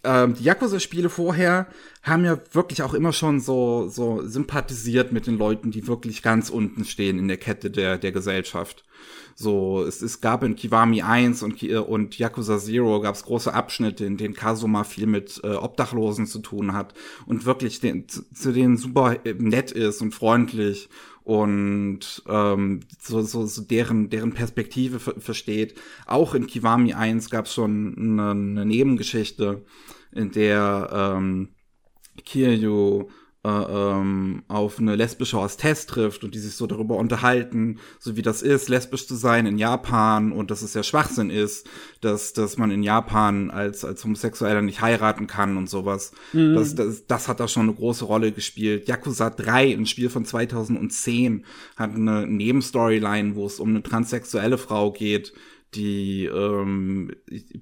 ähm, die Yakuza-Spiele vorher haben ja wirklich auch immer schon so, so sympathisiert mit den Leuten, die wirklich ganz unten stehen in der Kette der, der Gesellschaft. So, es, es gab in Kiwami 1 und, und Yakuza Zero gab es große Abschnitte, in denen Kazuma viel mit äh, Obdachlosen zu tun hat und wirklich den, zu, zu denen super äh, nett ist und freundlich und ähm, so, so, so deren, deren Perspektive versteht. Auch in Kiwami 1 gab es schon eine, eine Nebengeschichte, in der ähm, Kiryu äh, ähm, auf eine lesbische Hostess trifft und die sich so darüber unterhalten, so wie das ist, lesbisch zu sein in Japan und dass es ja Schwachsinn ist, dass, dass man in Japan als, als Homosexueller nicht heiraten kann und sowas. Mhm. Das, das, das hat da schon eine große Rolle gespielt. Yakuza 3, ein Spiel von 2010, hat eine Nebenstoryline, wo es um eine transsexuelle Frau geht, die ähm,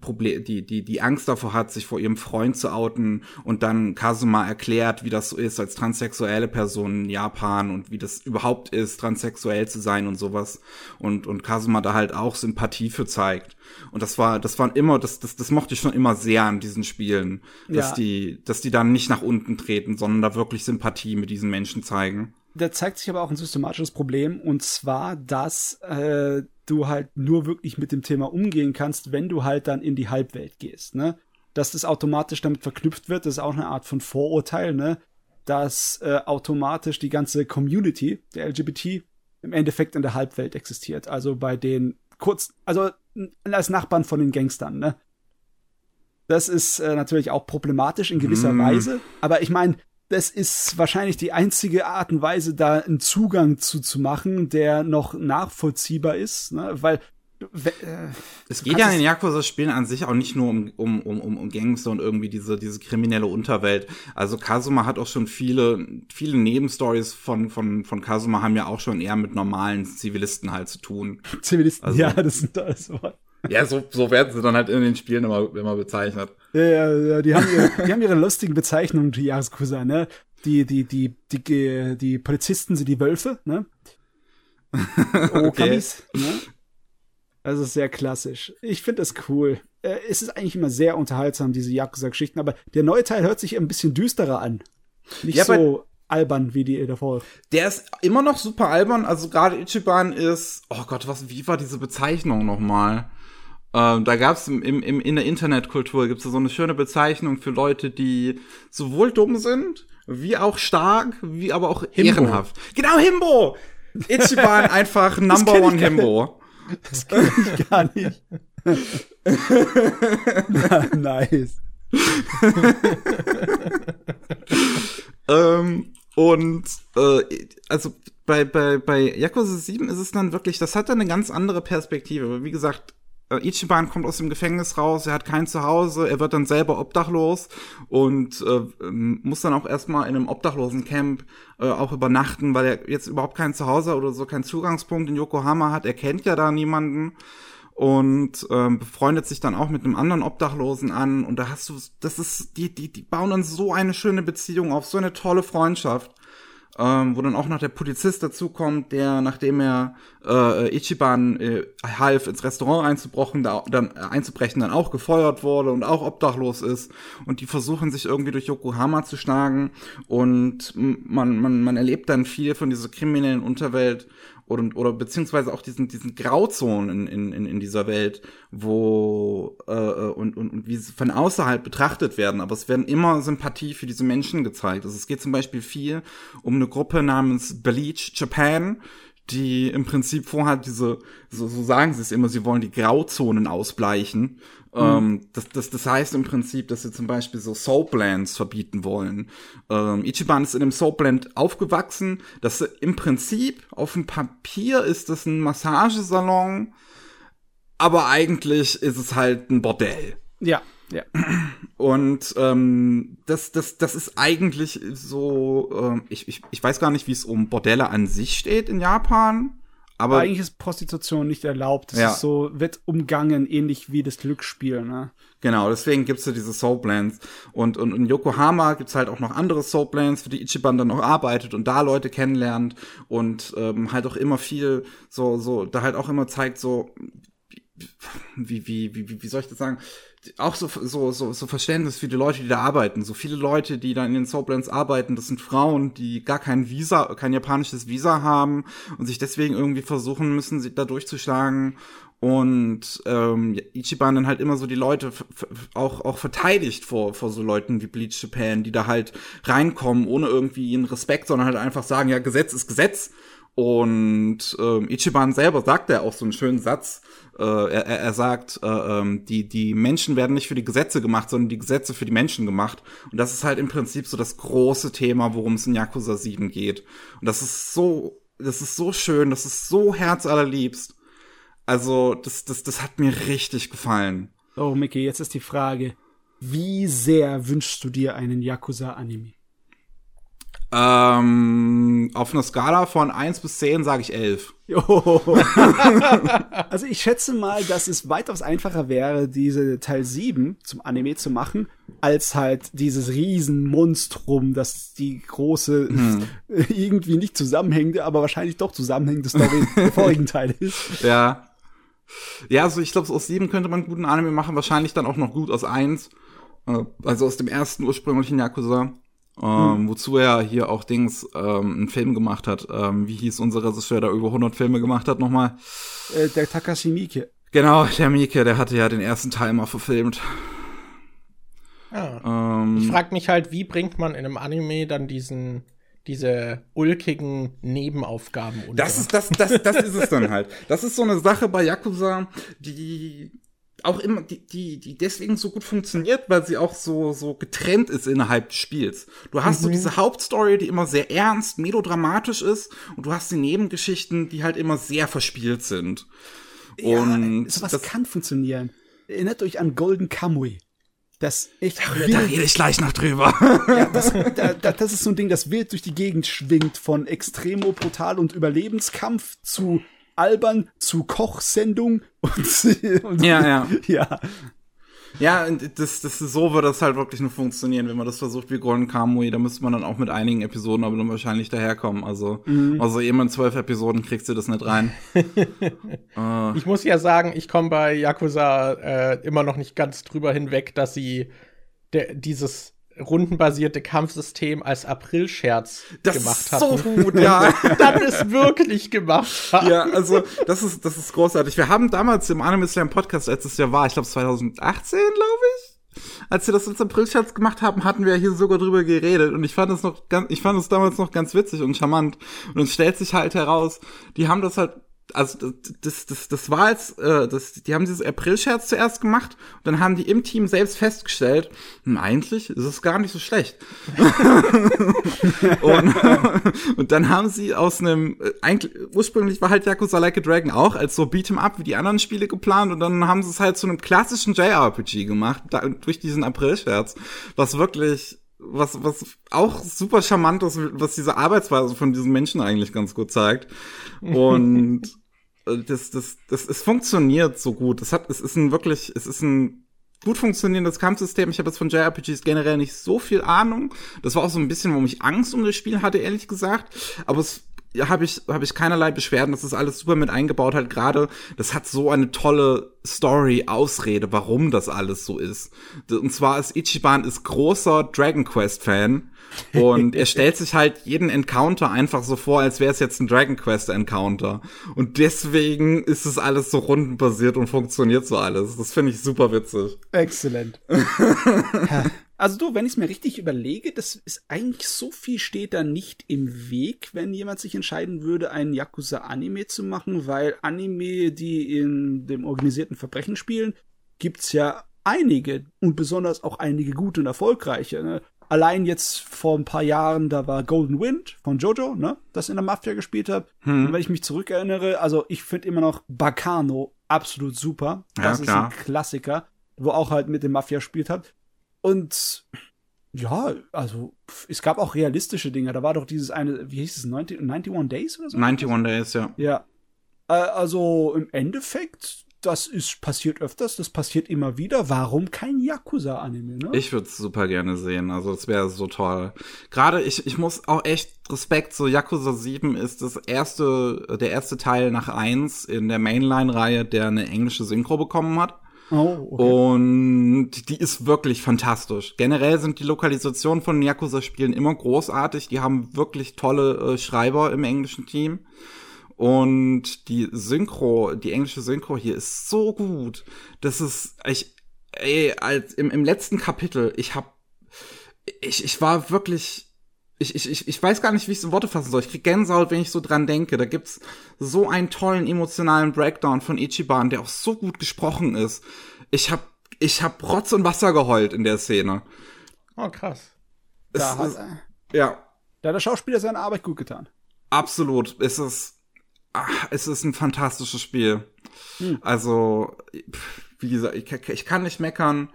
Problem, die die die Angst davor hat, sich vor ihrem Freund zu outen und dann Kazuma erklärt, wie das so ist als transsexuelle Person in Japan und wie das überhaupt ist, transsexuell zu sein und sowas und und Kazuma da halt auch Sympathie für zeigt und das war das waren immer das das das mochte ich schon immer sehr an diesen Spielen, dass ja. die dass die dann nicht nach unten treten, sondern da wirklich Sympathie mit diesen Menschen zeigen. Da zeigt sich aber auch ein systematisches Problem und zwar, dass äh du halt nur wirklich mit dem Thema umgehen kannst, wenn du halt dann in die Halbwelt gehst, ne? Dass das automatisch damit verknüpft wird, das ist auch eine Art von Vorurteil, ne? Dass äh, automatisch die ganze Community der LGBT im Endeffekt in der Halbwelt existiert. Also bei den kurz, also als Nachbarn von den Gangstern, ne? Das ist äh, natürlich auch problematisch in gewisser mm. Weise. Aber ich meine, das ist wahrscheinlich die einzige Art und Weise, da einen Zugang zu, zu machen, der noch nachvollziehbar ist, ne? weil äh, es geht ja in den Yakuza-Spielen an sich auch nicht nur um, um, um, um Gangster und irgendwie diese, diese kriminelle Unterwelt. Also Kazuma hat auch schon viele, viele Nebenstories von, von, von Kazuma haben ja auch schon eher mit normalen Zivilisten halt zu tun. Zivilisten, also, ja, das sind das Wort. Ja, so, so werden sie dann halt in den Spielen immer, immer bezeichnet. Ja, ja, ja die haben ihre, die haben ihre lustigen Bezeichnungen, die Yakuza, ne? Die, die, die, die, die Polizisten sind die Wölfe, ne? Okamis, okay. ne? Also sehr klassisch. Ich finde das cool. Äh, es ist eigentlich immer sehr unterhaltsam, diese Yakuza-Geschichten, aber der neue Teil hört sich ein bisschen düsterer an. Nicht ja, so albern wie die davor. Der ist immer noch super albern. Also gerade Ichiban ist, oh Gott, was, wie war diese Bezeichnung nochmal? Ähm, da gab es im, im, in der Internetkultur gibt's so eine schöne Bezeichnung für Leute, die sowohl dumm sind, wie auch stark, wie aber auch Himbo. ehrenhaft. Genau, Himbo! Ichiban einfach Number One Himbo. Das kenne ich gar nicht. nice. ähm, und äh, also bei, bei, bei Yakuza 7 ist es dann wirklich, das hat dann eine ganz andere Perspektive. Wie gesagt, Ichiban kommt aus dem Gefängnis raus, er hat kein Zuhause, er wird dann selber obdachlos und äh, ähm, muss dann auch erstmal in einem Obdachlosencamp äh, auch übernachten, weil er jetzt überhaupt kein Zuhause oder so keinen Zugangspunkt in Yokohama hat. Er kennt ja da niemanden und ähm, befreundet sich dann auch mit einem anderen Obdachlosen an und da hast du, das ist, die, die, die bauen dann so eine schöne Beziehung auf, so eine tolle Freundschaft ähm, wo dann auch noch der Polizist dazukommt, der, nachdem er äh, Ichiban äh, half, ins Restaurant einzubrochen, da, dann äh, einzubrechen, dann auch gefeuert wurde und auch obdachlos ist. Und die versuchen sich irgendwie durch Yokohama zu schlagen. Und man, man, man erlebt dann viel von dieser kriminellen Unterwelt oder, oder beziehungsweise auch diesen, diesen Grauzonen in, in, in dieser Welt, wo äh, und, und, und wie sie von außerhalb betrachtet werden, aber es werden immer Sympathie für diese Menschen gezeigt. Also es geht zum Beispiel viel um eine Gruppe namens Bleach Japan, die im Prinzip vorhat, diese, so, so sagen sie es immer, sie wollen die Grauzonen ausbleichen. Mhm. Ähm, das, das, das heißt im Prinzip, dass sie zum Beispiel so Soaplands verbieten wollen. Ähm, Ichiban ist in einem Soapland aufgewachsen. Das im Prinzip auf dem Papier ist das ein Massagesalon, aber eigentlich ist es halt ein Bordell. Ja, ja. Und ähm, das, das, das ist eigentlich so, ähm, ich, ich, ich weiß gar nicht, wie es um Bordelle an sich steht in Japan. Aber, aber eigentlich ist Prostitution nicht erlaubt. Das ja. ist so, wird umgangen, ähnlich wie das Glücksspiel, ne? Genau, deswegen gibt's ja diese Soaplands. Und, und in Yokohama gibt's halt auch noch andere Soaplands, für die Ichiban dann noch arbeitet und da Leute kennenlernt und ähm, halt auch immer viel so, so, da halt auch immer zeigt, so, wie, wie, wie, wie soll ich das sagen? Auch so, so, so, so Verständnis für die Leute, die da arbeiten. So viele Leute, die da in den Soaplands arbeiten, das sind Frauen, die gar kein Visa, kein japanisches Visa haben und sich deswegen irgendwie versuchen müssen, sie da durchzuschlagen. Und ähm, Ichiban dann halt immer so die Leute auch, auch verteidigt vor, vor so Leuten wie Bleach Japan, die da halt reinkommen, ohne irgendwie einen Respekt, sondern halt einfach sagen, ja, Gesetz ist Gesetz. Und ähm, Ichiban selber sagt ja auch so einen schönen Satz, äh, er, er sagt, äh, ähm, die, die Menschen werden nicht für die Gesetze gemacht, sondern die Gesetze für die Menschen gemacht. Und das ist halt im Prinzip so das große Thema, worum es in Yakuza 7 geht. Und das ist so, das ist so schön, das ist so herzallerliebst. Also, das, das, das hat mir richtig gefallen. Oh, Mickey, jetzt ist die Frage, wie sehr wünschst du dir einen Yakuza-Anime? Ähm, auf einer Skala von 1 bis 10 sage ich 11. also ich schätze mal, dass es weitaus einfacher wäre, diese Teil 7 zum Anime zu machen, als halt dieses Riesenmonstrum, das die große, hm. irgendwie nicht zusammenhängende, aber wahrscheinlich doch zusammenhängende Story der vorigen Teil ist. Ja. Ja, also ich glaube, aus 7 könnte man einen guten Anime machen, wahrscheinlich dann auch noch gut aus 1. Äh, also aus dem ersten ursprünglichen Yakuza. Ähm, mhm. Wozu er hier auch Dings ähm, einen Film gemacht hat. Ähm, wie hieß unser Regisseur, der über 100 Filme gemacht hat nochmal? Äh, der Takashi Miike. Genau, der Miike, der hatte ja den ersten Teil mal verfilmt. Ja. Ähm, ich frage mich halt, wie bringt man in einem Anime dann diesen diese ulkigen Nebenaufgaben unter. Das ist, das, das, das ist es dann halt. Das ist so eine Sache bei Yakuza, die auch immer, die, die, die deswegen so gut funktioniert, weil sie auch so, so getrennt ist innerhalb des Spiels. Du hast mhm. so diese Hauptstory, die immer sehr ernst, melodramatisch ist, und du hast die Nebengeschichten, die halt immer sehr verspielt sind. Ja, und sowas das kann funktionieren. Erinnert euch an Golden Kamui. Das ich da, da rede ich gleich noch drüber. Ja, das, da, da, das ist so ein Ding, das wild durch die Gegend schwingt von Extremo brutal und Überlebenskampf zu albern zu Kochsendung und, und ja, ja. Ja. Ja, das, das so wird das halt wirklich nur funktionieren, wenn man das versucht wie Golden Kamui. Da müsste man dann auch mit einigen Episoden aber dann wahrscheinlich daherkommen. Also, mhm. also eben in zwölf Episoden kriegst du das nicht rein. äh. Ich muss ja sagen, ich komme bei Yakuza äh, immer noch nicht ganz drüber hinweg, dass sie dieses rundenbasierte Kampfsystem als Aprilscherz das gemacht hat. So gut, ja. dann ist wirklich gemacht haben. Ja, also das ist das ist großartig. Wir haben damals im Anime Slam Podcast, als es ja war, ich glaube 2018, glaube ich, als wir das als Aprilscherz gemacht haben, hatten wir hier sogar drüber geredet und ich fand es noch ganz, ich fand es damals noch ganz witzig und charmant und es stellt sich halt heraus, die haben das halt also das, das, das war jetzt, äh, das, die haben dieses April-Scherz zuerst gemacht und dann haben die im Team selbst festgestellt, hm, eigentlich ist es gar nicht so schlecht. und, und dann haben sie aus einem, äh, eigentlich, ursprünglich war halt Yakuza Like a Dragon auch als so Beat'em Up wie die anderen Spiele geplant und dann haben sie es halt zu einem klassischen JRPG gemacht, da, durch diesen April-Scherz, was wirklich was, was auch super charmant ist, was diese Arbeitsweise von diesen Menschen eigentlich ganz gut zeigt. Und das, das, das, es funktioniert so gut. Es hat, es ist ein wirklich, es ist ein gut funktionierendes Kampfsystem. Ich habe jetzt von JRPGs generell nicht so viel Ahnung. Das war auch so ein bisschen, warum ich Angst um das Spiel hatte, ehrlich gesagt. Aber es habe ich habe ich keinerlei Beschwerden, das ist alles super mit eingebaut halt gerade, das hat so eine tolle Story Ausrede, warum das alles so ist. Und zwar ist Ichiban ist großer Dragon Quest Fan und er stellt sich halt jeden Encounter einfach so vor, als wäre es jetzt ein Dragon Quest Encounter und deswegen ist es alles so rundenbasiert und funktioniert so alles. Das finde ich super witzig. Exzellent. Also du, wenn ich es mir richtig überlege, das ist eigentlich so viel steht da nicht im Weg, wenn jemand sich entscheiden würde, einen Yakuza-Anime zu machen, weil Anime, die in dem organisierten Verbrechen spielen, gibt's ja einige und besonders auch einige gute und erfolgreiche. Ne? Allein jetzt vor ein paar Jahren, da war Golden Wind von Jojo, ne, das in der Mafia gespielt hat. Hm. Und wenn ich mich zurückerinnere, also ich finde immer noch Bacano absolut super. Das ja, ist ein Klassiker, wo auch halt mit dem Mafia spielt hat. Und ja, also es gab auch realistische Dinge. Da war doch dieses eine, wie hieß es, 90, 91 Days oder so? 91 Days, ja. Ja. Äh, also im Endeffekt, das ist passiert öfters, das passiert immer wieder. Warum kein Yakuza-Anime, ne? Ich würde es super gerne sehen, also das wäre so toll. Gerade ich, ich muss auch echt Respekt, so Yakuza 7 ist das erste, der erste Teil nach 1 in der Mainline-Reihe, der eine englische Synchro bekommen hat. Oh, okay. Und die ist wirklich fantastisch. Generell sind die Lokalisationen von Yakuza-Spielen immer großartig. Die haben wirklich tolle äh, Schreiber im englischen Team. Und die Synchro, die englische Synchro hier ist so gut. Das ist, ich, ey, als im, im letzten Kapitel, ich hab, ich, ich war wirklich, ich, ich, ich weiß gar nicht, wie ich es in Worte fassen soll. Ich krieg Gänsehaut, wenn ich so dran denke. Da gibt's so einen tollen emotionalen Breakdown von Ichiban, der auch so gut gesprochen ist. Ich hab, ich hab Rotz und Wasser geheult in der Szene. Oh, krass. Da hat, ist, ja. Da hat der Schauspieler seine Arbeit gut getan. Absolut. Es ist, ach, es ist ein fantastisches Spiel. Hm. Also, wie gesagt, ich, ich kann nicht meckern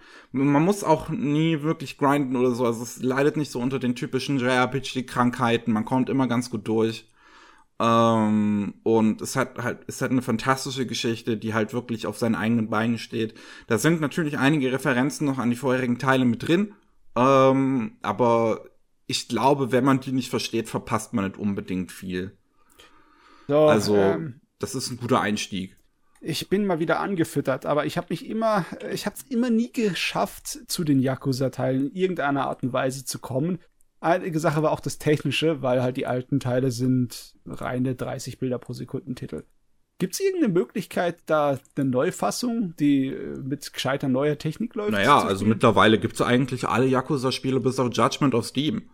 man muss auch nie wirklich grinden oder so. Also es leidet nicht so unter den typischen JRPG-Krankheiten. Man kommt immer ganz gut durch. Ähm, und es hat halt, es hat eine fantastische Geschichte, die halt wirklich auf seinen eigenen Beinen steht. Da sind natürlich einige Referenzen noch an die vorherigen Teile mit drin. Ähm, aber ich glaube, wenn man die nicht versteht, verpasst man nicht unbedingt viel. So, also, ähm, das ist ein guter Einstieg ich bin mal wieder angefüttert, aber ich habe mich immer, ich habe es immer nie geschafft, zu den Yakuza-Teilen in irgendeiner Art und Weise zu kommen. Einige Sache war auch das Technische, weil halt die alten Teile sind reine 30 Bilder pro Sekundentitel. Gibt es irgendeine Möglichkeit, da eine Neufassung, die äh, mit gescheiter neuer Technik läuft? Naja, also mittlerweile gibt es eigentlich alle Yakuza-Spiele bis auf Judgment of Steam.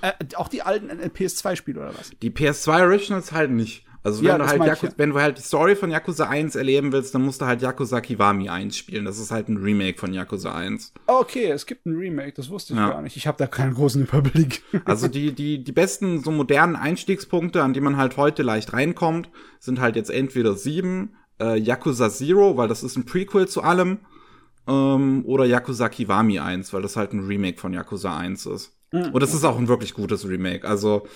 Äh, auch die alten äh, PS2-Spiele oder was? Die PS2 Originals halt nicht. Also wenn Ja, du halt Yaku ja. wenn du halt die Story von Yakuza 1 erleben willst, dann musst du halt Yakuza Kiwami 1 spielen. Das ist halt ein Remake von Yakuza 1. Oh, okay, es gibt ein Remake, das wusste ich Ja. gar nicht. Ich habe da keinen großen Überblick. Also die, die, die besten so modernen Einstiegspunkte, an die man halt heute leicht reinkommt, sind halt jetzt entweder 7, äh, Yakuza Zero, weil das ist ein Prequel zu allem, ähm, oder Yakuza Kiwami 1, weil das halt ein Remake von Yakuza 1 ist. Und das ist auch ein wirklich gutes Remake. Also,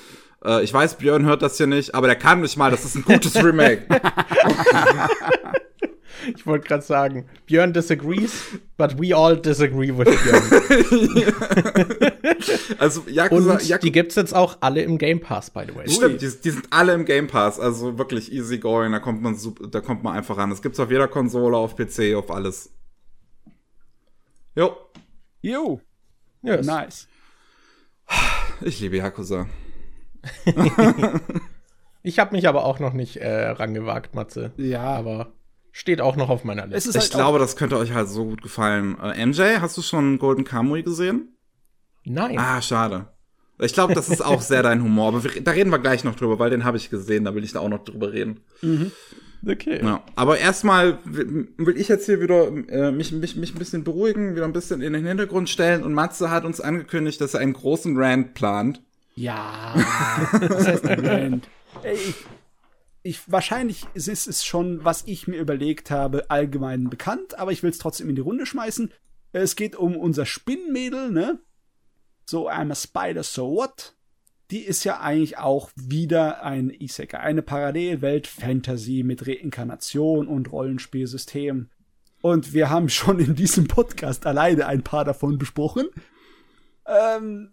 äh, ich weiß, Björn hört das hier nicht, aber der kann nicht mal, das ist ein gutes Remake. Ich wollte gerade sagen, Björn disagrees, but we all disagree with Björn. Also, Yakuza, Und Yakuza die gibt's jetzt auch alle im Game Pass, by the way. Stimmt, die, die sind alle im Game Pass, also wirklich easy going, da kommt man super, da kommt man einfach ran. Das gibt's auf jeder Konsole, auf PC, auf alles. Jo, Jo, Yes. nice. ich liebe Yakuza. Ich habe mich aber auch noch nicht äh, rangewagt, Matze. Ja, Aber steht auch noch auf meiner Liste. ist Ich halt glaube, das könnte euch halt so gut gefallen. Äh, MJ, hast du schon Golden Kamui gesehen? Nein. Ah, schade. Ich glaube, das ist auch sehr dein Humor, aber wir, da reden wir gleich noch drüber, weil den habe ich gesehen, da will ich da auch noch drüber reden. Okay. Ja, aber erstmal will ich jetzt hier wieder äh, mich, mich, mich ein bisschen beruhigen, wieder ein bisschen in den Hintergrund stellen und Matze hat uns angekündigt, dass er einen großen Rant plant. Ja, was heißt? Ey, ich, ich, wahrscheinlich ist es schon, was ich mir überlegt habe, allgemein bekannt, aber ich will es trotzdem in die Runde schmeißen. Es geht um unser Spinnmädel, ne? So, I'm a spider, so what? Die ist ja eigentlich auch wieder ein Isekai, eine Parallelwelt Fantasy mit Reinkarnation und Rollenspielsystem. Und wir haben schon in diesem Podcast alleine ein paar davon besprochen. Ähm,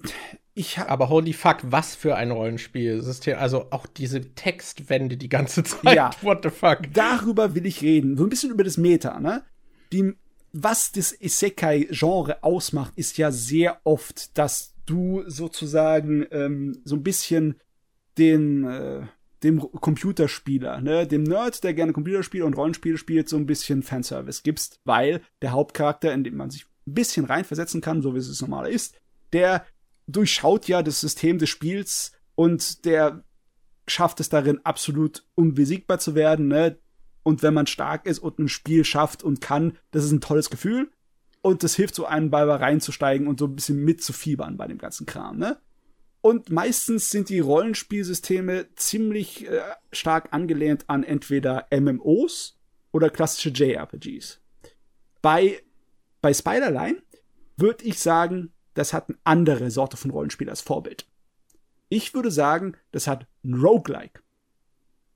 ich Aber holy fuck, was für ein Rollenspielsystem. Also auch diese Textwände die ganze Zeit. Ja. What the fuck? darüber will ich reden. So ein bisschen über das Meta, ne? Die, was das Isekai-Genre ausmacht, ist ja sehr oft, dass du sozusagen ähm, so ein bisschen den, äh, dem Computerspieler, ne, dem Nerd, der gerne Computerspiele und Rollenspiele spielt, so ein bisschen Fanservice gibst, weil der Hauptcharakter, in dem man sich ein bisschen reinversetzen kann, so wie es normal ist, der durchschaut ja das System des Spiels und der schafft es darin, absolut unbesiegbar zu werden, ne? Und wenn man stark ist und ein Spiel schafft und kann, das ist ein tolles Gefühl. Und das hilft so einem bei reinzusteigen und so ein bisschen mitzufiebern bei dem ganzen Kram, ne? Und meistens sind die Rollenspielsysteme ziemlich äh, stark angelehnt an entweder MMOs oder klassische JRPGs. Bei, bei Spiderline würde ich sagen, das hat eine andere Sorte von Rollenspiel als Vorbild. Ich würde sagen, das hat ein Roguelike.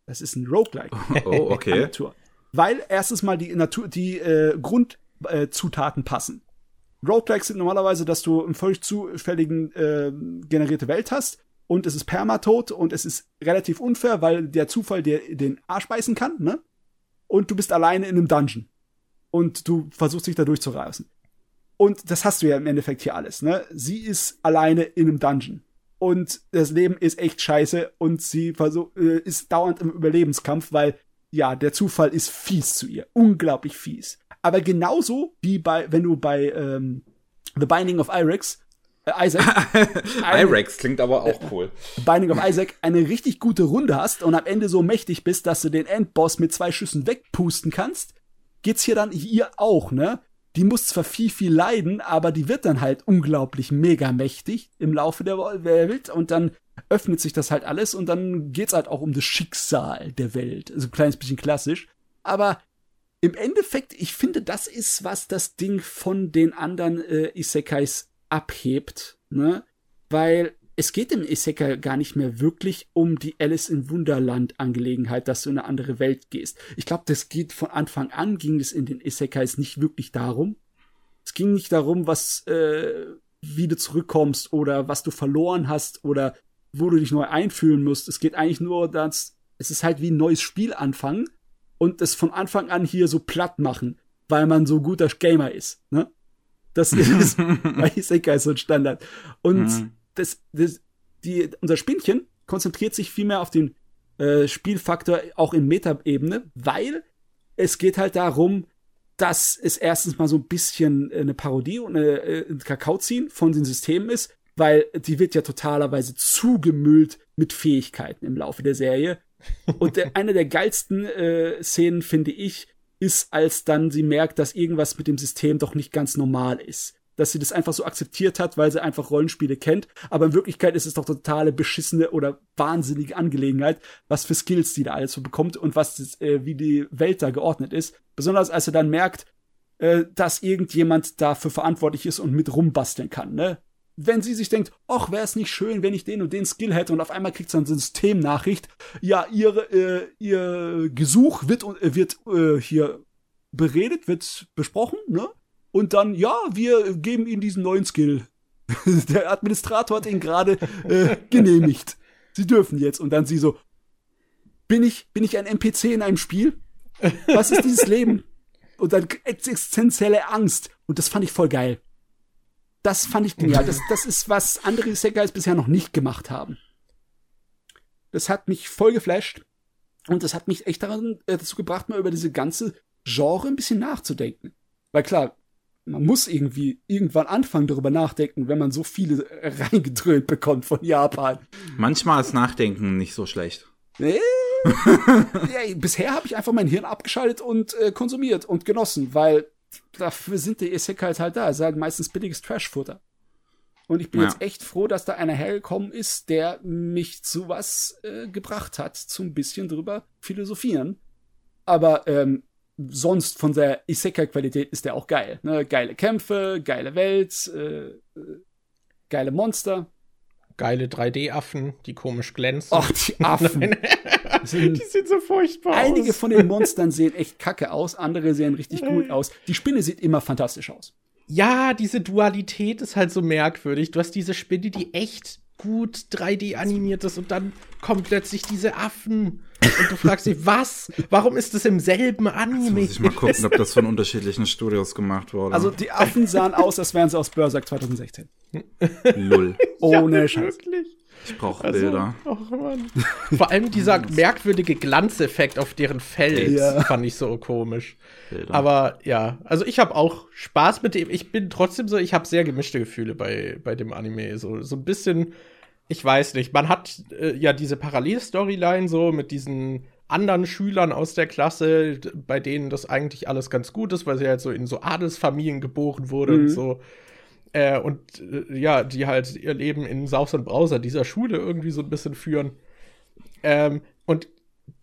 Das ist ein Roguelike. Oh, okay. Natur. Weil erstens mal die Natur, die äh, Grundzutaten äh, passen. Roguelikes sind normalerweise, dass du einen völlig zufälligen äh, generierte Welt hast und es ist permatot und es ist relativ unfair, weil der Zufall dir den Arsch beißen kann, ne? Und du bist alleine in einem Dungeon und du versuchst dich da durchzureißen. Und das hast du ja im Endeffekt hier alles, ne? Sie ist alleine in einem Dungeon. Und das Leben ist echt scheiße und sie versuch, äh, ist dauernd im Überlebenskampf, weil ja, der Zufall ist fies zu ihr. Unglaublich fies. Aber genauso wie bei, wenn du bei ähm, The Binding of Irex, äh, Isaac, Irex klingt aber auch cool. Binding of Isaac eine richtig gute Runde hast und am Ende so mächtig bist, dass du den Endboss mit zwei Schüssen wegpusten kannst, geht's hier dann ihr auch, ne? Die muss zwar viel, viel leiden, aber die wird dann halt unglaublich mega mächtig im Laufe der Welt und dann öffnet sich das halt alles und dann geht's halt auch um das Schicksal der Welt. Also ein kleines bisschen klassisch. Aber im Endeffekt, ich finde, das ist, was das Ding von den anderen äh, Isekais abhebt, ne? Weil es geht im Isekai gar nicht mehr wirklich um die Alice in Wunderland Angelegenheit, dass du in eine andere Welt gehst. Ich glaube, das geht von Anfang an ging es in den Isekais nicht wirklich darum. Es ging nicht darum, was äh, wie du zurückkommst oder was du verloren hast oder wo du dich neu einfühlen musst. Es geht eigentlich nur, dass es ist halt wie ein neues Spiel anfangen und es von Anfang an hier so platt machen, weil man so guter Gamer ist. Ne? Das ist bei Isekai so ein Standard. Und Mhm. Das, das, die, unser Spielchen konzentriert sich vielmehr auf den äh, Spielfaktor auch in Meta-Ebene, weil es geht halt darum, dass es erstens mal so ein bisschen äh, eine Parodie und eine, äh, ein Kakao ziehen von den Systemen ist, weil die wird ja totalerweise zugemüllt mit Fähigkeiten im Laufe der Serie. Und der, eine der geilsten äh, Szenen, finde ich, ist, als dann sie merkt, dass irgendwas mit dem System doch nicht ganz normal ist. Dass sie das einfach so akzeptiert hat, weil sie einfach Rollenspiele kennt. Aber in Wirklichkeit ist es doch totale beschissene oder wahnsinnige Angelegenheit, was für Skills sie da alles so bekommt und was das, äh, wie die Welt da geordnet ist. Besonders als sie dann merkt, äh, dass irgendjemand dafür verantwortlich ist und mit rumbasteln kann, ne? wenn sie sich denkt, ach, wäre es nicht schön, wenn ich den und den Skill hätte und auf einmal kriegt sie eine Systemnachricht, ja, ihre, äh, ihr Gesuch wird, äh, wird äh, hier beredet, wird besprochen, ne? Und dann, ja, wir geben ihnen diesen neuen Skill. Der Administrator hat ihn gerade äh, genehmigt. Sie dürfen jetzt. Und dann sie so, bin ich, bin ich ein NPC in einem Spiel? Was ist dieses Leben? Und dann existenzielle Angst. Und das fand ich voll geil. Das fand ich genial. Das, das ist, was andere Isekais bisher noch nicht gemacht haben. Das hat mich voll geflasht. Und das hat mich echt daran, äh, dazu gebracht, mal über diese ganze Genre ein bisschen nachzudenken. Weil klar, man muss irgendwie irgendwann anfangen, darüber nachdenken, wenn man so viele reingedröhnt bekommt von Japan. Manchmal ist Nachdenken nicht so schlecht. Nee. ja, bisher habe ich einfach mein Hirn abgeschaltet und äh, konsumiert und genossen, weil dafür sind die Isekais halt da. Es ist halt meistens billiges Trashfutter. Und ich bin ja. jetzt echt froh, dass da einer hergekommen ist, der mich zu was äh, gebracht hat, zu ein bisschen drüber philosophieren. Aber ähm, sonst von der Isekai-Qualität ist der auch geil. Ne? Geile Kämpfe, geile Welt, äh, äh geile Monster. Geile 3D-Affen, die komisch glänzen. Ach, die Affen. die sind so furchtbar Einige aus. von den Monstern sehen echt kacke aus, andere sehen richtig gut aus. Die Spinne sieht immer fantastisch aus. Ja, diese Dualität ist halt so merkwürdig. Du hast diese Spinne, die echt gut 3D animiert ist und dann kommen plötzlich diese Affen. Und du fragst dich, was? Warum ist das im selben Anime? Jetzt muss ich mal gucken, ob das von unterschiedlichen Studios gemacht wurde. Also die Affen sahen aus, als wären sie aus Berserk 2016. Lull. Ohne ja, Scheiß. Wirklich? Ich brauche also, Bilder. Oh Vor allem dieser merkwürdige Glanzeffekt auf deren Fell ja. fand ich so komisch. Bilder. Aber ja, also ich habe auch Spaß mit dem. Ich bin trotzdem so, ich habe sehr gemischte Gefühle bei, bei dem Anime. So, so ein bisschen, ich weiß nicht, man hat äh, ja diese Parallelstoryline so mit diesen anderen Schülern aus der Klasse, bei denen das eigentlich alles ganz gut ist, weil sie halt so in so Adelsfamilien geboren wurde mhm. und so. Äh, und äh, ja, die halt ihr Leben in Saus und Brauser dieser Schule irgendwie so ein bisschen führen. Ähm, und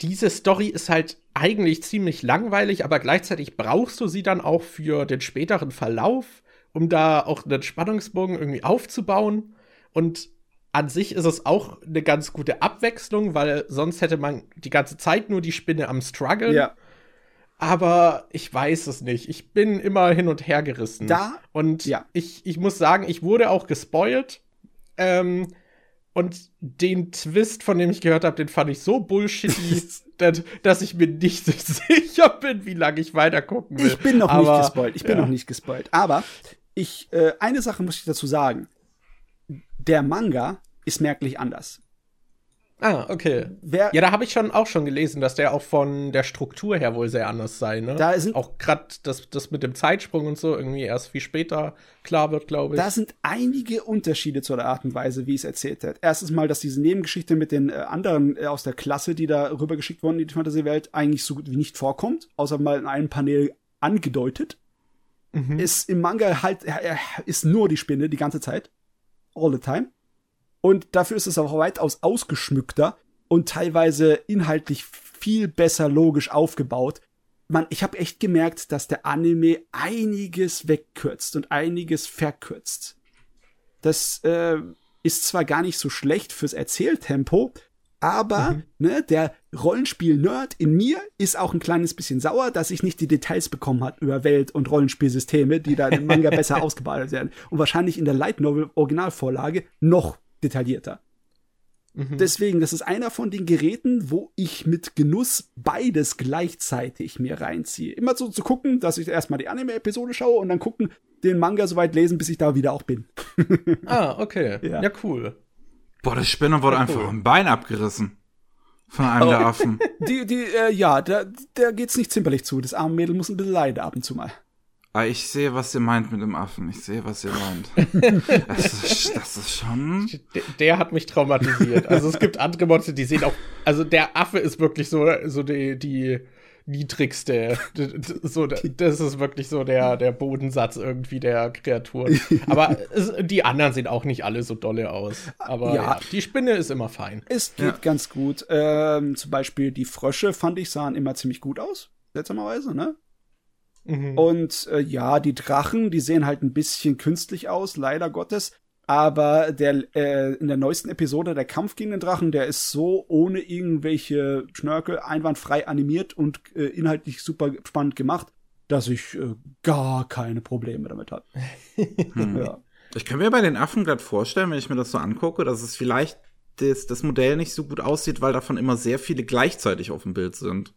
diese Story ist halt eigentlich ziemlich langweilig, aber gleichzeitig brauchst du sie dann auch für den späteren Verlauf, um da auch einen Spannungsbogen irgendwie aufzubauen. Und an sich ist es auch eine ganz gute Abwechslung, weil sonst hätte man die ganze Zeit nur die Spinne am Struggle. Ja. Aber ich weiß es nicht. Ich bin immer hin und her gerissen. Da? Und ja. ich, ich muss sagen, ich wurde auch gespoilt. Ähm, und den Twist, von dem ich gehört habe, den fand ich so bullshitty, dass, dass, ich mir nicht sicher bin, wie lange ich weiter gucken will. Ich bin noch Aber, nicht gespoilt. Ich bin ja. noch nicht gespoilt. Aber ich, äh, eine Sache muss ich dazu sagen. Der Manga ist merklich anders. Ah, okay. Wer, ja, da habe ich schon auch schon gelesen, dass der auch von der Struktur her wohl sehr anders sei, ne? Da sind auch gerade das, das mit dem Zeitsprung und so irgendwie erst viel später klar wird, glaube ich. Da sind einige Unterschiede zu der Art und Weise, wie es erzählt wird. Erstens mal, dass diese Nebengeschichte mit den äh, anderen äh, aus der Klasse, die da rübergeschickt wurden in die Fantasy-Welt, eigentlich so gut wie nicht vorkommt, außer mal in einem Panel angedeutet. Mhm. Ist im Manga halt, äh, ist nur die Spinne die ganze Zeit. All the time. Und dafür ist es auch weitaus ausgeschmückter und teilweise inhaltlich viel besser logisch aufgebaut. Man, ich habe echt gemerkt, dass der Anime einiges wegkürzt und einiges verkürzt. Das äh, ist zwar gar nicht so schlecht fürs Erzähltempo, aber mhm. ne, der Rollenspiel-Nerd in mir ist auch ein kleines bisschen sauer, dass ich nicht die Details bekommen hat über Welt- und Rollenspielsysteme, die da im Manga besser ausgebaut werden. Und wahrscheinlich in der Light Novel Originalvorlage noch detaillierter. Mhm. Deswegen, das ist einer von den Geräten, wo ich mit Genuss beides gleichzeitig mir reinziehe. Immer so zu gucken, dass ich erstmal die Anime-Episode schaue und dann gucken, den Manga soweit lesen, bis ich da wieder auch bin. ah, okay. Ja. ja, cool. Boah, das Spinner wurde ja, einfach cool. ein Bein abgerissen. Von einem oh. der Affen. Die, die, äh, ja, da, da geht's nicht zimperlich zu. Das arme Mädel muss ein bisschen leiden ab und zu mal. Ah, ich sehe, was ihr meint mit dem Affen. Ich sehe, was ihr meint. das, ist, das ist schon. Der, der, hat mich traumatisiert. Also es gibt andere Monster, die sehen auch. Also der Affe ist wirklich so, so die, die niedrigste. so, das ist wirklich so der, der Bodensatz irgendwie der Kreaturen. Aber es, die anderen sehen auch nicht alle so dolle aus. Aber ja. ja die Spinne ist immer fein. Es geht ja. ganz gut. Ähm, zum Beispiel die Frösche fand ich sahen immer ziemlich gut aus. Seltsamerweise, ne? Mhm. Und äh, ja, die Drachen, die sehen halt ein bisschen künstlich aus, leider Gottes. Aber der äh, in der neuesten Episode der Kampf gegen den Drachen, der ist so ohne irgendwelche Schnörkel einwandfrei animiert und äh, inhaltlich super spannend gemacht, dass ich äh, gar keine Probleme damit habe. hm. ja. Ich kann mir bei den Affen gerade vorstellen, wenn ich mir das so angucke, dass es vielleicht das, das Modell nicht so gut aussieht, weil davon immer sehr viele gleichzeitig auf dem Bild sind.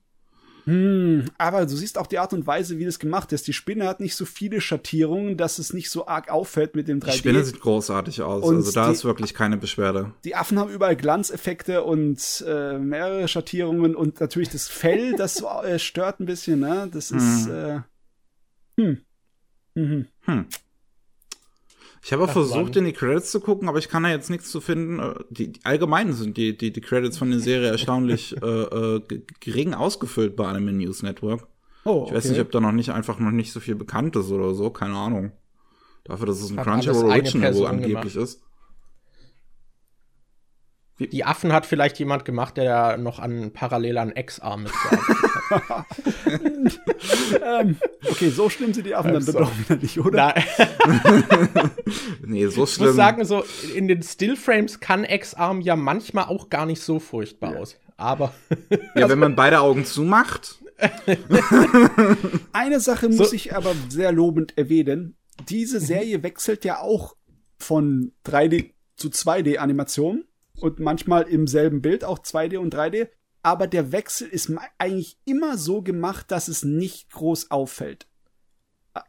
Hm, aber du siehst auch die Art und Weise, wie das gemacht ist. Die Spinne hat nicht so viele Schattierungen, dass es nicht so arg auffällt mit dem 3D. Die Spinne sieht großartig aus. Und also da die, ist wirklich keine Beschwerde. Die Affen haben überall Glanzeffekte und äh, mehrere Schattierungen und natürlich das Fell, das äh, stört ein bisschen, ne? Das ist, hm. äh, hm. Mhm. Hm. Ich habe auch Ach, versucht, Mann. in die Credits zu gucken, aber ich kann da jetzt nichts zu finden. Äh, die, die allgemein sind die, die, die Credits von der Serie erstaunlich äh, äh, gering ausgefüllt bei Anime News Network. Oh, okay. Ich weiß nicht, ob da noch nicht einfach noch nicht so viel bekannt ist oder so, keine Ahnung. Dafür, dass es ein Crunchyroll Original wohl angeblich gemacht. ist. Die Affen hat vielleicht jemand gemacht, der noch an parallel an X-Arm mitgearbeitet hat. Ähm, okay, so schlimm sind die Affen dann doch wieder nicht, oder? Nein. nee, so schlimm. Ich muss sagen, so in den Stillframes kann X-Arm ja manchmal auch gar nicht so furchtbar ja. aus. Aber. ja, wenn man beide Augen zumacht. Eine Sache muss so. ich aber sehr lobend erwähnen. Diese Serie wechselt ja auch von 3D zu 2D-Animationen und manchmal im selben Bild auch 2D und 3D. Aber der Wechsel ist eigentlich immer so gemacht, dass es nicht groß auffällt.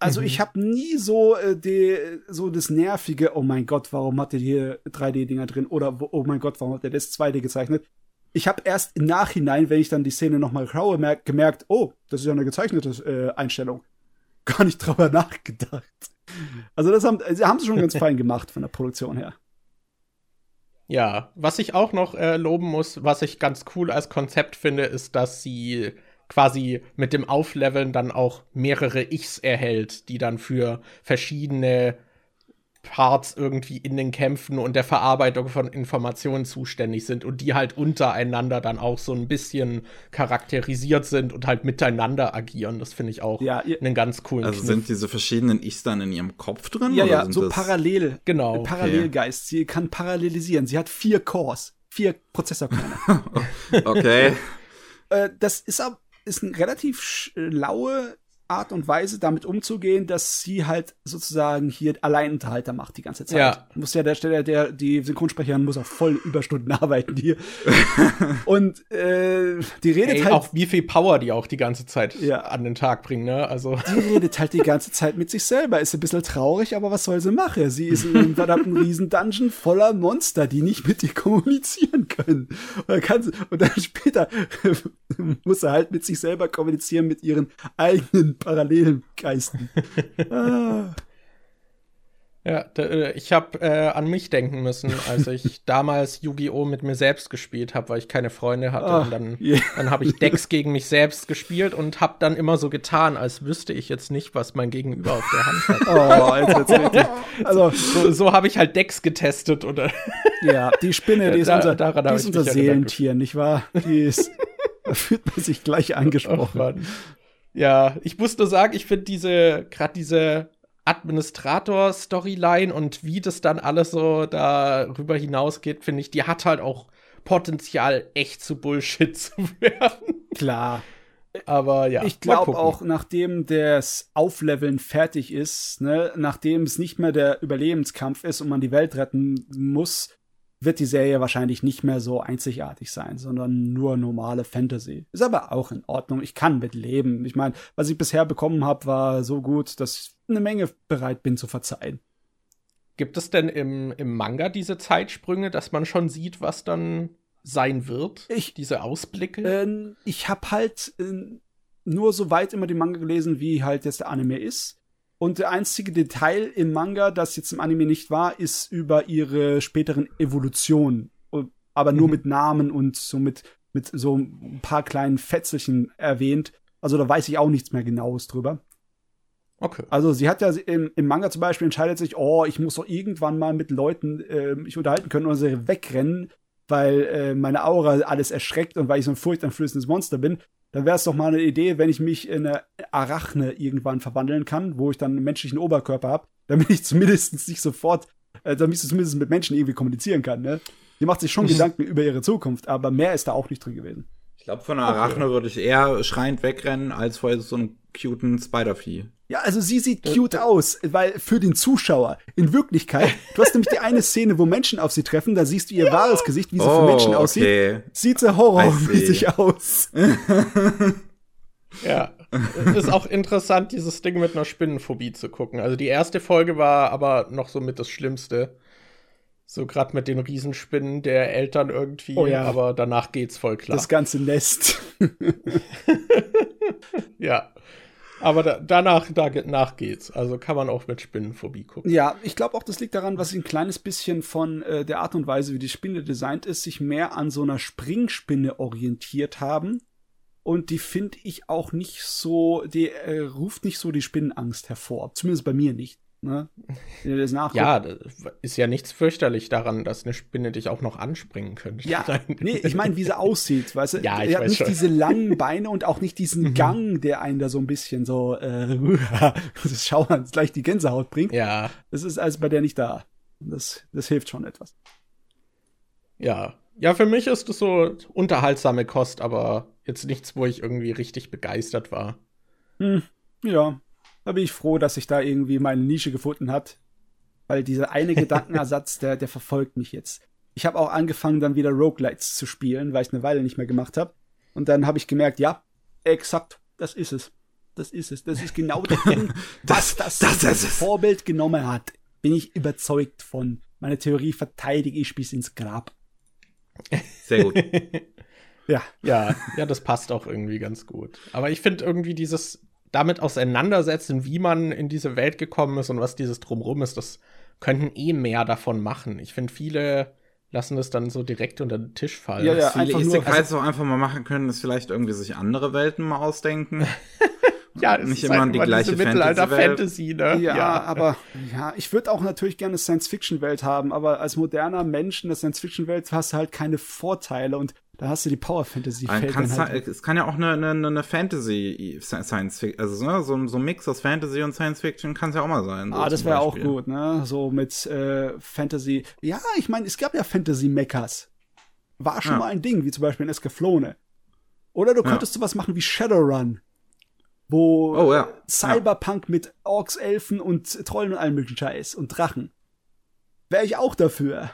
Also mhm. ich habe nie so äh, die, so das nervige, oh mein Gott, warum hat der hier 3D-Dinger drin? Oder oh mein Gott, warum hat der das 2D gezeichnet? Ich habe erst im Nachhinein, wenn ich dann die Szene nochmal schaue, gemerkt, oh, das ist ja eine gezeichnete äh, Einstellung. Gar nicht drüber nachgedacht. Also das haben sie haben es schon ganz fein gemacht von der Produktion her. Ja, was ich auch noch äh, loben muss, was ich ganz cool als Konzept finde, ist, dass sie quasi mit dem Aufleveln dann auch mehrere Ichs erhält, die dann für verschiedene Parts irgendwie in den Kämpfen und der Verarbeitung von Informationen zuständig sind und die halt untereinander dann auch so ein bisschen charakterisiert sind und halt miteinander agieren. Das finde ich auch ja, einen ganz coolen Also Kniff. sind diese verschiedenen Ichs dann in ihrem Kopf drin? Ja, ja, so parallel. Genau. Parallelgeist. Okay. Sie kann parallelisieren. Sie hat vier Cores, vier Prozessorkerne. okay. äh, das ist, ist eine relativ schlaue Art und Weise damit umzugehen, dass sie halt sozusagen hier Alleinunterhalter macht die ganze Zeit. Ja. Muss ja der Stelle, der die Synchronsprecherin muss auch voll Überstunden arbeiten hier. und äh, die redet Ey, halt auch wie viel Power die auch die ganze Zeit ja. an den Tag bringen, ne? Also die redet halt die ganze Zeit mit sich selber. Ist ein bisschen traurig, aber was soll sie machen? Sie ist in einem verdammten Riesendungeon voller Monster, die nicht mit ihr kommunizieren können. Und dann, kann sie, und dann später muss er halt mit sich selber kommunizieren mit ihren eigenen parallelen Geisten. ah. Ja, äh, ich habe äh, an mich denken müssen, als ich damals Yu-Gi-Oh! mit mir selbst gespielt habe, weil ich keine Freunde hatte. Oh, und dann, yeah. dann habe ich Decks gegen mich selbst gespielt und habe dann immer so getan, als wüsste ich jetzt nicht, was mein Gegenüber auf der Hand hat. Oh, jetzt, jetzt. Also, so, so habe ich halt Decks getestet. Oder ja, die Spinne, die ist da, unser, die ist unser Seelentier, nicht wahr? Die ist, da fühlt man sich gleich angesprochen. Oh, ja, ich muss nur sagen, ich finde diese, gerade diese Administrator-Storyline und wie das dann alles so darüber hinausgeht, finde ich, die hat halt auch Potenzial, echt zu Bullshit zu werden. Klar. Aber ja. Ich glaube auch, nachdem das Aufleveln fertig ist, ne, nachdem es nicht mehr der Überlebenskampf ist und man die Welt retten muss, wird die Serie wahrscheinlich nicht mehr so einzigartig sein, sondern nur normale Fantasy. Ist aber auch in Ordnung. Ich kann mit leben. Ich meine, was ich bisher bekommen habe, war so gut, dass ich eine Menge bereit bin zu verzeihen. Gibt es denn im, im Manga diese Zeitsprünge, dass man schon sieht, was dann sein wird? Ich, diese Ausblicke? Äh, ich habe halt äh, nur so weit immer die Manga gelesen, wie halt jetzt der Anime ist. Und der einzige Detail im Manga, das jetzt im Anime nicht war, ist über ihre späteren Evolutionen. Aber nur Mhm. mit Namen und so mit, mit so ein paar kleinen Fetzelchen erwähnt. Also da weiß ich auch nichts mehr genaues drüber. Okay. Also sie hat ja im, im Manga zum Beispiel entscheidet sich, oh, ich muss doch irgendwann mal mit Leuten äh, mich unterhalten können oder sie wegrennen, weil äh, meine Aura alles erschreckt und weil ich so ein furchteinflößendes Monster bin. Dann wäre es doch mal eine Idee, wenn ich mich in eine Arachne irgendwann verwandeln kann, wo ich dann einen menschlichen Oberkörper habe, damit ich zumindest nicht sofort, äh, damit ich zumindest mit Menschen irgendwie kommunizieren kann. Ne? Die macht sich schon Gedanken über ihre Zukunft, aber mehr ist da auch nicht drin gewesen. Ich glaube, von einer Arachne würde ich eher schreiend wegrennen, als vor so einem cuten Spider-Vieh. Ja, also sie sieht cute aus, weil für den Zuschauer, in Wirklichkeit, du hast nämlich die eine Szene, wo Menschen auf sie treffen, da siehst du ihr wahres Gesicht, wie sie für Menschen aussieht. Oh, okay. Sieht sie horrormäßig aus. Ja. ist auch interessant, dieses Ding mit einer Spinnenphobie zu gucken. Also die erste Folge war aber noch so mit das Schlimmste. So gerade mit den Riesenspinnen der Eltern irgendwie. Oh ja. Aber danach geht's voll klar. Das ganze Nest. ja. Aber da, danach, danach geht's. Also kann man auch mit Spinnenphobie gucken. Ja, ich glaube auch, das liegt daran, was ein kleines bisschen von äh, der Art und Weise, wie die Spinne designt ist, sich mehr an so einer Springspinne orientiert haben. Und die finde ich auch nicht so, die äh, ruft nicht so die Spinnenangst hervor. Zumindest bei mir nicht. Ne? Das. Ja, das ist ja nichts fürchterlich daran, dass eine Spinne dich auch noch anspringen könnte. Ja, nee, ich meine, wie sie aussieht, weißt du? Ja, ich er hat nicht schon. diese langen Beine und auch nicht diesen Gang, der einen da so ein bisschen so äh, das Schauern gleich die Gänsehaut bringt. Ja, Das ist alles bei der nicht da. Das, das hilft schon etwas. ja. Ja, für mich ist das so unterhaltsame Kost, aber jetzt nichts, wo ich irgendwie richtig begeistert war. Hm, ja, da bin ich froh, dass sich da irgendwie meine Nische gefunden hat. Weil dieser eine Gedankenersatz, der, der verfolgt mich jetzt. Ich habe auch angefangen, dann wieder Roguelites zu spielen, weil ich eine Weile nicht mehr gemacht habe. Und dann habe ich gemerkt, ja, exakt, das ist es. Das ist es. Das ist genau das Ding, was das, das es. Vorbild genommen hat. Bin ich überzeugt von. Meine Theorie verteidige ich bis ins Grab. Sehr gut. Ja, Ja, ja, das passt auch irgendwie ganz gut. Aber ich finde irgendwie dieses damit auseinandersetzen, wie man in diese Welt gekommen ist und was dieses drumrum ist, das könnten eh mehr davon machen. Ich finde, viele lassen das dann so direkt unter den Tisch fallen. Ja, ja. Viele einfach nur- Isekais auch einfach mal machen können, ist vielleicht irgendwie sich andere Welten mal ausdenken. ja es nicht ist immer halt die gleiche diese Mittelalter-Fantasy, Fantasy-Welt. ne? Ja, aber ja, ich würde auch natürlich gerne eine Science-Fiction-Welt haben, aber als moderner Mensch in der Science-Fiction-Welt hast du halt keine Vorteile und da hast du die Man Power-Fantasy-Feld kann, halt. es kann ja auch eine, eine, eine Fantasy Science Fiction, also ne, so, ein- so ein Mix aus Fantasy und Science Fiction kann es ja auch mal sein. so Ah, das wäre auch gut, ne? So mit äh, Fantasy. Ja, ich meine, es gab ja Fantasy-Mechas. War schon Ja. mal ein Ding, wie zum Beispiel in Escaflowne. Oder du Ja. könntest sowas machen wie Shadowrun. Wo Oh, ja. Cyberpunk mit Orks, Elfen und Trollen und allem möglichen Scheiß und Drachen. Wäre ich auch dafür.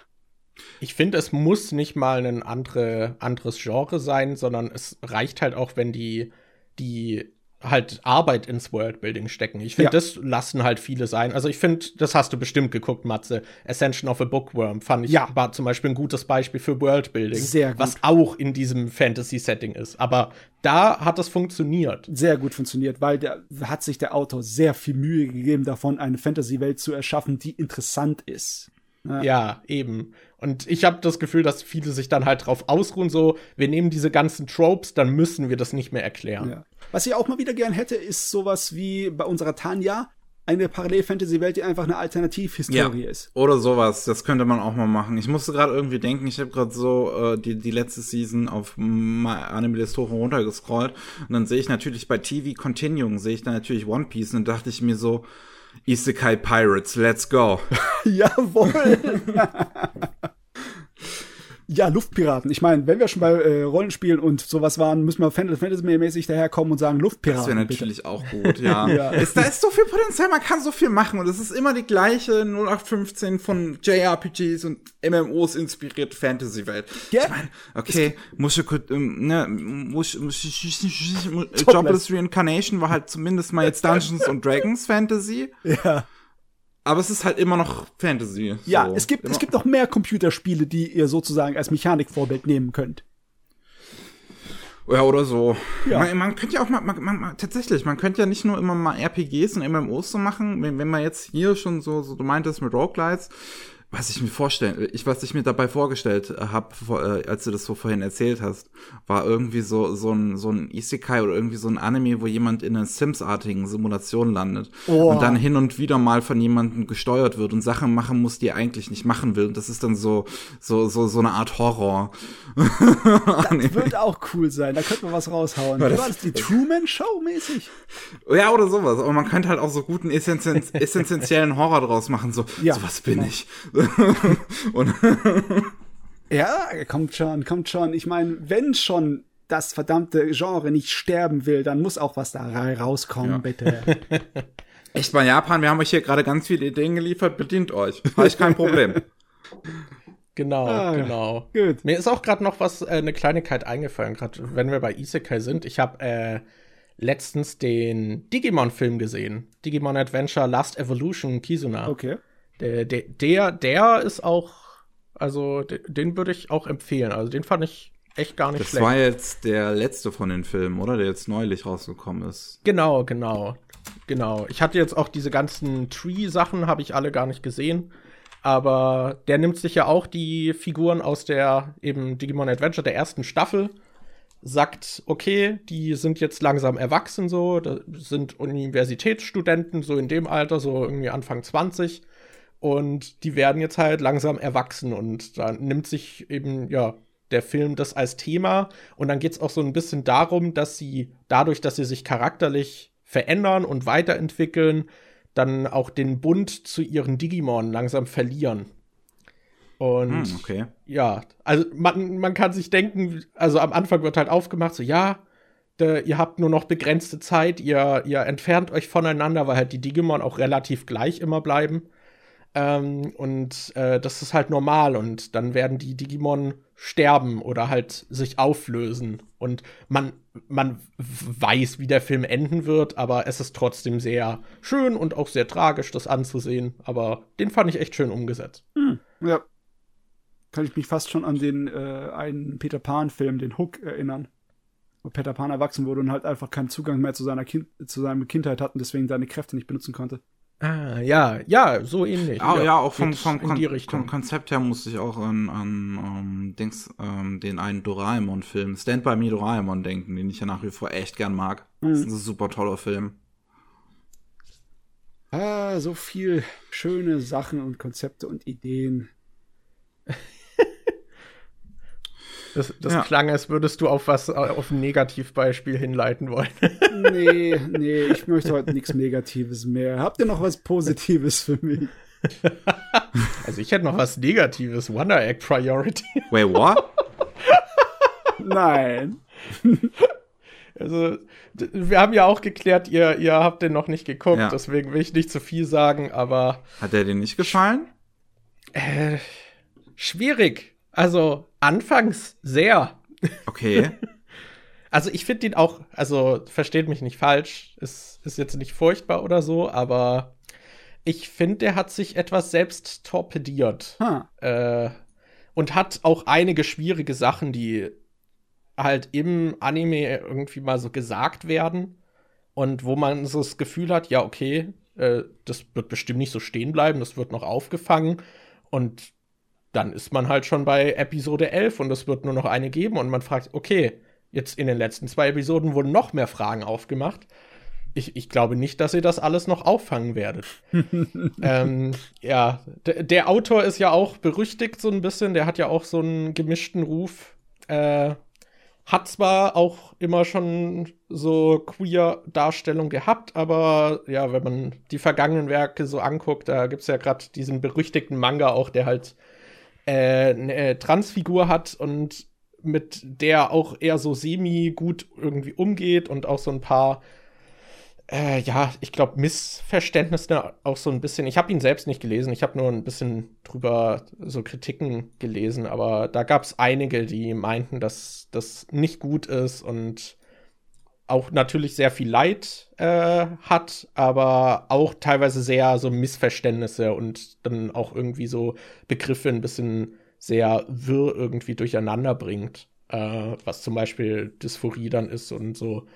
Ich finde, es muss nicht mal ein andere, anderes Genre sein, sondern es reicht halt auch, wenn die, die halt Arbeit ins Worldbuilding stecken. Ich finde, Ja. das lassen halt viele sein. Also ich finde, das hast du bestimmt geguckt, Matze. Ascension of a Bookworm fand ich Ja. war zum Beispiel ein gutes Beispiel für Worldbuilding. Sehr gut. Was auch in diesem Fantasy-Setting ist. Aber da hat es funktioniert. sehr gut funktioniert, weil der hat sich der Autor sehr viel Mühe gegeben, davon eine Fantasy-Welt zu erschaffen, die interessant ist. Ja, eben. Und ich habe das Gefühl, dass viele sich dann halt drauf ausruhen, so, wir nehmen diese ganzen Tropes, dann müssen wir das nicht mehr erklären. Ja. Was ich auch mal wieder gern hätte, ist sowas wie bei unserer Tanja eine Parallel-Fantasy-Welt, die einfach eine Alternativhistorie Ja, ist. oder sowas. Das könnte man auch mal machen. Ich musste gerade irgendwie denken, ich habe gerade so äh, die, die letzte Season auf Anime Dystopia runtergescrollt und dann sehe ich natürlich bei TV Continuing, sehe ich dann natürlich One Piece und dann dachte ich mir so, Isekai Pirates, let's go. Jawohl! ja, Luftpiraten. Ich meine, wenn wir schon bei äh, Rollenspielen und sowas waren, müssen wir Fan- Fantasy-mäßig daherkommen und sagen Luftpiraten. Das wäre bitte. natürlich auch gut, ja. Ja. Ist, da ist so viel Potenzial, man kann so viel machen und es ist immer die gleiche 0815 von JRPGs und MMOs inspirierte Fantasy-Welt. Ja. Ich meine, okay, Mushoku, ähm, ne, Mush, Mush, Jobless Reincarnation war halt zumindest mal jetzt Dungeons and Dragons Fantasy, Ja. Aber es ist halt immer noch Fantasy. Ja, so. es gibt, immer. es gibt noch mehr Computerspiele, die ihr sozusagen als Mechanikvorbild nehmen könnt. Ja, oder so. Ja. Man, man könnte ja auch mal, man, man, tatsächlich, man könnte ja nicht nur immer mal RPGs und MMOs so machen, wenn, wenn man jetzt hier schon so, so du meintest mit Roguelites, was ich mir vorstellen, ich, was ich mir dabei vorgestellt habe, äh, als du das so vorhin erzählt hast, war irgendwie so, so ein, so ein Isekai oder irgendwie so ein Anime, wo jemand in einer Sims-artigen Simulation landet Oh. und dann hin und wieder mal von jemandem gesteuert wird und Sachen machen muss, die er eigentlich nicht machen will. Und das ist dann so, so, so, so eine Art Horror. Das wird auch cool sein. Da könnte man was raushauen. Das- war das die Truman Show mäßig? Ja, oder sowas. Aber man könnte halt auch so guten essentiellen Horror draus machen. So, Ja, so was bin genau. ich. Und Ja, kommt schon, kommt schon. Ich meine, wenn schon das verdammte Genre nicht sterben will, dann muss auch was da ra- rauskommen, Ja. bitte. echt mal Japan, wir haben euch hier gerade ganz viele Ideen geliefert, bedient euch. Habe ich kein Problem. Genau, Ah, genau. Gut. Mir ist auch gerade noch was, äh, eine Kleinigkeit eingefallen, gerade wenn wir bei Isekai sind. Ich habe äh, letztens den Digimon-Film gesehen. Digimon Adventure Last Evolution Kizuna. Okay. Der, der, der, der ist auch, also de- den würde ich auch empfehlen. Also den fand ich echt gar nicht Das schlecht. war jetzt der letzte von den Filmen, oder? Der jetzt neulich rausgekommen ist. Genau, genau. Genau. Ich hatte jetzt auch diese ganzen Tree-Sachen, habe ich alle gar nicht gesehen. Aber der nimmt sich ja auch die Figuren aus der eben Digimon Adventure der ersten Staffel, sagt, okay, die sind jetzt langsam erwachsen so, da sind Universitätsstudenten so in dem Alter, so irgendwie Anfang 20. Und die werden jetzt halt langsam erwachsen und da nimmt sich eben, ja, der Film das als Thema. Und dann geht es auch so ein bisschen darum, dass sie dadurch, dass sie sich charakterlich verändern und weiterentwickeln, dann auch den Bund zu ihren Digimon langsam verlieren. Und Hm, okay. ja, also man, man kann sich denken, also am Anfang wird halt aufgemacht, so ja, da, ihr habt nur noch begrenzte Zeit, ihr, ihr entfernt euch voneinander, weil halt die Digimon auch relativ gleich immer bleiben. Ähm, und äh, das ist halt normal und dann werden die Digimon sterben oder halt sich auflösen. Und man, man weiß, wie der Film enden wird, aber es ist trotzdem sehr schön und auch sehr tragisch, das anzusehen. Aber den fand ich echt schön umgesetzt. Ja. Kann ich mich fast schon an den äh, einen Peter Pan-Film, den Hook, erinnern. Wo Peter Pan erwachsen wurde und halt einfach keinen Zugang mehr zu seiner kind zu seiner Kindheit hat und deswegen seine Kräfte nicht benutzen konnte. Ah, ja, ja, so ähnlich. Ah, ja, auch vom, vom, Kon vom Konzept her musste ich auch an, an ähm, Dings, ähm, den einen Doraemon-Film, Stand By Me Doraemon denken, den ich ja nach wie vor echt gern mag. Das ist ein super toller Film. Ah, so viel schöne Sachen und Konzepte und Ideen. Das, das Ja. klang, als würdest du auf was, auf ein Negativbeispiel hinleiten wollen. Nee, nee, ich möchte heute nichts Negatives mehr. Habt ihr noch was Positives für mich? Also ich hätte noch was Negatives. Wonder Egg Priority. Wait, what? Nein. Also, wir haben ja auch geklärt, ihr, ihr habt den noch nicht geguckt, Ja. deswegen will ich nicht zu viel sagen, aber Hat der dir nicht gefallen? äh, schwierig. Also, anfangs sehr. Okay. Also ich finde ihn auch, also versteht mich nicht falsch, ist, ist jetzt nicht furchtbar oder so, aber ich finde, der hat sich etwas selbst torpediert. Ha. Äh, und hat auch einige schwierige Sachen, die halt im Anime irgendwie mal so gesagt werden und wo man so das Gefühl hat, ja, okay, äh, das wird bestimmt nicht so stehen bleiben, das wird noch aufgefangen und dann ist man halt schon bei Episode 11 und es wird nur noch eine geben und man fragt, okay, jetzt in den letzten zwei Episoden wurden noch mehr Fragen aufgemacht. Ich, ich glaube nicht, dass ihr das alles noch auffangen werdet. ähm, ja, d- der Autor ist ja auch berüchtigt so ein bisschen. Der hat ja auch so einen gemischten Ruf. Äh, hat zwar auch immer schon so Queer-Darstellung gehabt, aber ja, wenn man die vergangenen Werke so anguckt, da gibt's ja gerade diesen berüchtigten Manga auch, der halt äh, eine Transfigur hat und mit der auch eher so semi gut irgendwie umgeht und auch so ein paar äh, ja, ich glaube, Missverständnisse auch so ein bisschen. Ich habe ihn selbst nicht gelesen, ich habe nur ein bisschen drüber so Kritiken gelesen, aber da gab es einige, die meinten, dass das nicht gut ist und auch natürlich sehr viel Leid äh, hat, aber auch teilweise sehr so Missverständnisse und dann auch irgendwie so Begriffe ein bisschen sehr wirr irgendwie durcheinander bringt. äh, was zum Beispiel Dysphorie dann ist und so.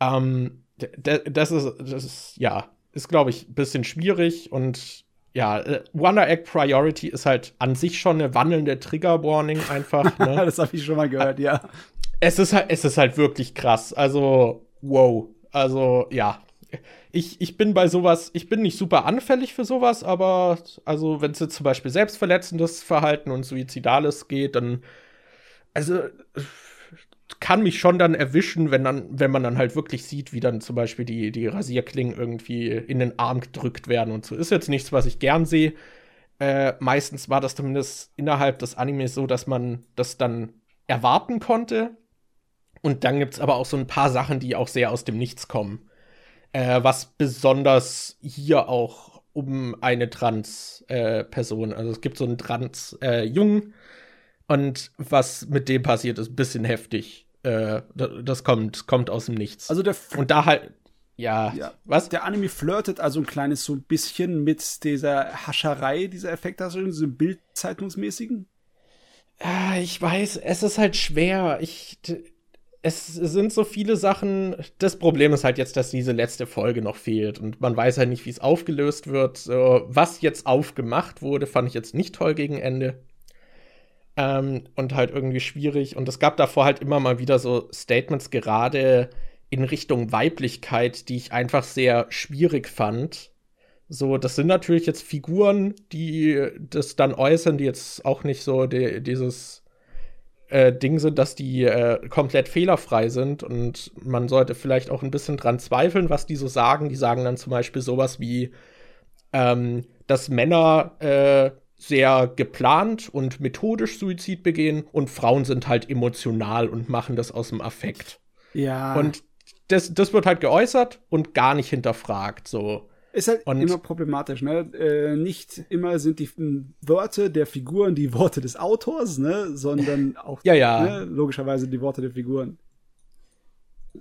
Ähm, das ist, das ist, ja, ist, glaube ich, ein bisschen schwierig und ja, äh, Wonder Egg Priority ist halt an sich schon eine wandelnde Trigger Warning einfach. Ne? das habe ich schon mal gehört, ja. Es ist halt, es ist halt wirklich krass. Also, wow. Also, ja. Ich, ich bin bei sowas, ich bin nicht super anfällig für sowas, aber also, wenn es jetzt zum Beispiel selbstverletzendes Verhalten und Suizidales geht, dann, also, kann mich schon dann erwischen, wenn dann, wenn man dann halt wirklich sieht, wie dann zum Beispiel die, die Rasierklingen irgendwie in den Arm gedrückt werden und so. Ist jetzt nichts, was ich gern sehe. Äh, meistens war das zumindest innerhalb des Animes so, dass man das dann erwarten konnte. Und dann gibt es aber auch so ein paar Sachen, die auch sehr aus dem Nichts kommen. Äh, was besonders hier auch um eine Trans-Person, äh, also es gibt so einen Trans-Jungen, äh, und was mit dem passiert, ist ein bisschen heftig. Äh, das kommt, kommt aus dem Nichts. Also der F und da halt, ja, ja, was? Der Anime flirtet also ein kleines so ein bisschen mit dieser Hascherei, dieser Effektdarstellung, diesem Bildzeitungsmäßigen. Ja, ich weiß, es ist halt schwer. Ich, es sind so viele Sachen. Das Problem ist halt jetzt, dass diese letzte Folge noch fehlt und man weiß halt nicht, wie es aufgelöst wird. So, was jetzt aufgemacht wurde, fand ich jetzt nicht toll gegen Ende. Ähm, und halt irgendwie schwierig. Und es gab davor halt immer mal wieder so Statements, gerade in Richtung Weiblichkeit, die ich einfach sehr schwierig fand. So, das sind natürlich jetzt Figuren, die das dann äußern, die jetzt auch nicht so die, dieses äh, Ding sind, dass die äh, komplett fehlerfrei sind. Und man sollte vielleicht auch ein bisschen dran zweifeln, was die so sagen. Die sagen dann zum Beispiel sowas wie, ähm, dass Männer äh, sehr geplant und methodisch Suizid begehen und Frauen sind halt emotional und machen das aus dem Affekt. Ja. Und das, das wird halt geäußert und gar nicht hinterfragt. So. Ist halt und immer problematisch, ne? Äh, nicht immer sind die Worte der Figuren die Worte des Autors, ne? Sondern auch ja, ja. Ne? logischerweise die Worte der Figuren.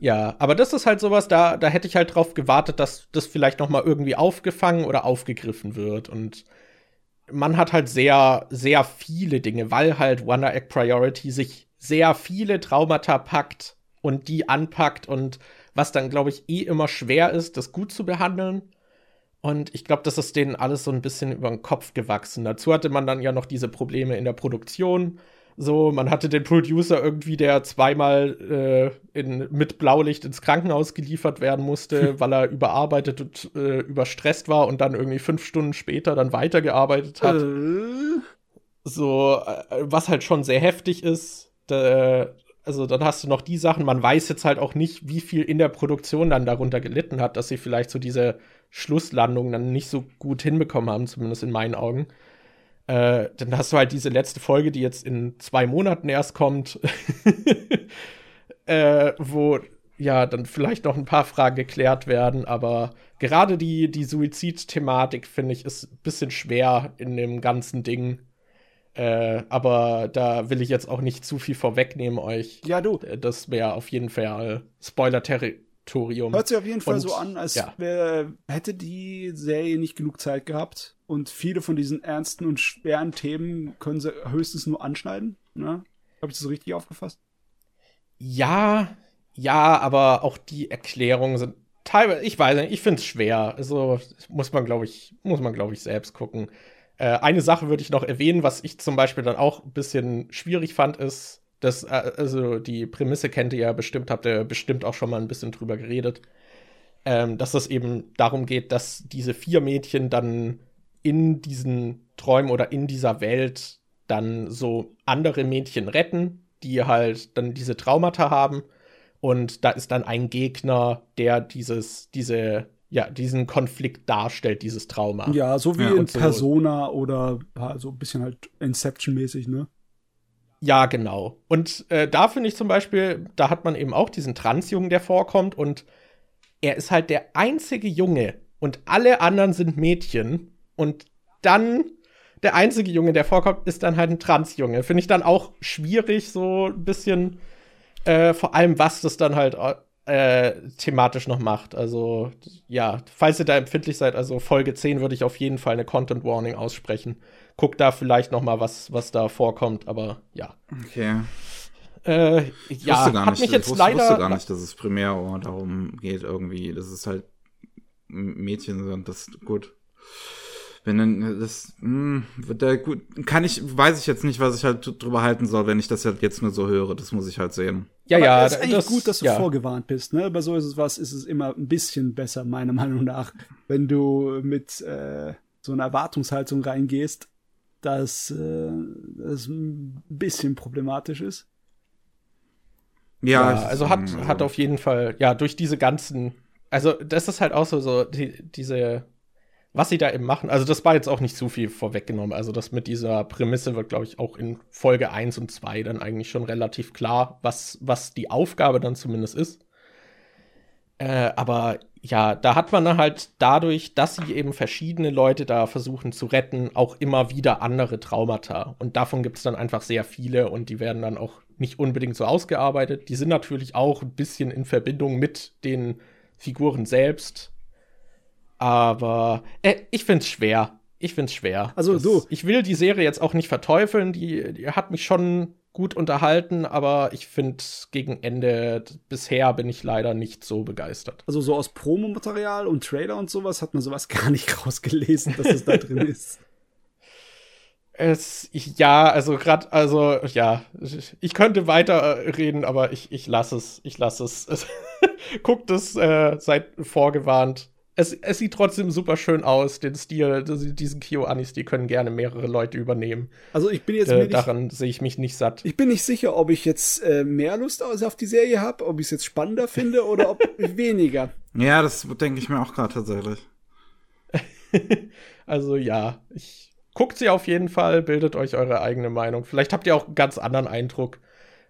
Ja, aber das ist halt sowas, da, da hätte ich halt drauf gewartet, dass das vielleicht noch mal irgendwie aufgefangen oder aufgegriffen wird. Und man hat halt sehr, sehr viele Dinge, weil halt Wonder Egg Priority sich sehr viele Traumata packt und die anpackt und was dann, glaube ich, eh immer schwer ist, das gut zu behandeln. Und ich glaube, das ist denen alles so ein bisschen über den Kopf gewachsen. Dazu hatte man dann ja noch diese Probleme in der Produktion so, man hatte den Producer irgendwie, der zweimal äh, in, mit Blaulicht ins Krankenhaus geliefert werden musste, weil er überarbeitet und äh, überstresst war und dann irgendwie fünf Stunden später dann weitergearbeitet hat. Äh. So, äh, was halt schon sehr heftig ist. Da, also dann hast du noch die Sachen, man weiß jetzt halt auch nicht, wie viel in der Produktion dann darunter gelitten hat, dass sie vielleicht so diese Schlusslandung dann nicht so gut hinbekommen haben, zumindest in meinen Augen. Äh, dann hast du halt diese letzte Folge, die jetzt in zwei Monaten erst kommt, äh, wo ja dann vielleicht noch ein paar Fragen geklärt werden, aber gerade die, die Suizid-Thematik, finde ich, ist ein bisschen schwer in dem ganzen Ding. Äh, aber da will ich jetzt auch nicht zu viel vorwegnehmen euch. Ja, du. Äh, das wäre auf jeden Fall Spoiler-Territorium. Territorium. Hört sich auf jeden Fall Und, so an, als ja. wär, hätte die Serie nicht genug Zeit gehabt. Und viele von diesen ernsten und schweren Themen können sie höchstens nur anschneiden. Ne? Habe ich das richtig aufgefasst? Ja, ja, aber auch die Erklärungen sind teilweise, ich weiß nicht, ich finde es schwer. Also muss man, glaube ich, muss man, glaube ich, selbst gucken. Äh, eine Sache würde ich noch erwähnen, was ich zum Beispiel dann auch ein bisschen schwierig fand, ist, das, äh, also die Prämisse kennt ihr ja bestimmt, habt ihr bestimmt auch schon mal ein bisschen drüber geredet. Ähm, dass es eben darum geht, dass diese vier Mädchen dann in diesen Träumen oder in dieser Welt dann so andere Mädchen retten, die halt dann diese Traumata haben. Und da ist dann ein Gegner, der dieses, diese, ja, diesen Konflikt darstellt, dieses Trauma. Ja, so wie ja, in so Persona oder so ein bisschen halt Inception-mäßig, ne? Ja, genau. Und äh, da finde ich zum Beispiel, da hat man eben auch diesen Transjungen, der vorkommt und er ist halt der einzige Junge und alle anderen sind Mädchen und dann der einzige Junge, der vorkommt, ist dann halt ein Transjunge. Finde ich dann auch schwierig, so ein bisschen, äh, vor allem was das dann halt äh, thematisch noch macht. Also, ja, falls ihr da empfindlich seid, also Folge 10 würde ich auf jeden Fall eine Content Warning aussprechen guck da vielleicht noch mal, was, was da vorkommt, aber ja. Okay. Äh, Ich ja, wusste gar hat nicht, mich jetzt ich wusste, leider wusste gar nicht, dass es primär darum geht irgendwie. Das ist halt Mädchen sind, das gut. Wenn dann das mh, wird da gut kann ich weiß ich jetzt nicht, was ich halt drüber halten soll, wenn ich das halt jetzt nur so höre. Das muss ich halt sehen. Ja, Aber ja, es ist eigentlich das, gut, dass du ja. vorgewarnt bist. Ne? Bei so ist es was, ist es immer ein bisschen besser, meiner Meinung nach, wenn du mit äh, so einer Erwartungshaltung reingehst, dass äh, das ein bisschen problematisch ist. Ja, ist, also hat, hat auf jeden Fall, ja, durch diese ganzen, also das ist halt auch so, so die, diese, was sie da eben machen, also das war jetzt auch nicht zu viel vorweggenommen, also das mit dieser Prämisse wird, glaube ich, auch in Folge 1 und 2 dann eigentlich schon relativ klar, was, was die Aufgabe dann zumindest ist. Äh, aber ja, da hat man halt dadurch, dass sie eben verschiedene Leute da versuchen zu retten, auch immer wieder andere Traumata. Und davon gibt es dann einfach sehr viele und die werden dann auch nicht unbedingt so ausgearbeitet. Die sind natürlich auch ein bisschen in Verbindung mit den Figuren selbst. Aber äh, ich find's schwer. Ich find's schwer. Also, Das- du- Ich will die Serie jetzt auch nicht verteufeln. Die, die hat mich schon gut unterhalten, aber ich finde gegen Ende bisher bin ich leider nicht so begeistert. Also so aus Promomaterial und Trailer und sowas hat man sowas gar nicht rausgelesen, dass es da drin ist. Es, ich, ja, also gerade, also ja, ich könnte weiter äh, aber ich, ich lasse es, ich lasse es. Guckt es, äh, seid vorgewarnt. Es, es sieht trotzdem super schön aus, den Stil, das- diesen Kyo-Anis, die können gerne mehrere Leute übernehmen. Also ich bin jetzt Äh, nicht, daran sehe ich mich nicht satt. ich bin nicht sicher, ob ich jetzt äh, mehr Lust auf die Serie habe, ob ich es jetzt spannender finde oder ob weniger. Ja, das denke ich mir auch gerade tatsächlich. Also ja, ich guckt sie auf jeden Fall, bildet euch eure eigene Meinung. Vielleicht habt ihr auch einen ganz anderen Eindruck.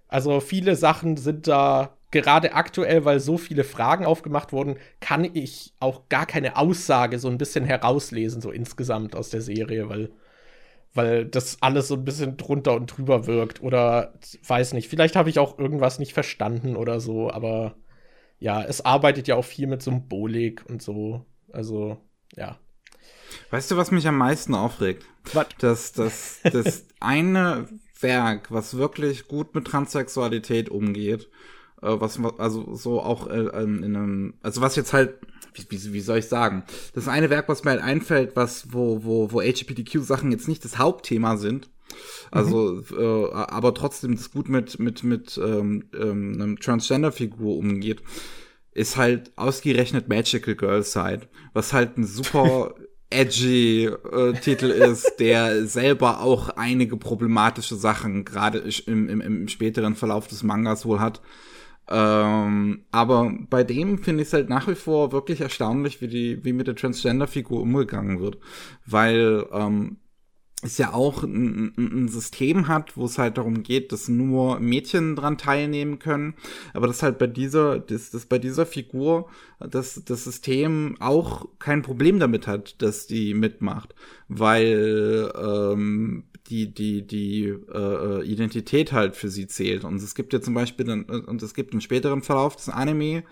Also viele Sachen sind da gerade aktuell, weil so viele Fragen aufgemacht wurden, kann ich auch gar keine Aussage so ein bisschen herauslesen, so insgesamt aus der Serie, weil, weil das alles so ein bisschen drunter und drüber wirkt. Oder weiß nicht, vielleicht habe ich auch irgendwas nicht verstanden oder so, aber ja, es arbeitet ja auch viel mit Symbolik und so. Also, ja. Weißt du, was mich am meisten aufregt? Was? Das, das, das eine Werk, was wirklich gut mit Transsexualität umgeht, was also so auch äh, in einem, also was jetzt halt, wie, wie, wie soll ich sagen, das eine Werk, was mir halt einfällt, was wo wo wo LGBTQ-Sachen jetzt nicht das Hauptthema sind, also äh, aber trotzdem das gut mit mit mit ähm, ähm, einem Transgender-Figur umgeht, ist halt ausgerechnet Magical Girl Side, was halt ein super edgy äh, Titel ist, der selber auch einige problematische Sachen gerade im, im, im späteren Verlauf des Mangas wohl hat. Ähm, aber bei dem finde ich es halt nach wie vor wirklich erstaunlich, wie die, wie mit der Transgender-Figur umgegangen wird. Weil ähm, es ja auch ein, ein, System hat, wo es halt darum geht, dass nur Mädchen dran teilnehmen können, aber das halt bei dieser, das, das bei dieser Figur, dass das System auch kein Problem damit hat, dass die mitmacht, weil ähm, die die die äh, Identität halt für sie zählt und es gibt ja zum Beispiel dann, und es gibt im späteren Verlauf des Anime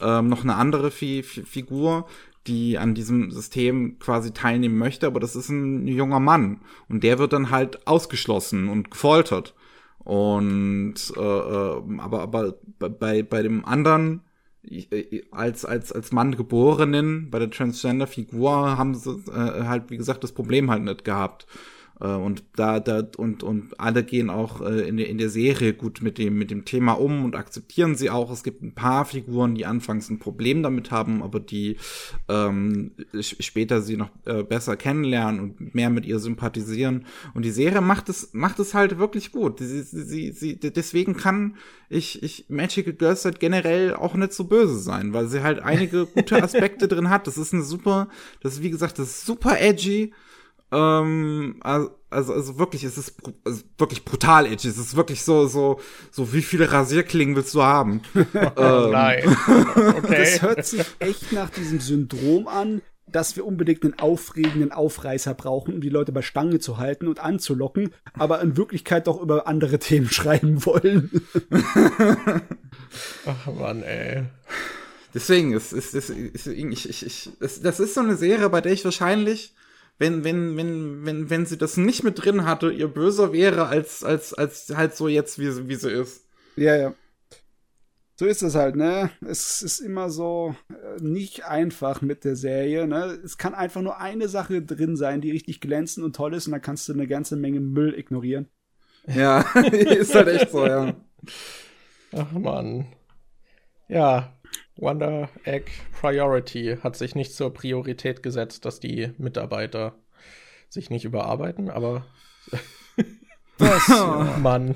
ähm, noch eine andere Fi Fi Figur, die an diesem System quasi teilnehmen möchte, aber das ist ein junger Mann und der wird dann halt ausgeschlossen und gefoltert. Und äh, äh, aber aber bei bei dem anderen äh, als als als Mann geborenen bei der Transgender Figur haben sie äh, halt wie gesagt das Problem halt nicht gehabt. Äh, Und da, da, und, und alle gehen auch äh, in, der, in der Serie gut mit dem, mit dem Thema um und akzeptieren sie auch. Es gibt ein paar Figuren, die anfangs ein Problem damit haben, aber die ähm, später sie noch äh, besser kennenlernen und mehr mit ihr sympathisieren. Und die Serie macht es, macht es halt wirklich gut. Sie, sie, sie, sie, deswegen kann ich, ich Magical Girls halt generell auch nicht so böse sein, weil sie halt einige gute Aspekte drin hat. Das ist eine super, das ist wie gesagt, das ist super edgy. Ähm, also, also, also wirklich, es ist also wirklich brutal edgy. Es ist wirklich so, so, so, wie viele Rasierklingen willst du haben? Oh nein. Okay. Das hört sich echt nach diesem Syndrom an, dass wir unbedingt einen aufregenden Aufreißer brauchen, um die Leute bei Stange zu halten und anzulocken, aber in Wirklichkeit doch über andere Themen schreiben wollen. Ach Mann, ey. Deswegen, es ist, es ist, ich, ich, ich, das ist so eine Serie, bei der ich wahrscheinlich, wenn, wenn, wenn, wenn, wenn sie das nicht mit drin hatte, ihr böser wäre als, als, als halt so jetzt, wie, sie- wie sie ist. Ja, ja. So ist es halt, ne? Es ist immer so äh, nicht einfach mit der Serie, ne? Es kann einfach nur eine Sache drin sein, die richtig glänzend und toll ist, und dann kannst du eine ganze Menge Müll ignorieren. Ja, ist halt echt so, ja. Ach man. Ja, Wonder Egg Priority hat sich nicht zur Priorität gesetzt, dass die Mitarbeiter sich nicht überarbeiten, aber Das, Mann.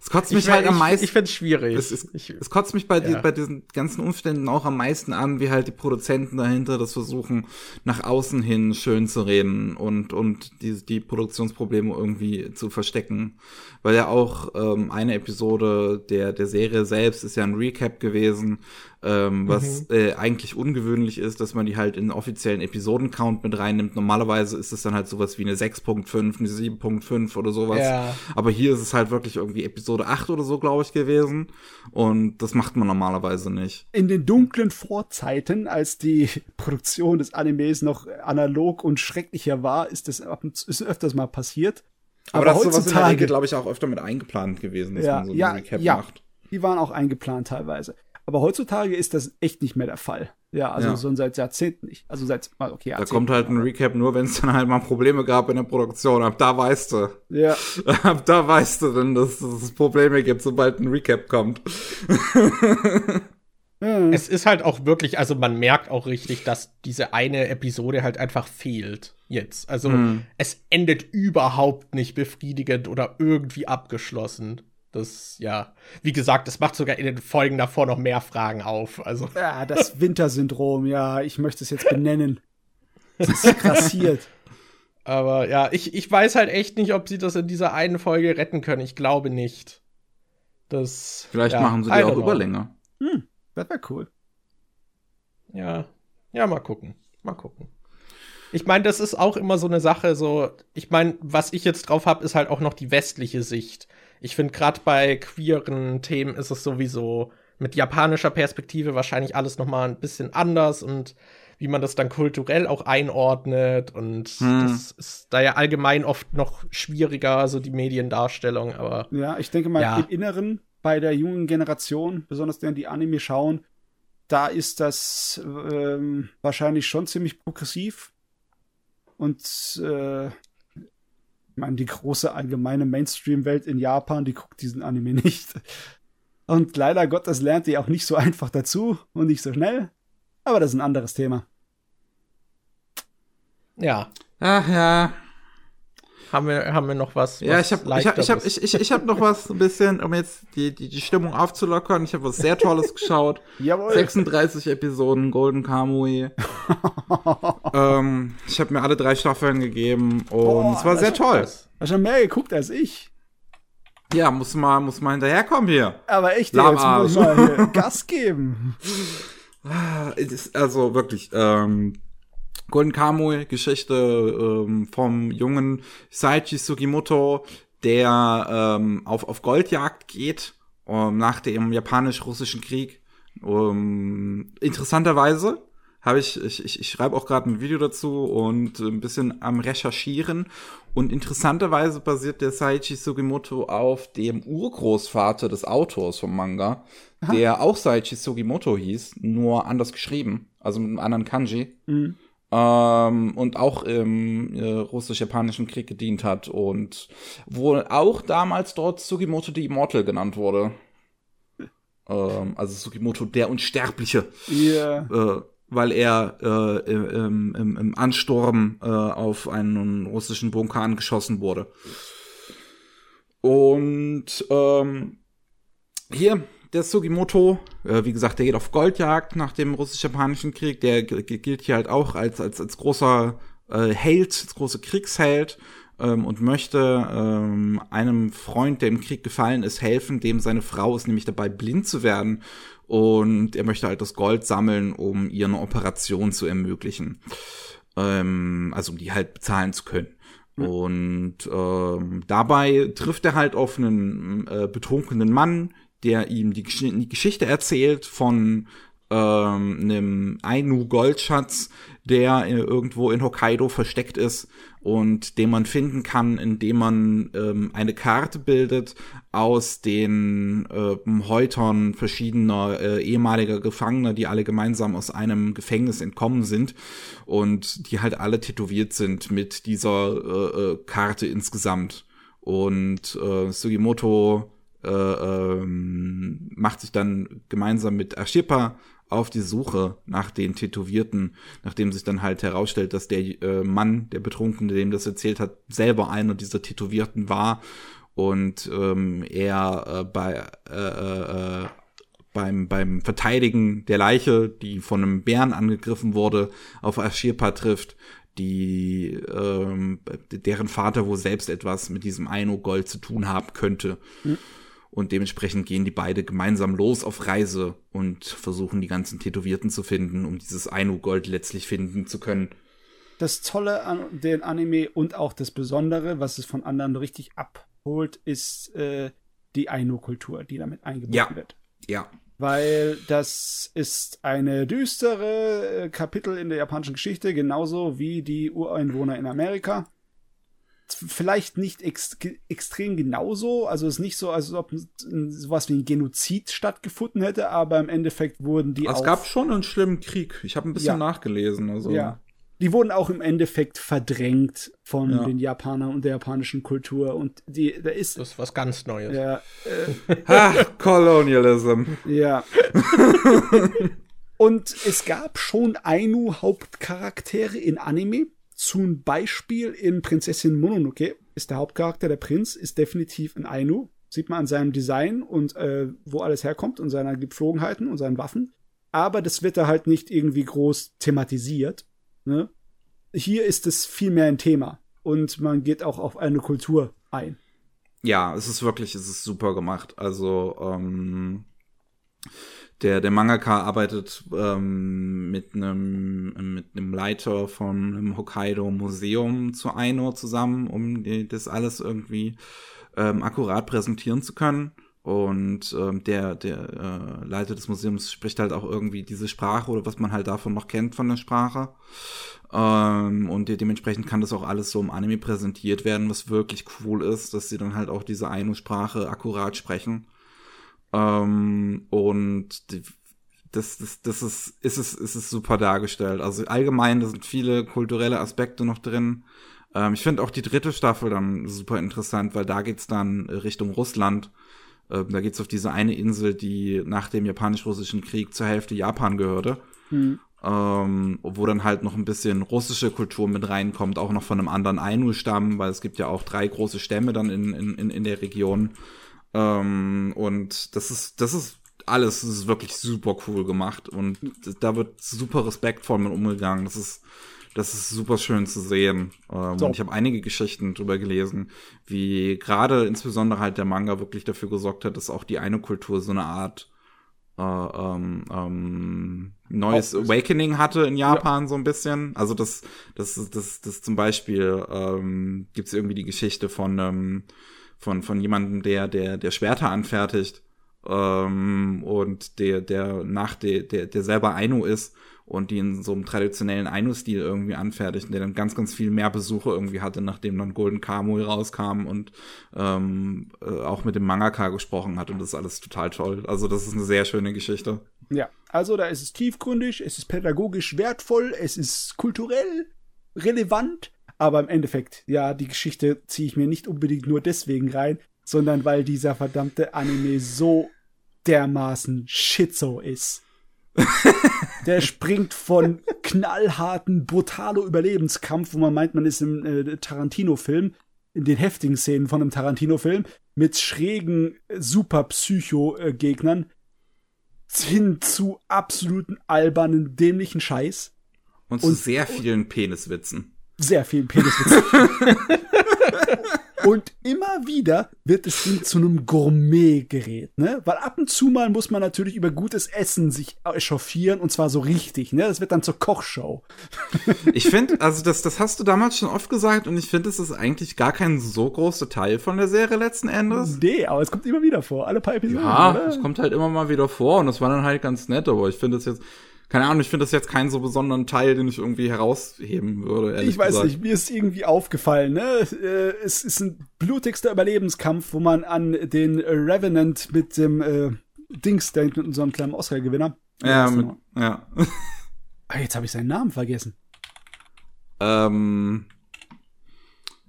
Es kotzt mich halt ich, am meisten. Ich finde es schwierig. Es, es, es kotzt mich bei, die, Ja. bei diesen ganzen Umständen auch am meisten an, wie halt die Produzenten dahinter das versuchen, nach außen hin schön zu reden und, und die, die Produktionsprobleme irgendwie zu verstecken. Weil ja auch ähm, eine Episode der, der Serie selbst ist ja ein Recap gewesen, ähm, was äh, eigentlich ungewöhnlich ist, dass man die halt in den offiziellen Episodencount mit reinnimmt. Normalerweise ist es dann halt sowas wie eine 6.5, eine 7.5 oder sowas. Ja. Aber hier ist es halt wirklich irgendwie Episode 8 oder so, glaube ich, gewesen. Und das macht man normalerweise nicht. in den dunklen Vorzeiten, als die Produktion des Animes noch analog und schrecklicher war, ist das ist öfters mal passiert. Aber, das ist Regel, glaube ich, auch öfter mit eingeplant gewesen, dass Ja, man so einen ja, Recap ja. macht. die waren auch eingeplant teilweise. Aber heutzutage ist das echt nicht mehr der Fall. Ja, also Ja. so seit Jahrzehnten nicht. Also seit, okay, Da Jahrzehnten. kommt halt ein Recap nur, wenn es dann halt mal Probleme gab in der Produktion. Ab da weißt du. Ja, Ab da weißt du dann, dass es Probleme gibt, sobald ein Recap kommt. Es ist halt auch wirklich, also man merkt auch richtig, dass diese eine Episode halt einfach fehlt jetzt. Also Hm. es endet überhaupt nicht befriedigend oder irgendwie abgeschlossen. Das, ja, wie gesagt, es macht sogar in den Folgen davor noch mehr Fragen auf. Also, ja, das Wintersyndrom, ja, ich möchte es jetzt benennen. Das ist grassiert. aber ja, ich, ich weiß halt echt nicht, ob sie das in dieser einen Folge retten können. Ich glaube nicht. Das. Vielleicht ja, machen sie die auch know. Überlänge. Das wäre cool. Ja, ja, mal gucken. Mal gucken. Ich meine, das ist auch immer so eine Sache, so, ich meine, was ich jetzt drauf habe, ist halt auch noch die westliche Sicht. Ich finde, gerade bei queeren Themen ist es sowieso mit japanischer Perspektive wahrscheinlich alles noch mal ein bisschen anders und wie man das dann kulturell auch einordnet und Hm. das ist da ja allgemein oft noch schwieriger, so die Mediendarstellung, aber Ja, ich denke mal, Ja. im Inneren bei der jungen Generation, besonders denen, die Anime schauen, da ist das ähm, wahrscheinlich schon ziemlich progressiv. Und äh, ich meine, die große allgemeine Mainstream-Welt in Japan, die guckt diesen Anime nicht. Und leider Gottes lernt die auch nicht so einfach dazu und nicht so schnell. Aber das ist ein anderes Thema. ja, Ach ja. Haben wir, haben wir noch was? Ja, was ich habe ich hab, ich hab, ich, ich, ich hab noch was ein bisschen, um jetzt die, die, die Stimmung aufzulockern. Ich habe was sehr Tolles geschaut. Jawohl. 36 Episoden Golden Kamui. ähm, ich habe mir alle drei Staffeln gegeben und Boah, es war sehr toll. Hast schon mehr geguckt als ich. Ja, muss mal, muss mal hinterherkommen hier. Aber echt, Lahm jetzt muss ich mal hier Gas geben. Also wirklich, ähm, Golden Kamui, Geschichte ähm, vom jungen Saichi Sugimoto, der ähm, auf, auf Goldjagd geht ähm, nach dem japanisch-russischen Krieg. Ähm, interessanterweise habe ich, ich, ich, ich schreibe auch gerade ein Video dazu und ein bisschen am Recherchieren. Und interessanterweise basiert der Saichi Sugimoto auf dem Urgroßvater des Autors vom Manga, der auch Saichi Sugimoto hieß, nur anders geschrieben, also mit einem anderen Kanji. Mhm. Ähm, und auch im äh, russisch-japanischen Krieg gedient hat und wohl auch damals dort Sugimoto the Immortal genannt wurde. Ähm, also Sugimoto der Unsterbliche Ja. äh, weil er äh, im, im, im Ansturm äh, auf einen russischen Vulkan geschossen wurde. Und ähm, hier, der Sugimoto, äh, wie gesagt, der geht auf Goldjagd nach dem russisch-japanischen Krieg. Der gilt hier halt auch als, als, als großer äh, Held, als großer Kriegsheld ähm, und möchte ähm, einem Freund, der im Krieg gefallen ist, helfen, dem seine Frau ist nämlich dabei, blind zu werden. Und er möchte halt das Gold sammeln, um ihr eine Operation zu ermöglichen. Ähm, also um die halt bezahlen zu können. Und ähm, dabei trifft er halt auf einen äh, betrunkenen Mann, der ihm die, Gesch die Geschichte erzählt von ähm, einem Ainu-Goldschatz, der irgendwo in Hokkaido versteckt ist und den man finden kann, indem man ähm, eine Karte bildet aus den äh, Häutern verschiedener äh, ehemaliger Gefangener, die alle gemeinsam aus einem Gefängnis entkommen sind und die halt alle tätowiert sind mit dieser äh, äh, Karte insgesamt. Und äh, Sugimoto äh, ähm, macht sich dann gemeinsam mit Ashipa auf die Suche nach den Tätowierten, nachdem sich dann halt herausstellt, dass der äh, Mann, der Betrunkene, dem das erzählt hat, selber einer dieser Tätowierten war und ähm, er äh, bei äh, äh, beim, beim Verteidigen der Leiche, die von einem Bären angegriffen wurde, auf Ashirpa trifft, die ähm, deren Vater wohl selbst etwas mit diesem Aino Gold zu tun haben könnte. Mhm. Und dementsprechend gehen die beide gemeinsam los auf Reise und versuchen die ganzen Tätowierten zu finden, um dieses Ainu-Gold letztlich finden zu können. Das Tolle an den Anime und auch das Besondere, was es von anderen richtig abholt, ist äh, die Ainu-Kultur, die damit eingebunden ja. wird. Ja. Weil das ist eine düstere äh, Kapitel in der japanischen Geschichte, genauso wie die Ureinwohner in Amerika vielleicht nicht ex extrem genauso. Also es ist nicht so, als ob sowas wie ein Genozid stattgefunden hätte, aber im Endeffekt wurden die. Es gab schon einen schlimmen Krieg. Ich habe ein bisschen ja. nachgelesen. Also. Ja. Die wurden auch im Endeffekt verdrängt von ja. den Japanern und der japanischen Kultur. Und die, da ist. Das ist was ganz Neues. Ja. Äh, Ach, Colonialism. Ja. und es gab schon Ainu-Hauptcharaktere in Anime zum Beispiel in Prinzessin Mononoke ist der Hauptcharakter, der Prinz, ist definitiv ein Ainu. Sieht man an seinem Design und äh, wo alles herkommt und seiner Gepflogenheiten und seinen Waffen. Aber das wird da halt nicht irgendwie groß thematisiert. Ne? Hier ist es viel mehr ein Thema und man geht auch auf eine Kultur ein. Ja, es ist wirklich, es ist super gemacht. Also, ähm, der, der Mangaka arbeitet ähm, mit einem mit einem Leiter von einem Hokkaido Museum zu Aino zusammen, um die, das alles irgendwie ähm, akkurat präsentieren zu können. Und ähm, der, der äh, Leiter des Museums spricht halt auch irgendwie diese Sprache oder was man halt davon noch kennt von der Sprache. Ähm, und dementsprechend kann das auch alles so im Anime präsentiert werden, was wirklich cool ist, dass sie dann halt auch diese Aino-Sprache akkurat sprechen. Ähm, und das, das, das ist, ist es, ist es super dargestellt. Also allgemein, da sind viele kulturelle Aspekte noch drin. Ähm, ich finde auch die dritte Staffel dann super interessant, weil da geht's dann Richtung Russland. Ähm, da geht's auf diese eine Insel, die nach dem japanisch-russischen Krieg zur Hälfte Japan gehörte. Mhm. Ähm, wo dann halt noch ein bisschen russische Kultur mit reinkommt, auch noch von einem anderen Ainu-Stamm, weil es gibt ja auch drei große Stämme dann in, in, in der Region. Ähm, und das ist, das ist alles, das ist wirklich super cool gemacht und da wird super respektvoll mit umgegangen. Das ist, das ist super schön zu sehen. Ähm, so. Und ich habe einige Geschichten drüber gelesen, wie gerade insbesondere halt der Manga wirklich dafür gesorgt hat, dass auch die eine Kultur so eine Art äh, ähm, ähm, neues auch, Awakening hatte in Japan ja. so ein bisschen. Also das, das, das, das, das zum Beispiel ähm, gibt es irgendwie die Geschichte von ähm, von, von jemandem, der, der, der Schwerter anfertigt ähm, und der, der nach der, der, der selber Ainu ist und die in so einem traditionellen Ainu-Stil irgendwie anfertigt und der dann ganz, ganz viel mehr Besuche irgendwie hatte, nachdem dann Golden Kamui rauskam und ähm, äh, auch mit dem Mangaka gesprochen hat und das ist alles total toll. Also das ist eine sehr schöne Geschichte. Ja, also da ist es tiefgründig, es ist pädagogisch wertvoll, es ist kulturell relevant aber im Endeffekt, ja, die Geschichte ziehe ich mir nicht unbedingt nur deswegen rein, sondern weil dieser verdammte Anime so dermaßen schizo ist. Der springt von knallharten, brutalo Überlebenskampf, wo man meint, man ist im äh, Tarantino-Film, in den heftigen Szenen von einem Tarantino-Film, mit schrägen Super-Psycho-Gegnern hin zu absoluten albernen, dämlichen Scheiß. Und zu und, sehr vielen Peniswitzen sehr vielen Peniswitzen. Und immer wieder wird es ihm zu einem Gourmetgerät, ne? Weil ab und zu mal muss man natürlich über gutes Essen sich echauffieren und zwar so richtig, ne? Das wird dann zur Kochshow. Ich finde, also das, das hast du damals schon oft gesagt und ich finde, es ist eigentlich gar kein so großer Teil von der Serie letzten Endes. Nee, aber es kommt immer wieder vor, alle paar Episoden. Ja, oder? es kommt halt immer mal wieder vor und das war dann halt ganz nett, aber ich finde es jetzt, keine Ahnung, ich finde das jetzt keinen so besonderen Teil, den ich irgendwie herausheben würde. Ich weiß gesagt. nicht, mir ist irgendwie aufgefallen, ne? Äh, Es ist ein blutigster Überlebenskampf, wo man an den Revenant mit dem äh, Dings denkt, mit unserem kleinen Oscar-Gewinner. Ja, mit, ja. Ah, jetzt habe ich seinen Namen vergessen. ähm,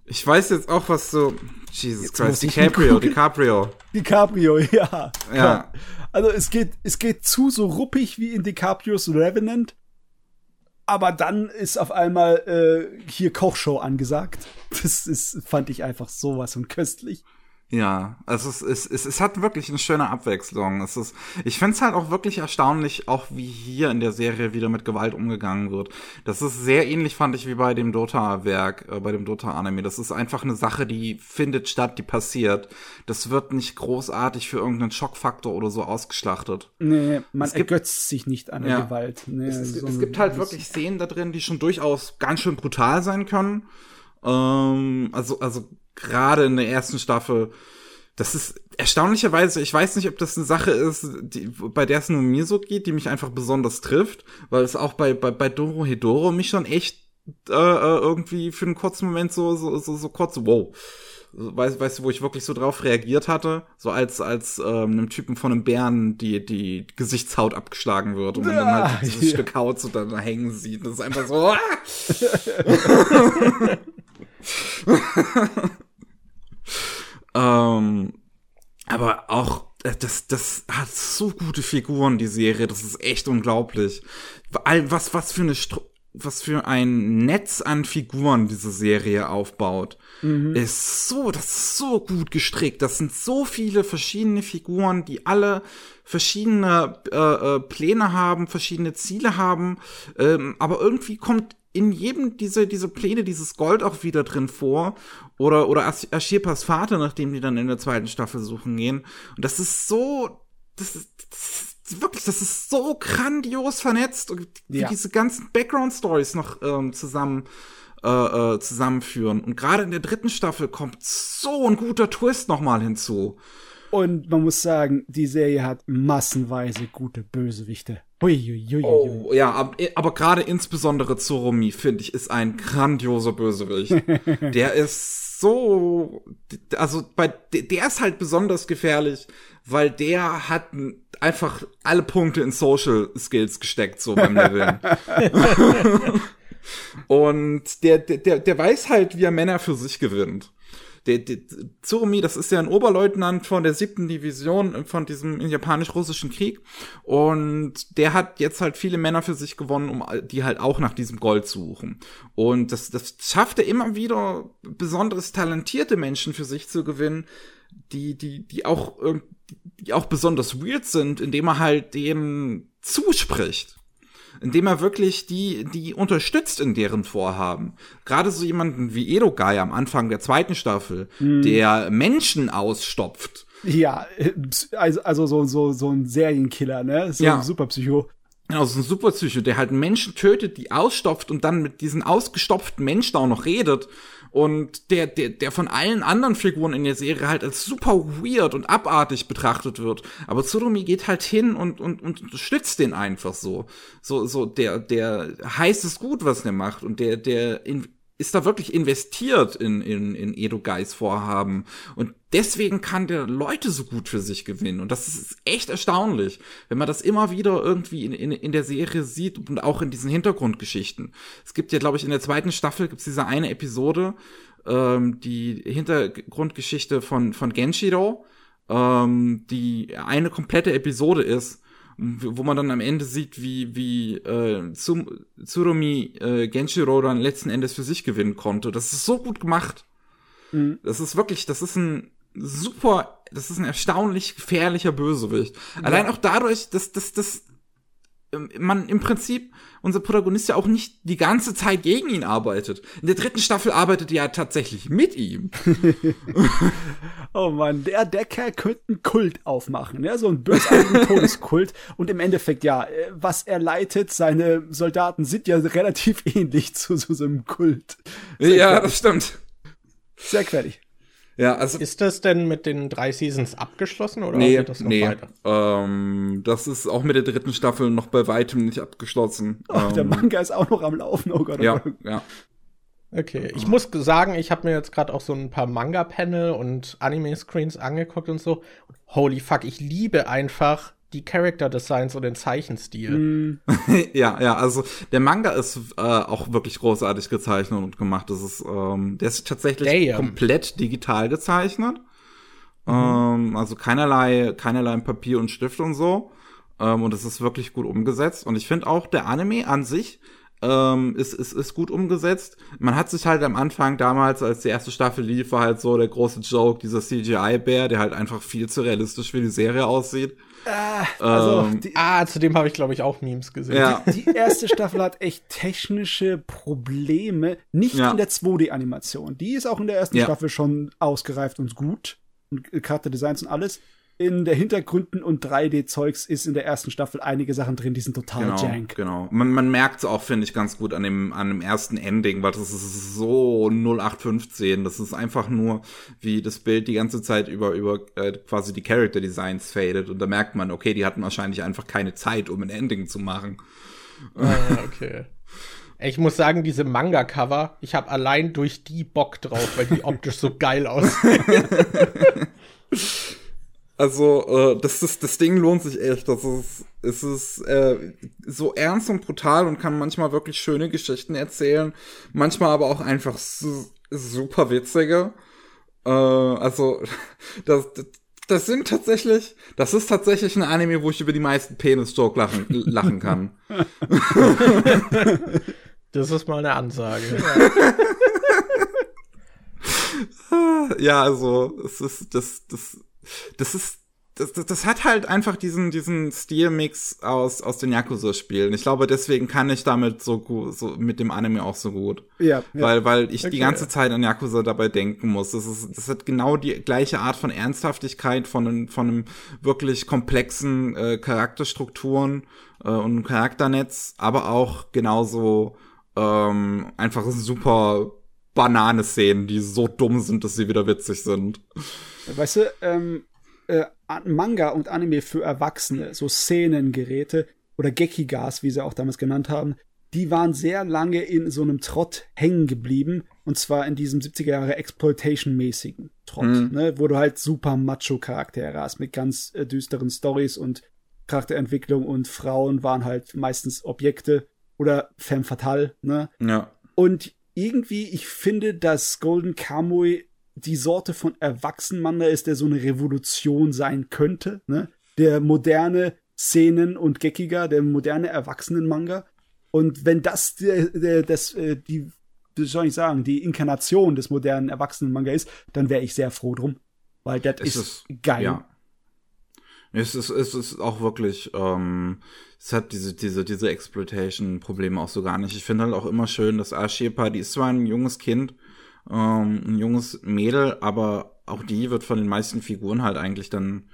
ich weiß jetzt auch, was so, Jesus Jetzt Christ, DiCaprio. DiCaprio. DiCaprio, ja. Ja. Also es geht, es geht zu so ruppig wie in DiCaprios Revenant. Aber dann ist auf einmal äh, hier Kochshow angesagt. Das ist, fand ich einfach sowas und köstlich. Ja, also es, es, es, es hat wirklich eine schöne Abwechslung. Es ist, ich find's halt auch wirklich erstaunlich, auch wie hier in der Serie wieder mit Gewalt umgegangen wird. Das ist sehr ähnlich, fand ich, wie bei dem Dota-Werk, äh, bei dem Dota-Anime. Das ist einfach eine Sache, die findet statt, die passiert. Das wird nicht großartig für irgendeinen Schockfaktor oder so ausgeschlachtet. Nee, man Es gibt- ergötzt sich nicht an der Ja. Gewalt. Nee, Es, es, so es gibt halt wirklich Szenen da drin, die schon durchaus ganz schön brutal sein können. Ähm, also, also gerade in der ersten Staffel. Das ist erstaunlicherweise, ich weiß nicht, ob das eine Sache ist, die, bei der es nur mir so geht, die mich einfach besonders trifft, weil es auch bei, bei, bei Doro Hedoro mich schon echt äh, äh, irgendwie für einen kurzen Moment so, so, so, so kurz, wow. Weißt, weißt du, wo ich wirklich so drauf reagiert hatte? So als, als ähm, einem Typen von einem Bären die, die Gesichtshaut abgeschlagen wird und man dann Ah, halt dieses ja. Stück Haut so da hängen sieht. Das ist einfach so. Ah! ähm, aber auch, äh, das, das hat so gute Figuren, die Serie. Das ist echt unglaublich. Was, was für eine, Stru was für ein Netz an Figuren diese Serie aufbaut, ist so, das ist so gut gestrickt. Das sind so viele verschiedene Figuren, die alle verschiedene äh, äh, Pläne haben, verschiedene Ziele haben, ähm, aber irgendwie kommt in jedem diese diese Pläne dieses Gold auch wieder drin vor oder oder Ash- Ashirpas Vater, nachdem die dann in der zweiten Staffel suchen gehen und das ist so das ist, das ist wirklich das ist so grandios vernetzt und wie Ja. diese ganzen Background Stories noch ähm, zusammen äh, äh, zusammenführen und gerade in der dritten Staffel kommt so ein guter Twist noch mal hinzu. Und man muss sagen, die Serie hat massenweise gute Bösewichte. Hui. Oh, ja, aber, aber gerade insbesondere Zoromi, finde ich, ist ein grandioser Bösewicht. der ist so, also bei, der ist halt besonders gefährlich, weil der hat einfach alle Punkte in Social Skills gesteckt, so beim Leveln. Und der, der, der, der weiß halt, wie er Männer für sich gewinnt. Der, der Tsurumi, das ist ja ein Oberleutnant von der siebten Division von diesem japanisch-russischen Krieg. Und der hat jetzt halt viele Männer für sich gewonnen, um die halt auch nach diesem Gold suchen. Und das, das schafft er immer wieder, besonders talentierte Menschen für sich zu gewinnen, die, die, die auch, die auch besonders weird sind, indem er halt denen zuspricht indem er wirklich die, die unterstützt in deren Vorhaben. Gerade so jemanden wie Edogai am Anfang der zweiten Staffel, der Menschen ausstopft. Ja, also, also so, so, so ein Serienkiller, ne? So Ja. ein Superpsycho. Genau, so ein Superpsycho, der halt Menschen tötet, die ausstopft und dann mit diesen ausgestopften Menschen auch noch redet. Und der, der, der von allen anderen Figuren in der Serie halt als super weird und abartig betrachtet wird. Aber Tsurumi geht halt hin und, und, und unterstützt den einfach so. So, so, der, der heißt es gut, was der macht. Und der, der in, ist da wirklich investiert in, in, in Edogais Vorhaben. Und deswegen kann der Leute so gut für sich gewinnen. Und das ist echt erstaunlich, wenn man das immer wieder irgendwie in, in, in der Serie sieht und auch in diesen Hintergrundgeschichten. Es gibt ja, glaube ich, in der zweiten Staffel gibt's diese eine Episode, ähm, die Hintergrundgeschichte von, von Genshiro, ähm, die eine komplette Episode ist, wo man dann am Ende sieht, wie, wie äh, Tsum- Tsurumi äh, Genshiro dann letzten Endes für sich gewinnen konnte. Das ist so gut gemacht. Mhm. Das ist wirklich, das ist ein super, das ist ein erstaunlich gefährlicher Bösewicht. Allein auch dadurch, dass, dass, dass man im Prinzip unser Protagonist ja auch nicht die ganze Zeit gegen ihn arbeitet. In der dritten Staffel arbeitet er ja tatsächlich mit ihm. oh man, der, der Kerl könnte einen Kult aufmachen, ja, so einen bösartigen Todeskult. Und im Endeffekt, ja, äh, was er leitet, seine Soldaten sind ja relativ ähnlich zu, zu so einem Kult. Sehr ja, fertig. das stimmt. Sehr querlich. Ja, also ist das denn mit den drei Seasons abgeschlossen oder nee, das noch nee. weiter? Ähm, das ist auch mit der dritten Staffel noch bei weitem nicht abgeschlossen. Oh, ähm, der Manga ist auch noch am Laufen, oh Gott. Oh ja, Gott. ja. Okay, ich muss sagen, ich habe mir jetzt gerade auch so ein paar Manga-Panel und Anime-Screens angeguckt und so. Holy fuck, ich liebe einfach die Character Designs und den Zeichenstil. Mm. ja, ja, also der Manga ist äh, auch wirklich großartig gezeichnet und gemacht. Das ist, ähm, der ist tatsächlich Damn. komplett digital gezeichnet. Mhm. Ähm, also keinerlei, keinerlei Papier und Stift und so. Ähm, und es ist wirklich gut umgesetzt. Und ich finde auch der Anime an sich ähm, ist, ist, ist gut umgesetzt. Man hat sich halt am Anfang damals, als die erste Staffel lief, war halt so der große Joke, dieser CGI-Bär, der halt einfach viel zu realistisch für die Serie aussieht. Ah, also, ähm, die, ah, zu dem habe ich, glaube ich, auch Memes gesehen. Ja. Die, die, erste Staffel hat echt technische Probleme. Nicht ja. in der 2D-Animation. Die ist auch in der ersten ja. Staffel schon ausgereift und gut. Und Charakterdesigns und alles in der Hintergründen und 3D-Zeugs ist in der ersten Staffel einige Sachen drin, die sind total genau, jank. Genau. Man, man merkt es auch, finde ich, ganz gut an dem, an dem ersten Ending, weil das ist so 0815. Das ist einfach nur, wie das Bild die ganze Zeit über, über äh, quasi die Character Designs fadet. Und da merkt man, okay, die hatten wahrscheinlich einfach keine Zeit, um ein Ending zu machen. Ah, okay. Ich muss sagen, diese Manga-Cover, ich habe allein durch die Bock drauf, weil die optisch so geil aussehen. Also, äh, das, ist, das Ding lohnt sich echt. Das ist, es ist äh, so ernst und brutal und kann manchmal wirklich schöne Geschichten erzählen. Manchmal aber auch einfach su super witzige. Äh, also, das, das, das sind tatsächlich, das ist tatsächlich ein Anime, wo ich über die meisten Penis-Joke lachen, lachen kann. Das ist mal eine Ansage. ja, also, es ist, das, das, das ist, das, das, das hat halt einfach diesen, diesen Stilmix aus, aus den Yakuza-Spielen. Ich glaube, deswegen kann ich damit so gut, so mit dem Anime auch so gut. Ja. ja. Weil, weil ich okay. die ganze Zeit an Yakuza dabei denken muss. Das ist, das hat genau die gleiche Art von Ernsthaftigkeit, von einem, von einem wirklich komplexen äh, Charakterstrukturen äh, und Charakternetz, aber auch genauso ähm, einfach super Banane-Szenen, die so dumm sind, dass sie wieder witzig sind. Weißt du, ähm, äh, Manga und Anime für Erwachsene, so Szenengeräte oder Gekigas, wie sie auch damals genannt haben, die waren sehr lange in so einem Trott hängen geblieben. Und zwar in diesem 70er Jahre Exploitation-mäßigen Trott, mhm. ne, wo du halt super Macho-Charaktere hast mit ganz äh, düsteren Stories und Charakterentwicklung und Frauen waren halt meistens Objekte oder femme fatale, ne? Ja. Und irgendwie, ich finde, dass Golden Kamuy die Sorte von Erwachsenmanga ist, der so eine Revolution sein könnte. Ne? Der moderne Szenen- und Geckiger, der moderne Erwachsenenmanga. Und wenn das der, der, das, äh, die, wie soll ich sagen, die Inkarnation des modernen Erwachsenenmanga ist, dann wäre ich sehr froh drum. Weil das ist, ist geil. Ja. Es ist, es ist auch wirklich, ähm, es hat diese, diese, diese Exploitation-Probleme auch so gar nicht. Ich finde halt auch immer schön, dass Ashepa, die ist zwar ein junges Kind, ähm, ein junges Mädel, aber auch die wird von den meisten Figuren halt eigentlich dann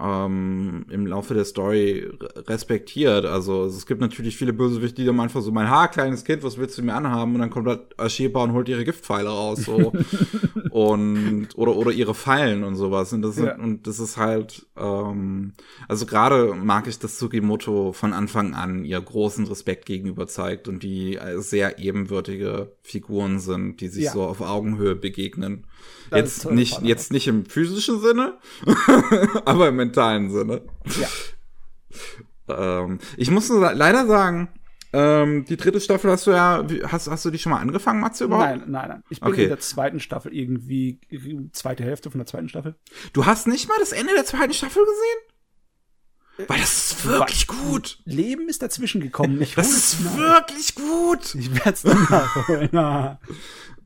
ähm, im Laufe der Story respektiert. Also es gibt natürlich viele Bösewichte, die dann einfach so, mein Haar, kleines Kind, was willst du mir anhaben? Und dann kommt halt Asheba und holt ihre Giftpfeile raus. So. und oder, oder ihre Fallen und sowas. Und das, ja. und das ist halt, ähm, also gerade mag ich, dass Sugimoto von Anfang an ihr großen Respekt gegenüber zeigt und die sehr ebenwürdige Figuren sind, die sich ja. so auf Augenhöhe begegnen. Jetzt nicht, jetzt nicht im physischen Sinne, aber im mentalen Sinne. Ja. ähm, ich muss nur leider sagen, ähm, die dritte Staffel hast du ja, hast, hast du die schon mal angefangen, Matze, überhaupt? Nein, nein, nein. Ich bin okay. in der zweiten Staffel irgendwie, zweite Hälfte von der zweiten Staffel. Du hast nicht mal das Ende der zweiten Staffel gesehen? Weil das ist wirklich gut. Leben ist dazwischen gekommen. Ich das ist wirklich gut. Ich werde es nachholen.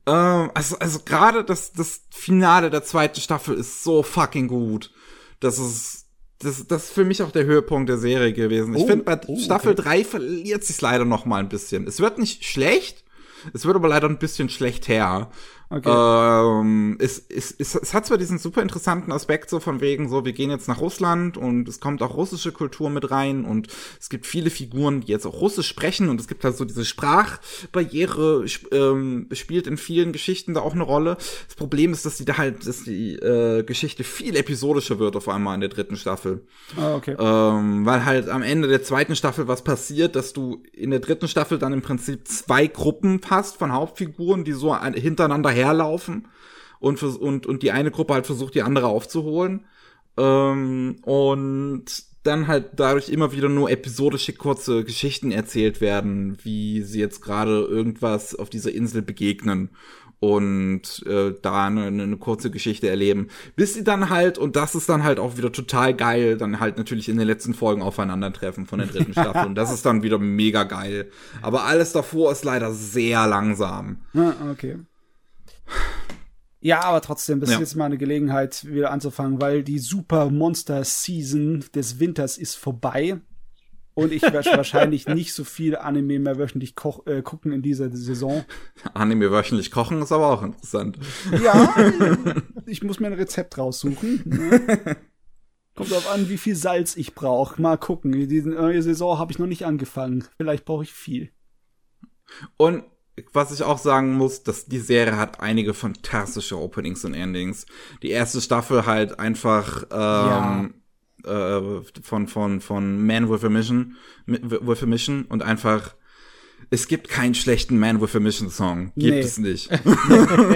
Ähm, also, also gerade das, das Finale der zweiten Staffel ist so fucking gut. Das ist, das, das ist für mich auch der Höhepunkt der Serie gewesen. Ich Oh, finde, bei oh, Staffel okay. 3 verliert sich leider noch mal ein bisschen. Es wird nicht schlecht, es wird aber leider ein bisschen schlecht her. Okay. Ähm, es, es, es, es hat zwar diesen super interessanten Aspekt so von wegen so, wir gehen jetzt nach Russland und es kommt auch russische Kultur mit rein und es gibt viele Figuren, die jetzt auch Russisch sprechen und es gibt halt so diese Sprachbarriere, sp ähm, spielt in vielen Geschichten da auch eine Rolle. Das Problem ist, dass die da halt, dass die äh, Geschichte viel episodischer wird auf einmal in der dritten Staffel. Ah, okay. Ähm, weil halt am Ende der zweiten Staffel was passiert, dass du in der dritten Staffel dann im Prinzip zwei Gruppen hast von Hauptfiguren, die so an, hintereinander herlaufen und, und, und die eine Gruppe halt versucht, die andere aufzuholen. Ähm, und dann halt dadurch immer wieder nur episodische kurze Geschichten erzählt werden, wie sie jetzt gerade irgendwas auf dieser Insel begegnen und äh, da eine, eine kurze Geschichte erleben, bis sie dann halt, und das ist dann halt auch wieder total geil, dann halt natürlich in den letzten Folgen aufeinandertreffen von der dritten Staffel. Und das ist dann wieder mega geil. Aber alles davor ist leider sehr langsam. Ah, okay. Ja, aber trotzdem, das Ja. ist jetzt mal eine Gelegenheit, wieder anzufangen, weil die Super Monster Season des Winters ist vorbei. Und ich werde wahrscheinlich nicht so viel Anime mehr wöchentlich koch, äh, gucken in dieser Saison. Anime wöchentlich kochen ist aber auch interessant. Ja, ich muss mir ein Rezept raussuchen. Ne? Kommt darauf an, wie viel Salz ich brauche. Mal gucken. Diese neue Saison habe ich noch nicht angefangen. Vielleicht brauche ich viel. Und was ich auch sagen muss, dass die Serie hat einige fantastische Openings und Endings. Die erste Staffel halt einfach ähm, äh, von von von Man with a Mission mi- with a Mission und einfach es gibt keinen schlechten Man with a Mission Song. Gibt Nee. es nicht.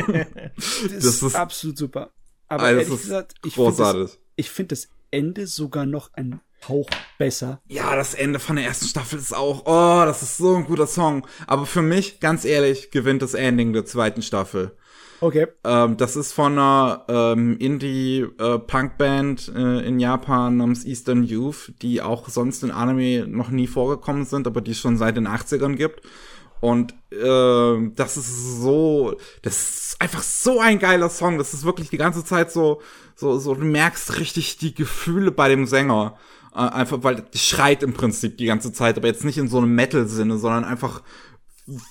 Das, Das ist- absolut super. Aber Also, ehrlich gesagt, ich finde das, find das Ende sogar noch ein Hauch besser. Ja, das Ende von der ersten Staffel ist auch, oh, das ist so ein guter Song. Aber für mich, ganz ehrlich, gewinnt das Ending der zweiten Staffel. Okay. Ähm, das ist von einer ähm, Indie-Punk-Band äh, in Japan namens Eastern Youth, die auch sonst in Anime noch nie vorgekommen sind, aber die es schon seit den 80ern gibt. Und äh, das ist so, das ist einfach so ein geiler Song. Das ist wirklich die ganze Zeit so, so, so, du merkst richtig die Gefühle bei dem Sänger. Äh, einfach, weil der schreit im Prinzip die ganze Zeit, aber jetzt nicht in so einem Metal-Sinne, sondern einfach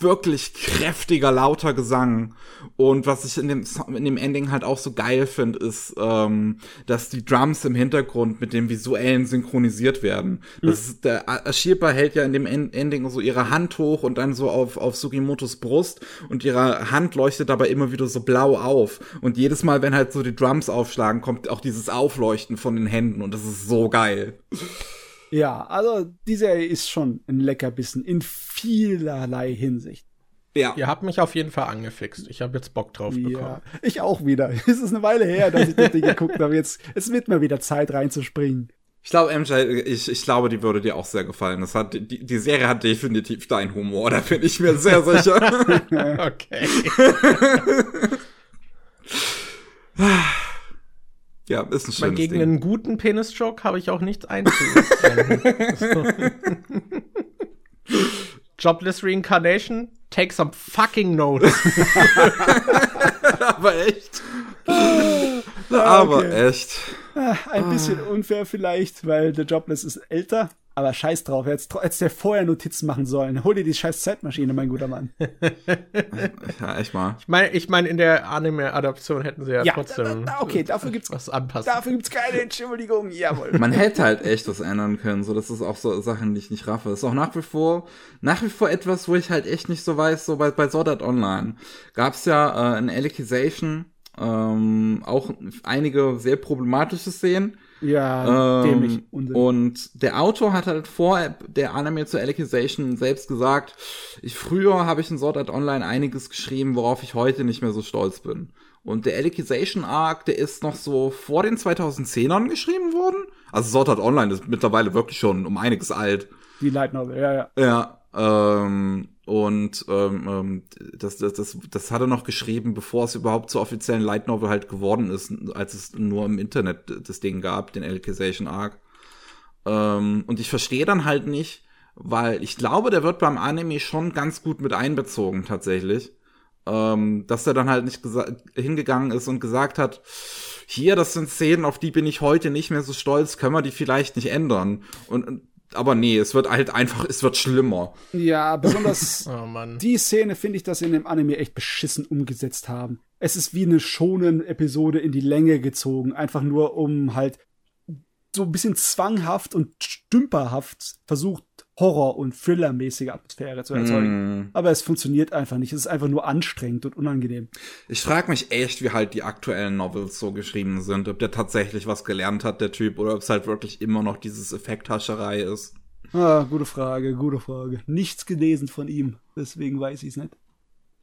wirklich kräftiger, lauter Gesang. Und was ich in dem, in dem Ending halt auch so geil finde, ist, ähm, dass die Drums im Hintergrund mit dem Visuellen synchronisiert werden. Das ist, der Ashirpa hält ja in dem En- Ending so ihre Hand hoch und dann so auf, auf Sugimotos Brust und ihre Hand leuchtet dabei immer wieder so blau auf. Und jedes Mal, wenn halt so die Drums aufschlagen, kommt auch dieses Aufleuchten von den Händen und das ist so geil. Ja, also die Serie ist schon ein Leckerbissen in vielerlei Hinsicht. Ja. Ihr habt mich auf jeden Fall angefixt. Ich habe jetzt Bock drauf bekommen. Ja, ich auch wieder. Es ist eine Weile her, dass ich das Ding geguckt habe. Jetzt, es wird mal wieder Zeit reinzuspringen. Ich glaube, MJ, ich, ich glaube, die würde dir auch sehr gefallen. Das hat, die, die Serie hat definitiv deinen Humor, da bin ich mir sehr sicher. Okay. Ja, ist ein Weil schönes gegen Ding. einen guten Penis-Joke habe ich auch nichts einzuwenden. Jobless Reincarnation, take some fucking notes. Aber echt. Aber okay. echt. Ah, Ein bisschen unfair vielleicht, weil der Jobless ist älter. Aber scheiß drauf, er hätte jetzt der vorher Notizen machen sollen. Hol dir die scheiß Zeitmaschine, mein guter Mann. Ja, echt mal. Ich meine, ich mein, in der Anime-Adaption hätten sie ja, Ja, trotzdem da, da, okay, dafür gibt's, was anpassen. dafür gibt's keine Entschuldigung. Jawohl. Man hätte halt echt was ändern können. So, das ist auch so Sachen, die ich nicht raffe. Das ist auch nach wie vor, nach wie vor etwas, wo ich halt echt nicht so weiß, so bei, bei Sword Art Online gab's ja äh, in Alicization ähm, auch einige sehr problematische Szenen. Ja, Ähm, dämlich. Unsinn. und der Autor hat halt vor der Anime zur Alicization selbst gesagt, ich, früher habe ich in Sword Art Online einiges geschrieben, worauf ich heute nicht mehr so stolz bin. Und der Alicization Arc, der ist noch so vor den 2010ern geschrieben worden. Also Sword Art Online ist mittlerweile wirklich schon um einiges alt. die Light Novel, ja, ja. Ja, ähm, und ähm, ähm, das, das, das, das hat er noch geschrieben, bevor es überhaupt zur offiziellen Light Novel halt geworden ist, als es nur im Internet das Ding gab, den Alicization Arc. Ähm, und ich verstehe dann halt nicht, weil ich glaube, der wird beim Anime schon ganz gut mit einbezogen tatsächlich. Ähm, dass er dann halt nicht hingegangen ist und gesagt hat, hier, das sind Szenen, auf die bin ich heute nicht mehr so stolz, können wir die vielleicht nicht ändern. Und, und aber nee, es wird halt einfach, es wird schlimmer. Ja, besonders Oh Mann. die Szene finde ich, dass sie in dem Anime echt beschissen umgesetzt haben. Es ist wie eine schonen Episode in die Länge gezogen, einfach nur um halt so ein bisschen zwanghaft und stümperhaft versucht, Horror- und Thriller-mäßige Atmosphäre zu erzeugen. Mm. Aber es funktioniert einfach nicht. Es ist einfach nur anstrengend und unangenehm. Ich frage mich echt, wie halt die aktuellen Novels so geschrieben sind, ob der tatsächlich was gelernt hat, der Typ, oder ob es halt wirklich immer noch dieses Effekthascherei ist. Ah, gute Frage, gute Frage. Nichts gelesen von ihm, deswegen weiß ich es nicht.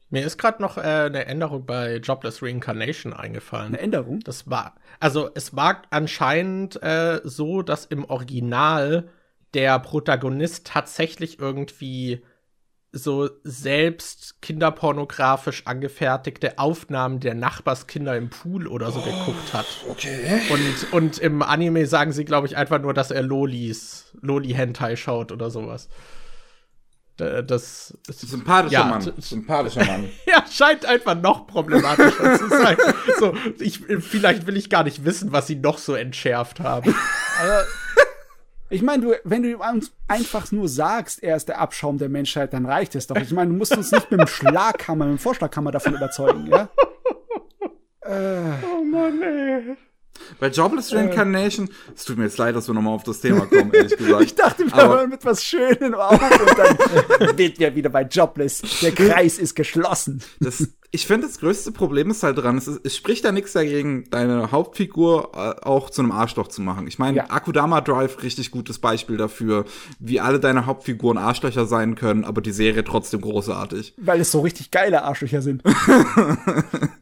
Mir ist gerade noch äh, eine Änderung bei Jobless Reincarnation eingefallen. Eine Änderung? Das war, also es war anscheinend äh, so, dass im Original der Protagonist tatsächlich irgendwie so selbst kinderpornografisch angefertigte Aufnahmen der Nachbarskinder im Pool oder so geguckt hat. Okay. Und, und im Anime sagen sie, glaube ich, einfach nur, dass er Lolis, Loli-Hentai schaut oder sowas. Das ist Sympathischer Ja, Mann. Sympathischer Mann. ja, scheint einfach noch problematischer zu sein. So, ich, vielleicht will ich gar nicht wissen, was sie noch so entschärft haben. Also, ich meine, du, wenn du ihm ein- einfach nur sagst, er ist der Abschaum der Menschheit, dann reicht es doch. Ich meine, du musst uns nicht mit dem Schlaghammer, mit dem Vorschlaghammer davon überzeugen, ja? Äh, Oh Mann, ey. Bei Jobless Reincarnation, es tut mir jetzt leid, dass wir nochmal auf das Thema kommen, ehrlich gesagt. ich dachte, wir Aber- hören mit was Schönem auf und dann wird wir wieder bei Jobless. Der Kreis ist geschlossen. Das, ich finde, das größte Problem ist halt dran, es, ist, es spricht da nichts dagegen, deine Hauptfigur äh, auch zu einem Arschloch zu machen. Ich meine, Ja. Akudama Drive, richtig gutes Beispiel dafür, wie alle deine Hauptfiguren Arschlöcher sein können, aber die Serie trotzdem großartig. Weil es so richtig geile Arschlöcher sind.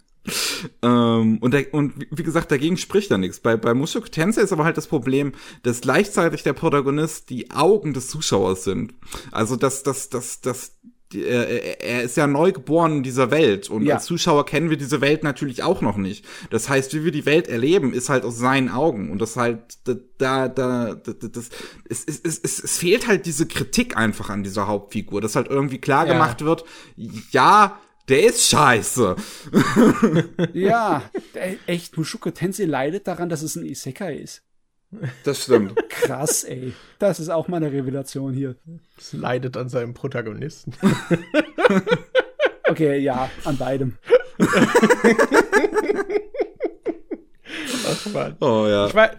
Ähm, und, der, und wie- gesagt, dagegen spricht da nichts. Bei, bei Mushoku Tensei ist aber halt das Problem, dass gleichzeitig der Protagonist die Augen des Zuschauers sind. Also, dass, dass, dass, dass die, er, er ist ja neu geboren in dieser Welt und Ja. als Zuschauer kennen wir diese Welt natürlich auch noch nicht. Das heißt, wie wir die Welt erleben, ist halt aus seinen Augen und das halt da da da da- das es, es, es, es, es fehlt halt diese Kritik einfach an dieser Hauptfigur, dass halt irgendwie klar Ja. gemacht wird, ja, der ist scheiße. Ja, der, echt, Mushoku Tensei leidet daran, dass es ein Isekai ist. Das stimmt. Krass, ey. Das ist auch meine Revelation hier. Es leidet an seinem Protagonisten. Okay, ja, an beidem. Ach, Mann. Oh ja. Ich, wei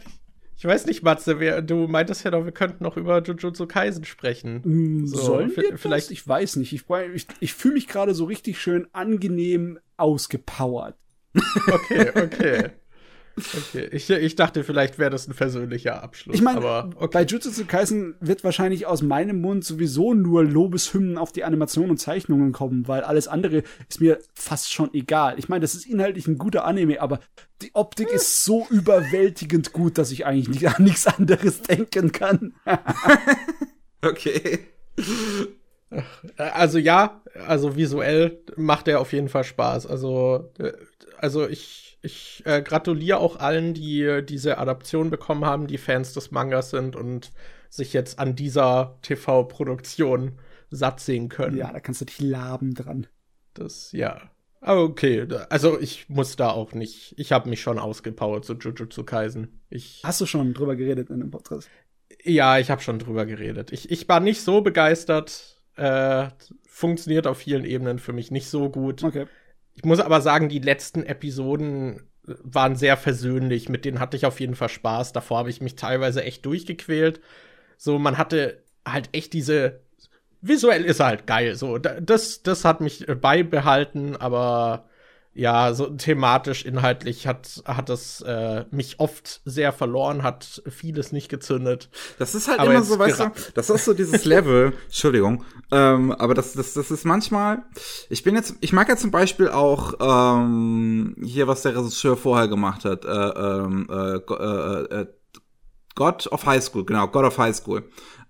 ich weiß nicht, Matze, wir, du meintest ja doch, wir könnten noch über Jujutsu Kaisen sprechen. Mm, So, Sollen wir das? vielleicht- Ich weiß nicht. Ich, ich, ich fühle mich gerade so richtig schön angenehm ausgepowert. Okay, okay. Okay, ich, ich dachte, vielleicht wäre das ein versöhnlicher Abschluss. Ich meine, okay. bei Jujutsu Kaisen wird wahrscheinlich aus meinem Mund sowieso nur Lobeshymnen auf die Animation und Zeichnungen kommen, weil alles andere ist mir fast schon egal. Ich meine, das ist inhaltlich ein guter Anime, aber die Optik ist so überwältigend gut, dass ich eigentlich nicht an nichts anderes denken kann. Okay. Also ja, also visuell macht er auf jeden Fall Spaß. Also, äh, also ich, ich äh, gratuliere auch allen, die äh, diese Adaption bekommen haben, die Fans des Mangas sind und sich jetzt an dieser TV-Produktion satt sehen können. ja, da kannst du dich laben dran. Das, ja. Aber okay, also ich muss da auch nicht. Ich habe mich schon ausgepowert zu Jujutsu Kaisen. Ich, Hast du schon drüber geredet in dem Podcast? ja, ich habe schon drüber geredet. Ich, ich war nicht so begeistert. Äh, funktioniert auf vielen Ebenen für mich nicht so gut. Okay. Ich muss aber sagen, die letzten Episoden waren sehr versöhnlich. Mit denen hatte ich auf jeden Fall Spaß. Davor habe ich mich teilweise echt durchgequält. So, man hatte halt echt diese. Visuell ist er halt geil. So, da- das, das hat mich äh, beibehalten, aber ja, so thematisch, inhaltlich hat, hat es äh, mich oft sehr verloren, hat vieles nicht gezündet. Das ist halt Aber immer so, weißt du, das ist so dieses Level, Entschuldigung, ähm, aber das, das, das ist manchmal, ich bin jetzt, ich mag ja zum Beispiel auch ähm, hier, was der Regisseur vorher gemacht hat, äh, ähm, äh, Go- äh, äh, God of High School, genau, God of High School.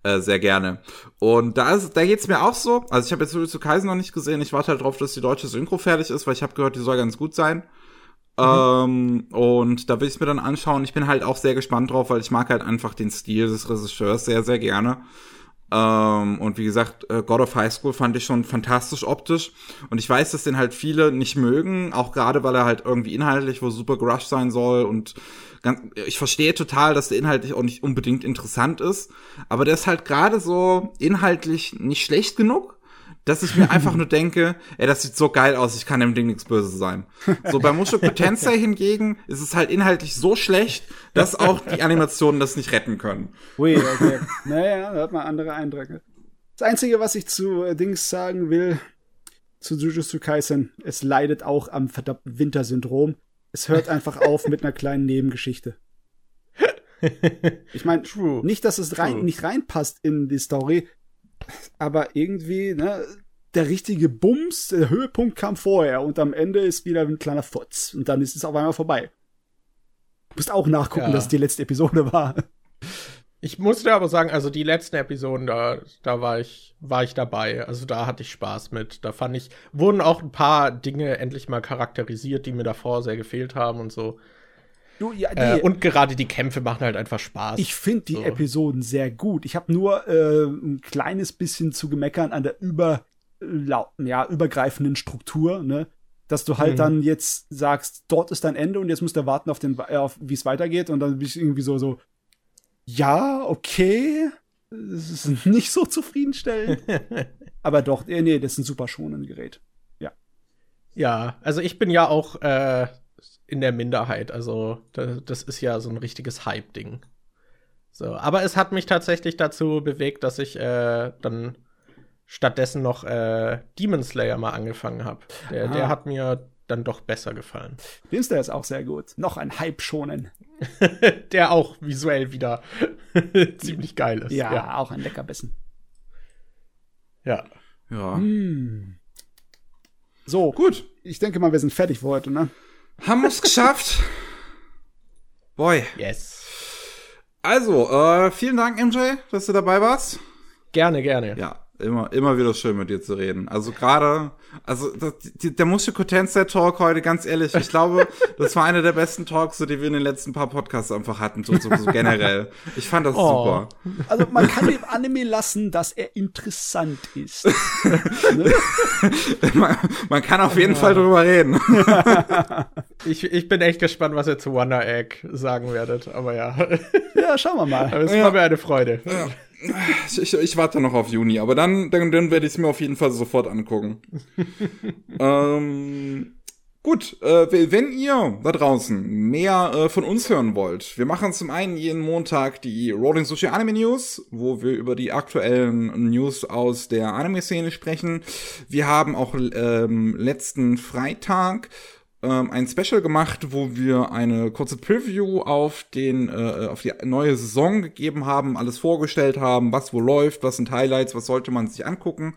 Äh, sehr gerne. Und da ist, da geht's mir auch so. Also ich habe jetzt Jujutsu Kaisen noch nicht gesehen. Ich warte halt drauf, dass die deutsche Synchro fertig ist, weil ich habe gehört, die soll ganz gut sein. Ähm, und da will ich mir dann anschauen. Ich bin halt auch sehr gespannt drauf, weil ich mag halt einfach den Stil des Regisseurs sehr, sehr gerne. Ähm, und wie gesagt, äh, God of High School fand ich schon fantastisch optisch. Und ich weiß, dass den halt viele nicht mögen, auch gerade weil er halt irgendwie inhaltlich wohl super gerusht sein soll. Und ganz, ich verstehe total, dass der inhaltlich auch nicht unbedingt interessant ist. Aber der ist halt gerade so inhaltlich nicht schlecht genug dass ich mir einfach nur denke, ey, das sieht so geil aus, ich kann dem Ding nichts Böses sein. So bei Mushoku Tensei hingegen ist es halt inhaltlich so schlecht, dass auch die Animationen das nicht retten können. Ui, okay. naja, da hat man andere Eindrücke. Das Einzige, was ich zu äh, Dings sagen will, zu Jujutsu Kaisen, es leidet auch am verdammten Wintersyndrom. Es hört einfach auf mit einer kleinen Nebengeschichte. Ich meine, nicht, dass es rein, nicht reinpasst in die Story, aber irgendwie, ne, der richtige Bums, der Höhepunkt kam vorher und am Ende ist wieder ein kleiner Futz und dann ist es auf einmal vorbei. Du musst auch nachgucken, ja. dass es die letzte Episode war. Ich musste aber sagen, also die letzten Episoden, da, da war ich, war ich dabei. Also da hatte ich Spaß mit. Da fand ich, wurden auch ein paar Dinge endlich mal charakterisiert, die mir davor sehr gefehlt haben und so. Du, ja, äh, und gerade die Kämpfe machen halt einfach Spaß. Ich finde die so. Episoden sehr gut. Ich habe nur äh, ein kleines bisschen zu gemeckern an der über, ja, übergreifenden Struktur, ne? Dass du halt mhm. dann jetzt sagst, dort ist dein Ende und jetzt musst du warten auf den, äh, auf wie es weitergeht und dann bin ich irgendwie so, so, ja, okay, das ist nicht so zufriedenstellend. Aber doch, äh, nee, das ist ein super schonendes Gerät. Ja. Ja, also ich bin ja auch äh, in der Minderheit. Also, das ist ja so ein richtiges Hype-Ding. So, aber es hat mich tatsächlich dazu bewegt, dass ich äh, dann stattdessen noch äh, Demon Slayer mal angefangen habe. Der, der, hat mir dann doch besser gefallen. Demon Slayer ist auch sehr gut. Noch ein Hype schonen. der auch visuell wieder ziemlich geil ist. Ja, ja, auch ein Leckerbissen. Ja. Ja. Hm. So, gut. Ich denke mal, wir sind fertig für heute, ne? Haben wir es geschafft? Boy. Yes. Also, äh, vielen Dank, MJ, dass du dabei warst. Gerne, gerne. Ja, immer, immer wieder schön mit dir zu reden. Also gerade, also das, die, der Musiko Tensei Talk heute, ganz ehrlich, ich glaube, das war einer der besten Talks, so, die wir in den letzten paar Podcasts einfach hatten, so, so, so generell. Ich fand das oh. super. Also man kann dem Anime lassen, dass er interessant ist. ne? man, man, kann auf jeden ja. Fall drüber reden. ich, ich bin echt gespannt, was ihr zu Wonder Egg sagen werdet, aber ja. Ja, schauen wir mal. Aber es ja. war mir eine Freude. Ja. Ich, ich, warte noch auf Juni, aber dann, dann, dann werde ich es mir auf jeden Fall sofort angucken. ähm, gut, äh, wenn ihr da draußen mehr äh, von uns hören wollt, wir machen zum einen jeden Montag die Rolling Sushi Anime News, wo wir über die aktuellen News aus der Anime-Szene sprechen. Wir haben auch ähm, letzten Freitag ähm, ein Special gemacht, wo wir eine kurze Preview auf den äh, auf die neue Saison gegeben haben, alles vorgestellt haben, was wo läuft, was sind Highlights, was sollte man sich angucken.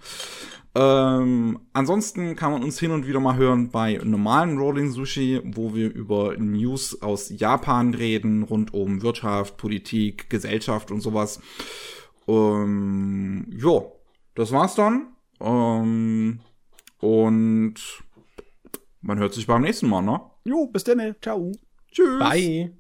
Ähm, ansonsten kann man uns hin und wieder mal hören bei normalen Rolling Sushi, wo wir über News aus Japan reden, rund um Wirtschaft, Politik, Gesellschaft und sowas. Ähm, ja, das war's dann. Ähm, und man hört sich beim nächsten Mal, ne? Jo, bis dann. Ciao. Tschüss. Bye.